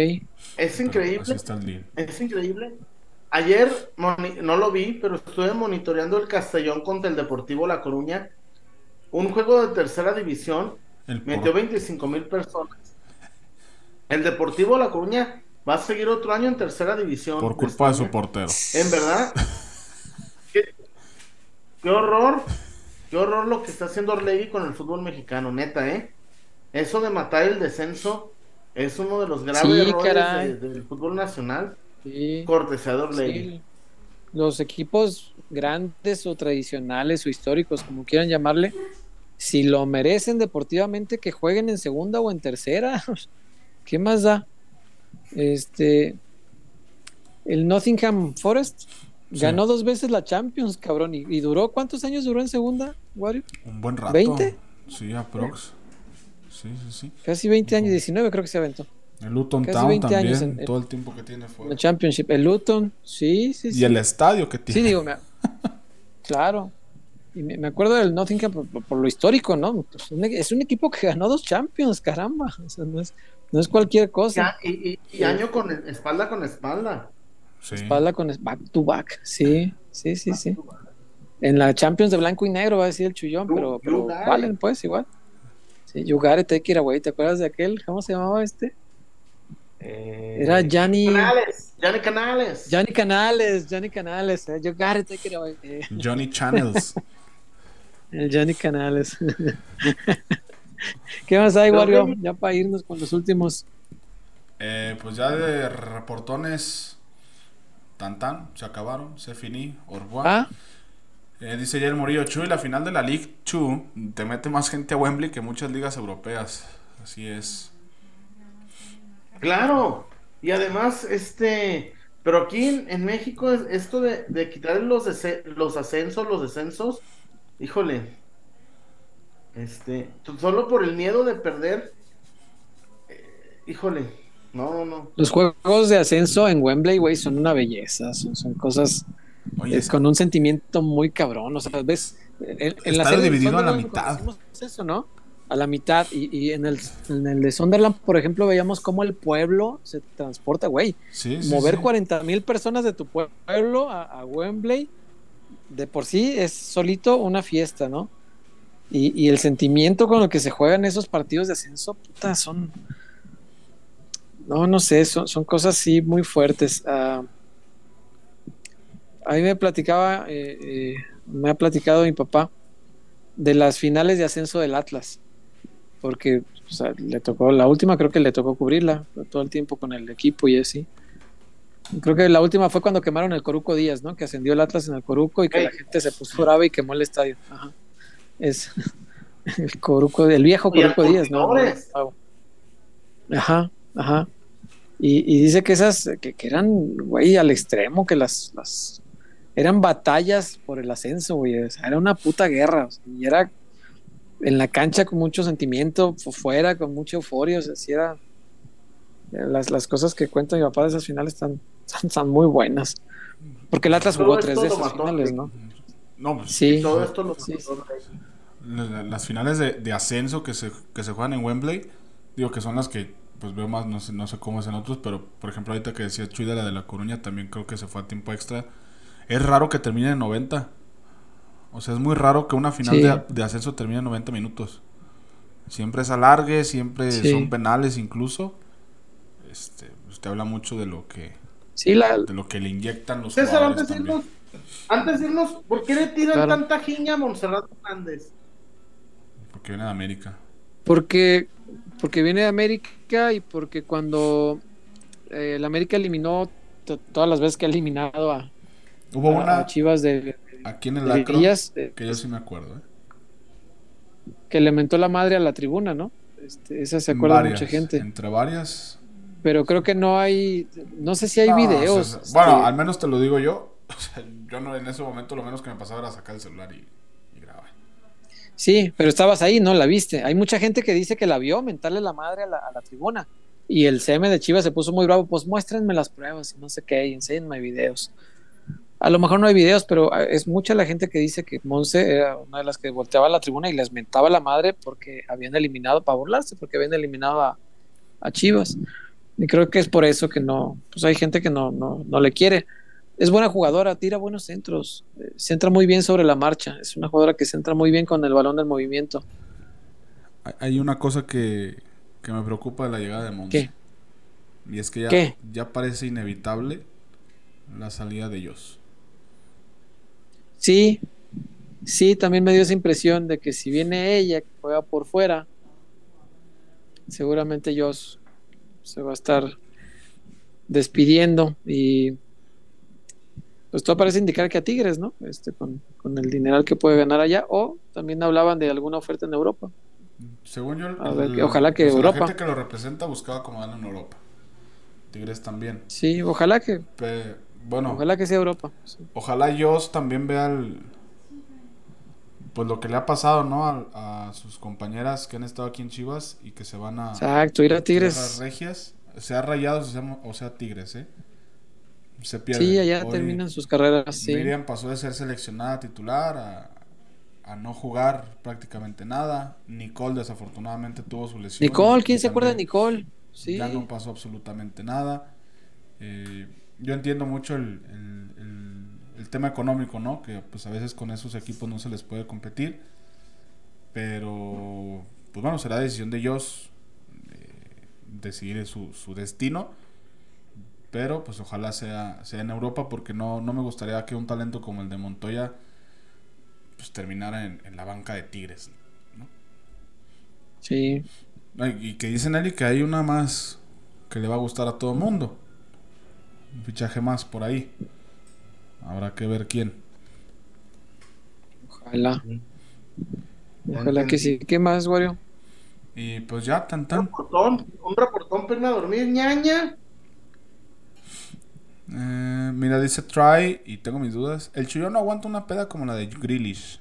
es Pero increíble. Así está el deal. Es increíble. Ayer no lo vi, pero estuve monitoreando el Castellón contra el Deportivo La Coruña. Un juego de tercera división. El por- Metió 25 mil personas. El Deportivo La Coruña va a seguir otro año en tercera división. por culpa de España. su portero. En verdad. qué, qué horror. Qué horror lo que está haciendo Orlegui con el fútbol mexicano, neta, ¿eh? Eso de matar el descenso es uno de los graves Sí, errores de- del fútbol nacional. Sí. Cortesía de Orlegui. Sí. Los equipos grandes o tradicionales o históricos, como quieran llamarle, si lo merecen deportivamente, que jueguen en segunda o en tercera. ¿Qué más da? Este. El Nottingham Forest Sí. ganó dos veces la Champions, cabrón. ¿Y, y duró cuántos años duró en segunda, Wario? Un buen rato. ¿20? Sí, aprox. Sí, sí, sí. Casi 20 años, 19 creo que se aventó. El Luton Casi Town 20 también, años en- todo el tiempo que tiene La fuera. Championship. El Luton, sí, sí, sí. Y el estadio que Sí, tiene. digo, me- claro. Y me, me acuerdo del Nottingham por, por- por lo histórico, ¿no? Pues un es un equipo que ganó dos Champions, caramba. O sea, no es, no es cualquier cosa. Ya, y, y- y año con espalda con espalda. Sí. Espalda con back to back. Sí, sí, sí, sí. En la Champions de blanco y negro va a decir el chullón, You- pero, valen, pues, igual. Sí, you got it, take it away. ¿Te acuerdas de aquel? ¿Cómo se llamaba este? Era Gianni. Canales, Gianni Canales. Gianni Canales, Gianni Canales. eh, You got it, take it away. Eh, Johnny Channels. El Johnny Canales. ¿Qué más hay, Wario? que- Ya para irnos con los últimos. Eh, pues ya de reportones. Tan tan, se acabaron, se finí, revoir. Ah. Eh, dice ya el Murillo, Chuy, la final de la League 2 te mete más gente a Wembley que muchas ligas europeas. Así es. Claro, y además, este, pero aquí en, en México es esto de, de quitar los ascensos, los descensos, híjole, este, solo por el miedo de perder, eh, híjole, no, no, no. Los juegos de ascenso en Wembley, güey, son una belleza. Son, son cosas Oye, es- con un sentimiento muy cabrón. O sea, ves. En, en la serie dividido a la mitad. Eso, ¿no? A la mitad. Y, y en, el, en el de Sunderland, por ejemplo, veíamos cómo el pueblo se transporta, güey. Sí, sí, Mover sí. 40 mil personas de tu pueblo a, a Wembley, de por sí es solito una fiesta, ¿no? Y, y el sentimiento con el que se juegan esos partidos de ascenso, puta, son. No, no sé, son, son cosas sí muy fuertes. Ah, a mí me platicaba, eh, eh, me ha platicado mi papá de las finales de ascenso del Atlas, porque o sea, le tocó, la última creo que le tocó cubrirla todo el tiempo con el equipo y así. Creo que la última fue cuando quemaron el Coruco Díaz, ¿no? Que ascendió el Atlas en el Coruco y que la gente se puso brava y quemó el estadio. Ajá. Es el Coruco, el viejo Coruco Díaz, ¿no? Curtidores. Ajá, ajá. Y, y dice que esas, que, que eran, güey, al extremo, que las, las eran batallas por el ascenso, güey. O sea, era una puta guerra. o sea, y era en la cancha con mucho sentimiento, fu- fuera con mucha euforia. O sea, sí era. Las, las cosas que cuenta mi papá de esas finales están, están, están muy buenas. Porque el Atlas jugó tres de esas finales. ¿no? No, pues, Sí. Todo esto lo Sí, sí. la- la- las finales de, de ascenso que se, que se juegan en Wembley, digo que son las que pues veo más, no sé, no sé cómo es en otros, pero por ejemplo ahorita que decía Chuy de la de La Coruña, también creo que se fue a tiempo extra. Es raro que termine en 90. O sea, es muy raro que una final Sí. de, de ascenso termine en 90 minutos. Siempre es alargue, siempre Sí. son penales incluso. Este, usted habla mucho de lo que Sí, la, de lo que le inyectan los César, jugadores antes de también. irnos, antes de irnos, ¿por qué le tiran Claro. tanta jiña a Montserrat Hernández? Porque viene de América. Porque, porque viene de América y porque cuando eh, el América eliminó to- todas las veces que ha eliminado a, Hubo a- una a Chivas de, aquí en el Acro que yo sí me acuerdo, ¿eh? que le mentó la madre a la tribuna, ¿no? Este, esa se acuerda Varias, mucha gente. Entre varias. Pero creo que no hay, no sé si hay No, videos. o sea, este, bueno, al menos te lo digo yo. Yo no en ese momento lo menos que me pasaba era sacar el celular y, grabar. Sí, pero estabas ahí, ¿no? La viste. Hay mucha gente que dice que la vio mentarle la madre a la, a tribuna. Y el CM de Chivas se puso muy bravo. Pues muéstrenme las pruebas y no sé qué, y enséñenme videos. A lo mejor no hay videos, pero ah, es mucha la gente que dice que Monse era una de las que volteaba a la tribuna y les mentaba la madre porque habían eliminado, para burlarse, porque habían eliminado a, a Chivas. Y creo que es por eso que no, pues hay gente que no, no, no le quiere. Es buena jugadora, tira buenos centros, eh, centra muy bien sobre la marcha. Es una jugadora que centra muy bien con el balón del movimiento. Hay- una cosa que, que me preocupa de la llegada de Monse. ¿Qué? Y es que ya, ¿Qué? ya parece inevitable la salida de ellos. Sí, sí, también me dio esa impresión de que si viene ella, que juega por fuera, seguramente Joss se va a estar despidiendo y pues todo parece indicar que a Tigres, ¿no? Este, con, con el dineral que puede ganar allá, o también hablaban de alguna oferta en Europa. Según yo, A ver, que- ojalá que o sea, Europa. La gente que lo representa buscaba acomodarlo en Europa. Tigres también. Sí, ojalá que, Pe- bueno, ojalá que sea Europa. sí. Ojalá Joss también vea el- pues lo que le ha pasado, ¿no? A, a sus compañeras que han estado aquí en Chivas y que se van a Exacto, ir a Tigres. tierras regias, sea Rayados o sea, o sea Tigres, ¿eh? Se pierden. Sí, allá Hoy terminan sus carreras, sí. Miriam pasó de ser seleccionada titular a, a no jugar prácticamente nada. Nicole desafortunadamente tuvo su lesión. Nicole, ¿quién se acuerda de Nicole? Sí. ya no pasó absolutamente nada. Eh, yo entiendo mucho el, el- el- el tema económico, ¿no? Que pues a veces con esos equipos no se les puede competir. Pero, pues bueno, será decisión de ellos eh, decidir su, su destino. Pero pues ojalá sea, sea en Europa porque no, no me gustaría que un talento como el de Montoya pues, terminara en, en la banca de Tigres. Sí. Ay, Y que dice Nelly que hay una más que le va a gustar a todo el mundo. Un fichaje más por ahí. Habrá que ver quién. Ojalá. Ojalá que sí. ¿Qué más, Wario? Y pues ya, tan tan. Reportón, un reportón para irme a dormir, ñaña. Eh, mira, dice Try y tengo mis dudas. El Chuyón no aguanta una peda como la de Grealish.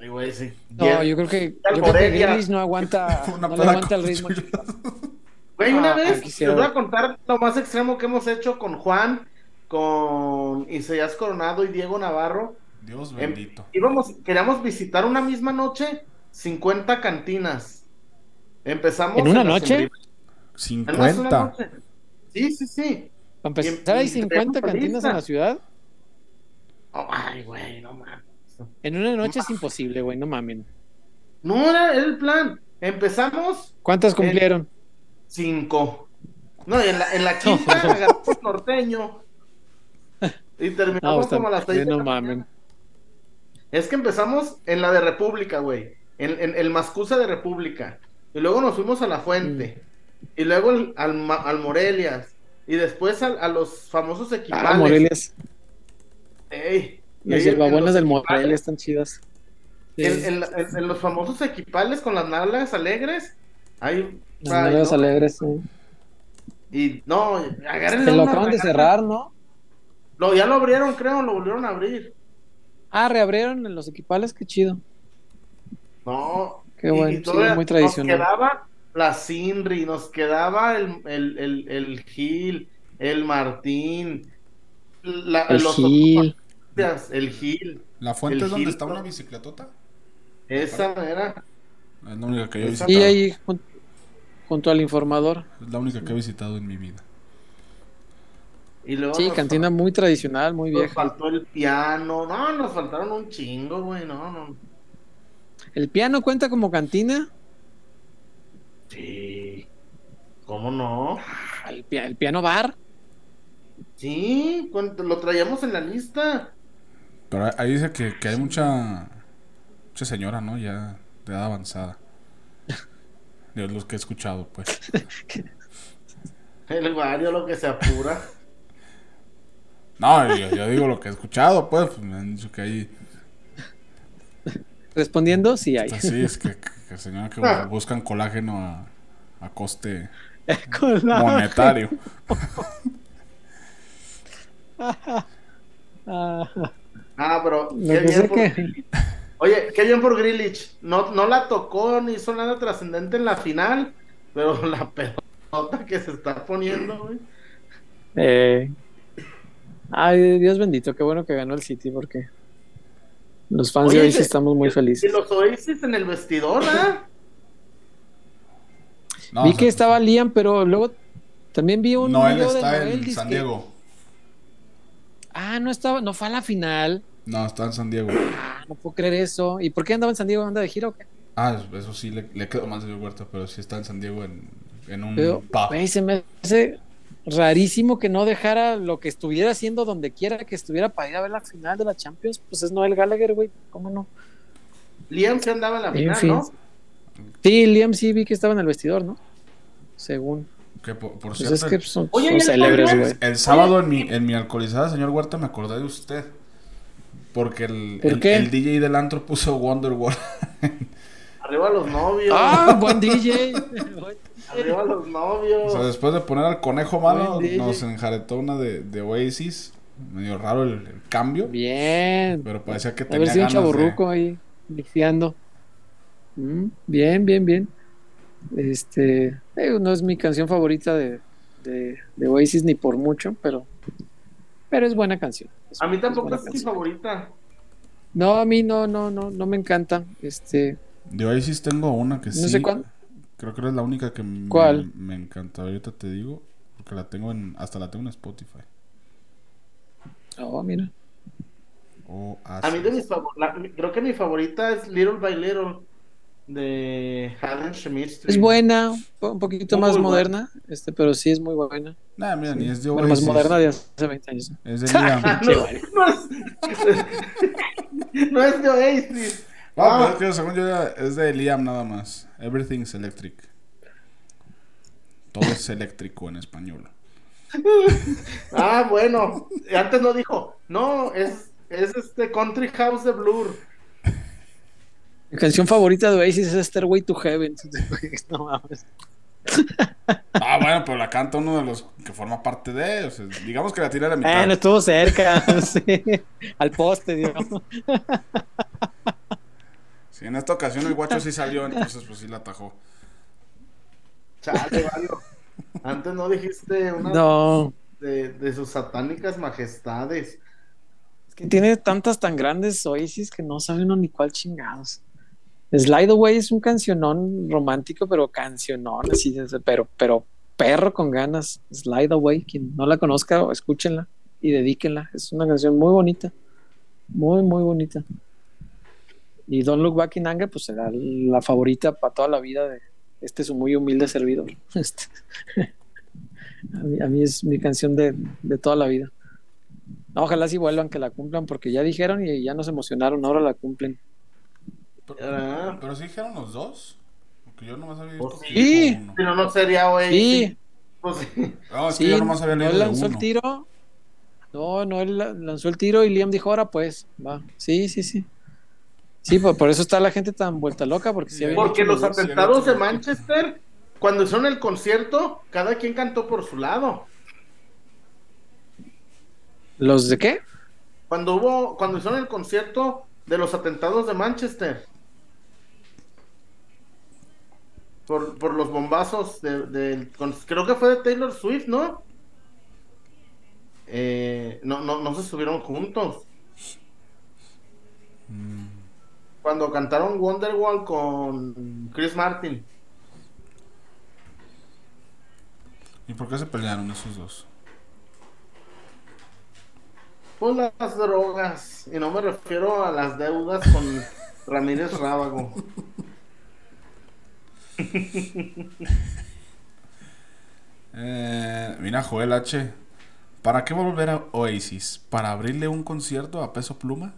Ay, güey, sí. No, yo creo que, yo creo que Grealish no aguanta, Una no le aguanta el ritmo. Güey, una Ah, vez les voy a contar lo más extremo que hemos hecho con Juan, con Isaías Coronado y Diego Navarro. Dios Em, bendito. íbamos, queríamos visitar una misma noche 50 cantinas. Empezamos ¿En una noche? Sembri- En una sola 50. noche. Sí, sí, sí. Para empezar, hay y 50 traíamos cantinas en la ciudad. Ay, güey, no mames. En una noche es imposible, güey, no mamen. No era el plan. Empezamos ¿Cuántas cumplieron? cinco. No, y en la, en la quinta agarramos norteño. Y terminamos como a las seis. no mamen. Es que empezamos en la de República, güey. En, en el Mascusa de República. Y luego nos fuimos a La Fuente. Mm. Y luego al, Ma- al Morelias. Y después a, los famosos equipales. Ah, Morelias. Ey. Las hierbabuenas los del Morelia están chidas. Sí. En, los famosos equipales con las nalgas alegres. Hay. Las ay, nalgas no. alegres, sí. Y no, agárrenle Se lo acaban de cerrar, ¿no? Lo, ya lo abrieron, creo, lo volvieron a abrir. Ah, reabrieron en los equipales, qué chido. No. Qué bueno, sí, muy tradicional. Nos quedaba la Sinri, nos quedaba el, el, el, el Gil, el Martín, la, El los Gil. el Gil. ¿La fuente El es donde Gil, está una bicicletota? Esa era. Es la única que yo he visitado. Y ahí, jun- junto al informador. Es la única que he visitado en mi vida. Y luego Sí, nos, cantina muy tradicional, muy nos vieja. faltó el piano. No, nos faltaron un chingo, güey. No, no. ¿El piano cuenta como cantina? Sí. ¿Cómo no? Ah, ¿El, pia- el piano bar? Sí, cuando- lo traíamos en la lista. Pero ahí- dice que, que hay mucha mucha señora, ¿no? Ya de edad avanzada. De los que he escuchado, pues. El Wario lo que se apura. No, yo, yo digo lo que he escuchado, pues. pues, me han dicho que hay. Respondiendo, sí hay. Así es que, que, señora que bu- buscan colágeno a, a coste Colágeno. monetario. Ah, Ah, pero qué bien por que-. Oye, qué bien por Grilich. No, no la tocó ni hizo nada trascendente en la final, pero la pelota que se está poniendo, güey. eh, Ay, Dios bendito, qué bueno que ganó el City porque los fans Oye, de hoy ese- estamos muy Y felices. los Oasis en el vestidor, ¿ah? No, vi o sea, que estaba Liam, pero luego también vi un Noel video de está Noel, en San Diego. Ah, no estaba, no fue a la final. No, está en San Diego. Ah, no puedo creer eso. ¿Y por qué andaba en San Diego? ¿Anda de gira o qué? Ah, eso sí le, le quedó más señor Huerta, pero sí está en San Diego en, en un Pero, pub. se me hace rarísimo que no dejara lo que estuviera haciendo donde quiera que estuviera para ir a ver la final de la Champions. Pues es Noel Gallagher, güey. ¿Cómo no? Liam se andaba en la En final, fin. ¿no? Sí, Liam sí vi que estaba en el vestidor, ¿no? Según. Que por, por Pues cierto, es que son, Oye, son ¿y el célebres, güey. el sábado en mi, en mi alcoholizada, señor Huerta, me acordé de usted. Porque el, ¿Por el, qué? el DJ del antro puso Wonderwall. Arriba los novios. Ah, buen DJ. Arriba los O sea, después de poner al conejo malo, nos enjaretó una de, de Oasis. Medio raro el, el cambio. Bien. Pero parecía que A tenía ver si un de- chaburruco ahí, mixeando. Mm, bien, bien, bien. Este, eh, no es mi canción favorita de, de, de Oasis ni por mucho, pero, pero es buena canción. Es- A mí tampoco buena es mi favorita. No, a mí no, no, no, no me encanta. Este, De Oasis tengo una que No sí. sé cuál. Creo que es la única que me, ¿Cuál? me encanta. Ahorita te digo. Porque la tengo en. Hasta la tengo en Spotify. oh, mira. O A mí de mis favoritas, creo que mi favorita es Little by Little de Haden Schmistry. Es buena, un poquito Muy más moderna, este, pero sí es muy buena. Nah, mira, Sí. ni es de Bueno, más moderna de hace 20 años. Es de Liam. Ah, no es- no es de Oasis. No, Ah. pero es que según yo era- es de Liam nada más. Everything's electric. Todo es eléctrico en español. Ah, bueno. Antes no dijo. No, es, es este Country House de Blur. Mi canción favorita de Oasis es Stairway to Heaven. No mames. Ah, bueno, pero la canta uno de los que forma parte de. O sea, digamos que la tira a la mitad. Eh, no estuvo cerca. sí. Al poste, digamos. Sí, en esta ocasión el guacho sí salió, entonces pues sí la atajó. Chale, Mario. Antes no dijiste una No. de, de sus satánicas majestades. Es que tiene tantas tan grandes Oasis que no sabe uno ni cuál chingados. Slide Away es un cancionón romántico, pero cancionón, así, pero, pero perro con ganas. Slide Away, quien no la conozca, escúchenla y dedíquenla. Es una canción muy bonita, muy, muy bonita. Y Don't Look Back in Anger, pues será la favorita para toda la vida de este su muy humilde servidor. Este, a, mí, a mí es mi canción de, de toda la vida. No, ojalá sí vuelvan, que la cumplan, porque ya dijeron y ya nos emocionaron, ahora la cumplen. Ah, Pero sí dijeron los dos. Porque yo nomás había visto que sí. Si no, no sería Oasis. Sí, Pues sí. No, es que sí, yo nomás había no leído él de lanzó el tiro. No, no, él la- lanzó el tiro y Liam dijo, ahora pues, va. Sí, sí, sí. Sí, por, por eso está la gente tan vuelta loca, porque sí Porque los dos. atentados de Manchester, cuando hicieron el concierto, cada quien cantó por su lado. ¿Los de qué? Cuando hubo, cuando hicieron el concierto de los atentados de Manchester. Por, por los bombazos de, creo que fue de Taylor Swift, ¿no? Eh, no, no, no se estuvieron juntos. Cuando cantaron Wonderwall con Chris Martin. ¿Y por qué se pelearon esos dos? Por las drogas. Y no me refiero a las deudas con Ramírez Rábago. Eh, mira, Joel H. ¿Para qué volver a Oasis? ¿Para abrirle un concierto a peso pluma?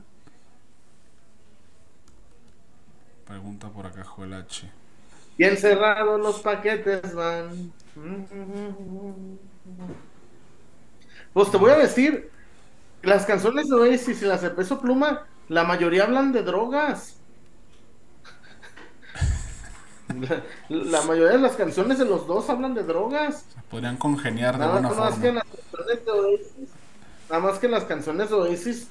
Pregunta por acá Joel H. Bien cerrados los paquetes van. Pues te voy a decir, las canciones de Oasis y las de Peso Pluma, la mayoría hablan de drogas. La, la mayoría de las canciones de los dos hablan de drogas. Podrían congeniar de Nada alguna más que las canciones de Oasis, nada más que las canciones de Oasis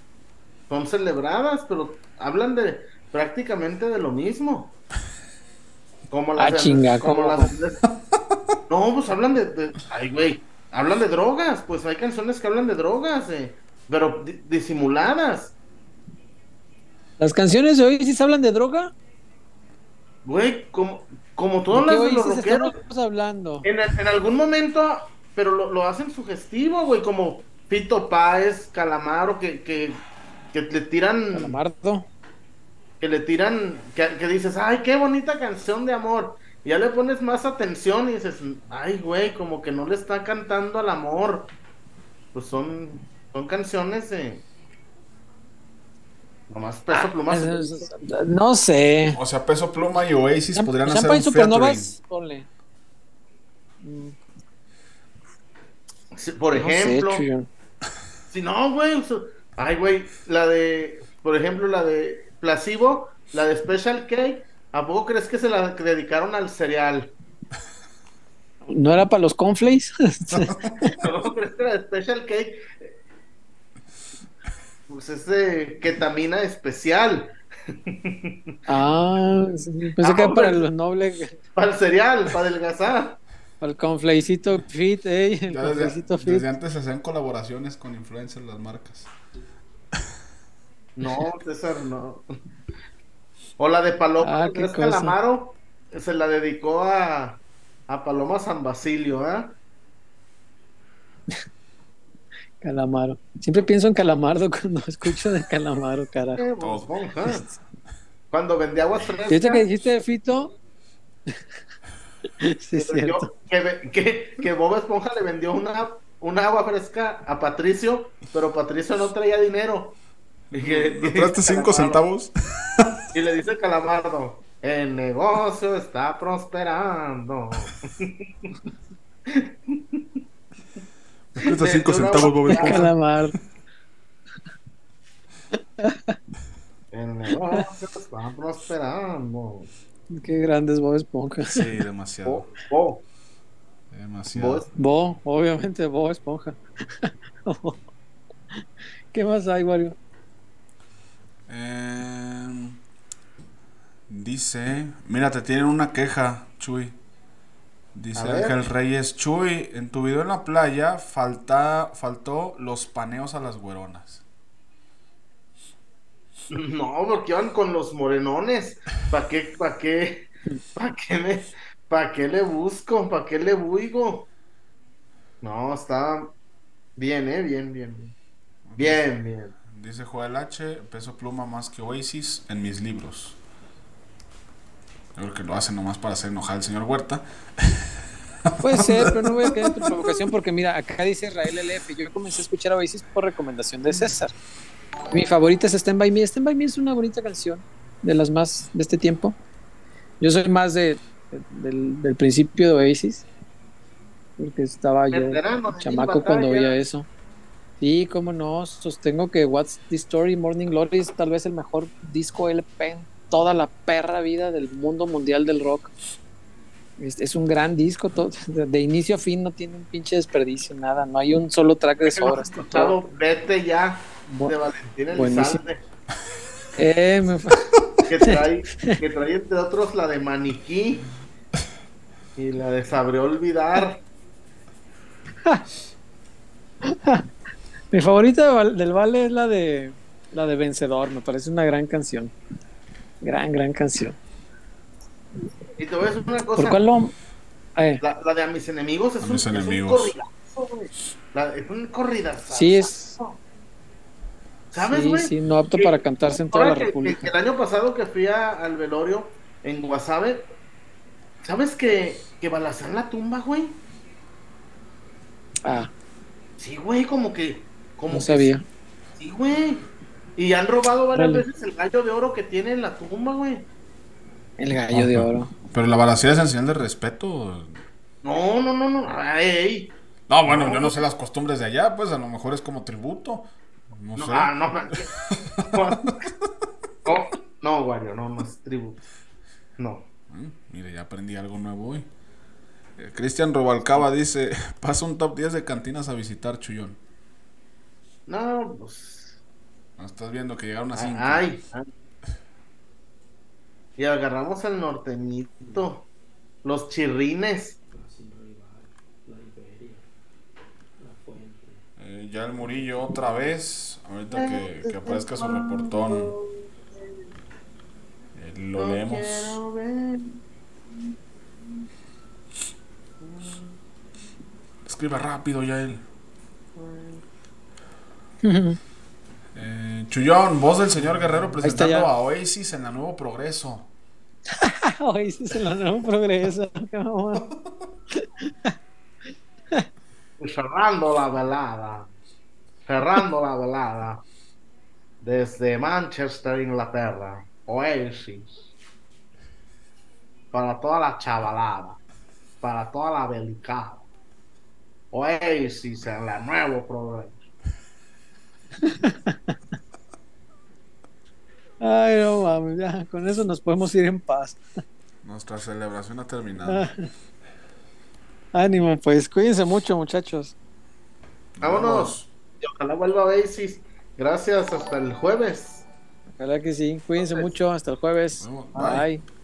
son celebradas, pero hablan de prácticamente de lo mismo. Como las Ah, chinga, como las No, pues hablan de, de- ay güey, hablan de drogas, pues hay canciones que hablan de drogas, eh, pero di- disimuladas. ¿Las canciones de Oasis hablan de droga? Güey, como como tú ¿De qué hablas de los rockeros, estamos hablando? En, en algún momento, pero lo, lo hacen sugestivo, güey, como Pito Páez, Calamaro, que, que, que le tiran. Calamardo. Que le tiran, que, que dices, ay, qué bonita canción de amor. Y ya le pones más atención y dices, ay, güey, como que no le está cantando al amor. Pues son, son canciones de. Nomás peso pluma. No sé. O sea, peso pluma y Oasis podrían hacer un Supernovas, ponle. Sí, por No sé, ejemplo. Chuyón. Si no, güey. ay, güey. La de. Por ejemplo, la de Placebo, la de Special K. ¿A poco crees que se la dedicaron al cereal? ¿No era para los cornflakes? ¿A poco crees que la de Special K? Pues es de ketamina especial. ah, sí, pensé que era para el noble. Para el cereal, para adelgazar. Para el cornflakecito fit, eh. El Ya desde, fit. desde antes se hacían colaboraciones con influencers las marcas. No, César, no. O la de Paloma Ah, cosa. Calamaro se la dedicó a, a Paloma San Basilio, ¿ah? Calamaro. Siempre pienso en Calamardo cuando escucho de Calamaro, carajo. Esponja. Cuando vendía aguas ¿Viste frescas. que dijiste de Fito? sí, cierto. que, que, que Bob Esponja le vendió una, una agua fresca a Patricio, pero Patricio no traía dinero. Y que- ¿Me prestaste cinco centavos? Y le dice Calamardo, el negocio está prosperando. Me prestas cinco centavos, Bob Esponja. Calamar. El negocio está prosperando. Qué grande es Bob Esponja. Sí, demasiado. Bo, Demasiado. Bo, obviamente Bob Esponja. ¿Qué más hay, Wario? Eh, dice, mira, te tienen una queja, Chuy. Dice. Ángel Reyes, Chuy, en tu video en la playa falta, faltó los paneos a las güeronas. No, porque iban con los morenones. ¿Para qué, para qué, para qué me, qué le busco? ¿Para qué le buigo? No, está bien, eh, bien, bien, bien. Bien, bien. Dice Joel H, peso pluma más que Oasis en mis libros. Yo creo que lo hace nomás para hacer enojar al señor Huerta. Puede ser, pero no voy a caer en tu provocación porque mira, acá dice Israel LF. Yo comencé a escuchar a Oasis por recomendación de César. Mi favorita es Stand By Me. Stand By Me es una bonita canción, de las más de este tiempo. Yo soy más de, de- del, del principio de Oasis, porque estaba yo chamaco cuando veía eso. Sí, cómo no, sostengo que What's the Story Morning Glory es tal vez el mejor disco LP en toda la perra vida del mundo mundial del rock. Es, es un gran disco, todo, de, inicio a fin no tiene un pinche desperdicio, nada, no hay un solo track de sobra. vete ya de Valentín. Elizalde. Eh, me fa- Que trae, que trae entre otros la de Maniquí y la de Sabré Olvidar. Mi favorita del Vale es la de la de Vencedor, me parece una gran canción. Gran, gran canción. Y te voy a decir una cosa. ¿Por cuál lo...? Eh, La, la de a mis enemigos es, A un, mis es un enemigos. corridazo, güey. La- es un corridazo. sí es... ¿Sabes, sí, sí, no apto Que- para cantarse en toda la que- República. que el año pasado que fui a- al velorio en Guasave, ¿sabes que, que balazan la tumba, güey? Ah, Sí, güey, como que. Como no sabía. Sí, güey. Y han robado varias veces el gallo de oro que tiene en la tumba, güey. El gallo de oro. Pero la balacera es en señal de respeto. No, no, no, no. Ay, No, bueno, yo no sé las costumbres de allá, pues a lo mejor es como tributo. No, no, sé. ah, no, no, no, no, Wario, no, no es tributo. No. Mm, Mire, ya aprendí algo nuevo hoy. Eh, Cristian Robalcaba dice, pasa un top 10 de cantinas a visitar Chuyón. No, pues. No estás viendo que llegaron a 5. Ay, ay. Y agarramos al norteñito. Los chirrines. Eh, ya el Murillo otra vez. Ahorita que, que aparezca su reportón. eh, lo leemos. Escriba rápido ya él. Eh, Chuyón, voz del señor Guerrero presentando a Oasis en la Nuevo Progreso. Sí se lo nuevo progreso. mamón. Cerrando la velada. Cerrando la velada. Desde Manchester, Inglaterra. Oasis. Para toda la chavalada. Para toda la belicada. Oasis en la nuevo progreso. Ay, no mames, ya, con eso nos podemos ir en paz. Nuestra celebración ha terminado. Ánimo, pues, cuídense mucho, muchachos. Vámonos. Y ojalá vuelva Oasis. Gracias, hasta el jueves. Ojalá que sí. Cuídense mucho. Hasta el jueves. Bye. Bye.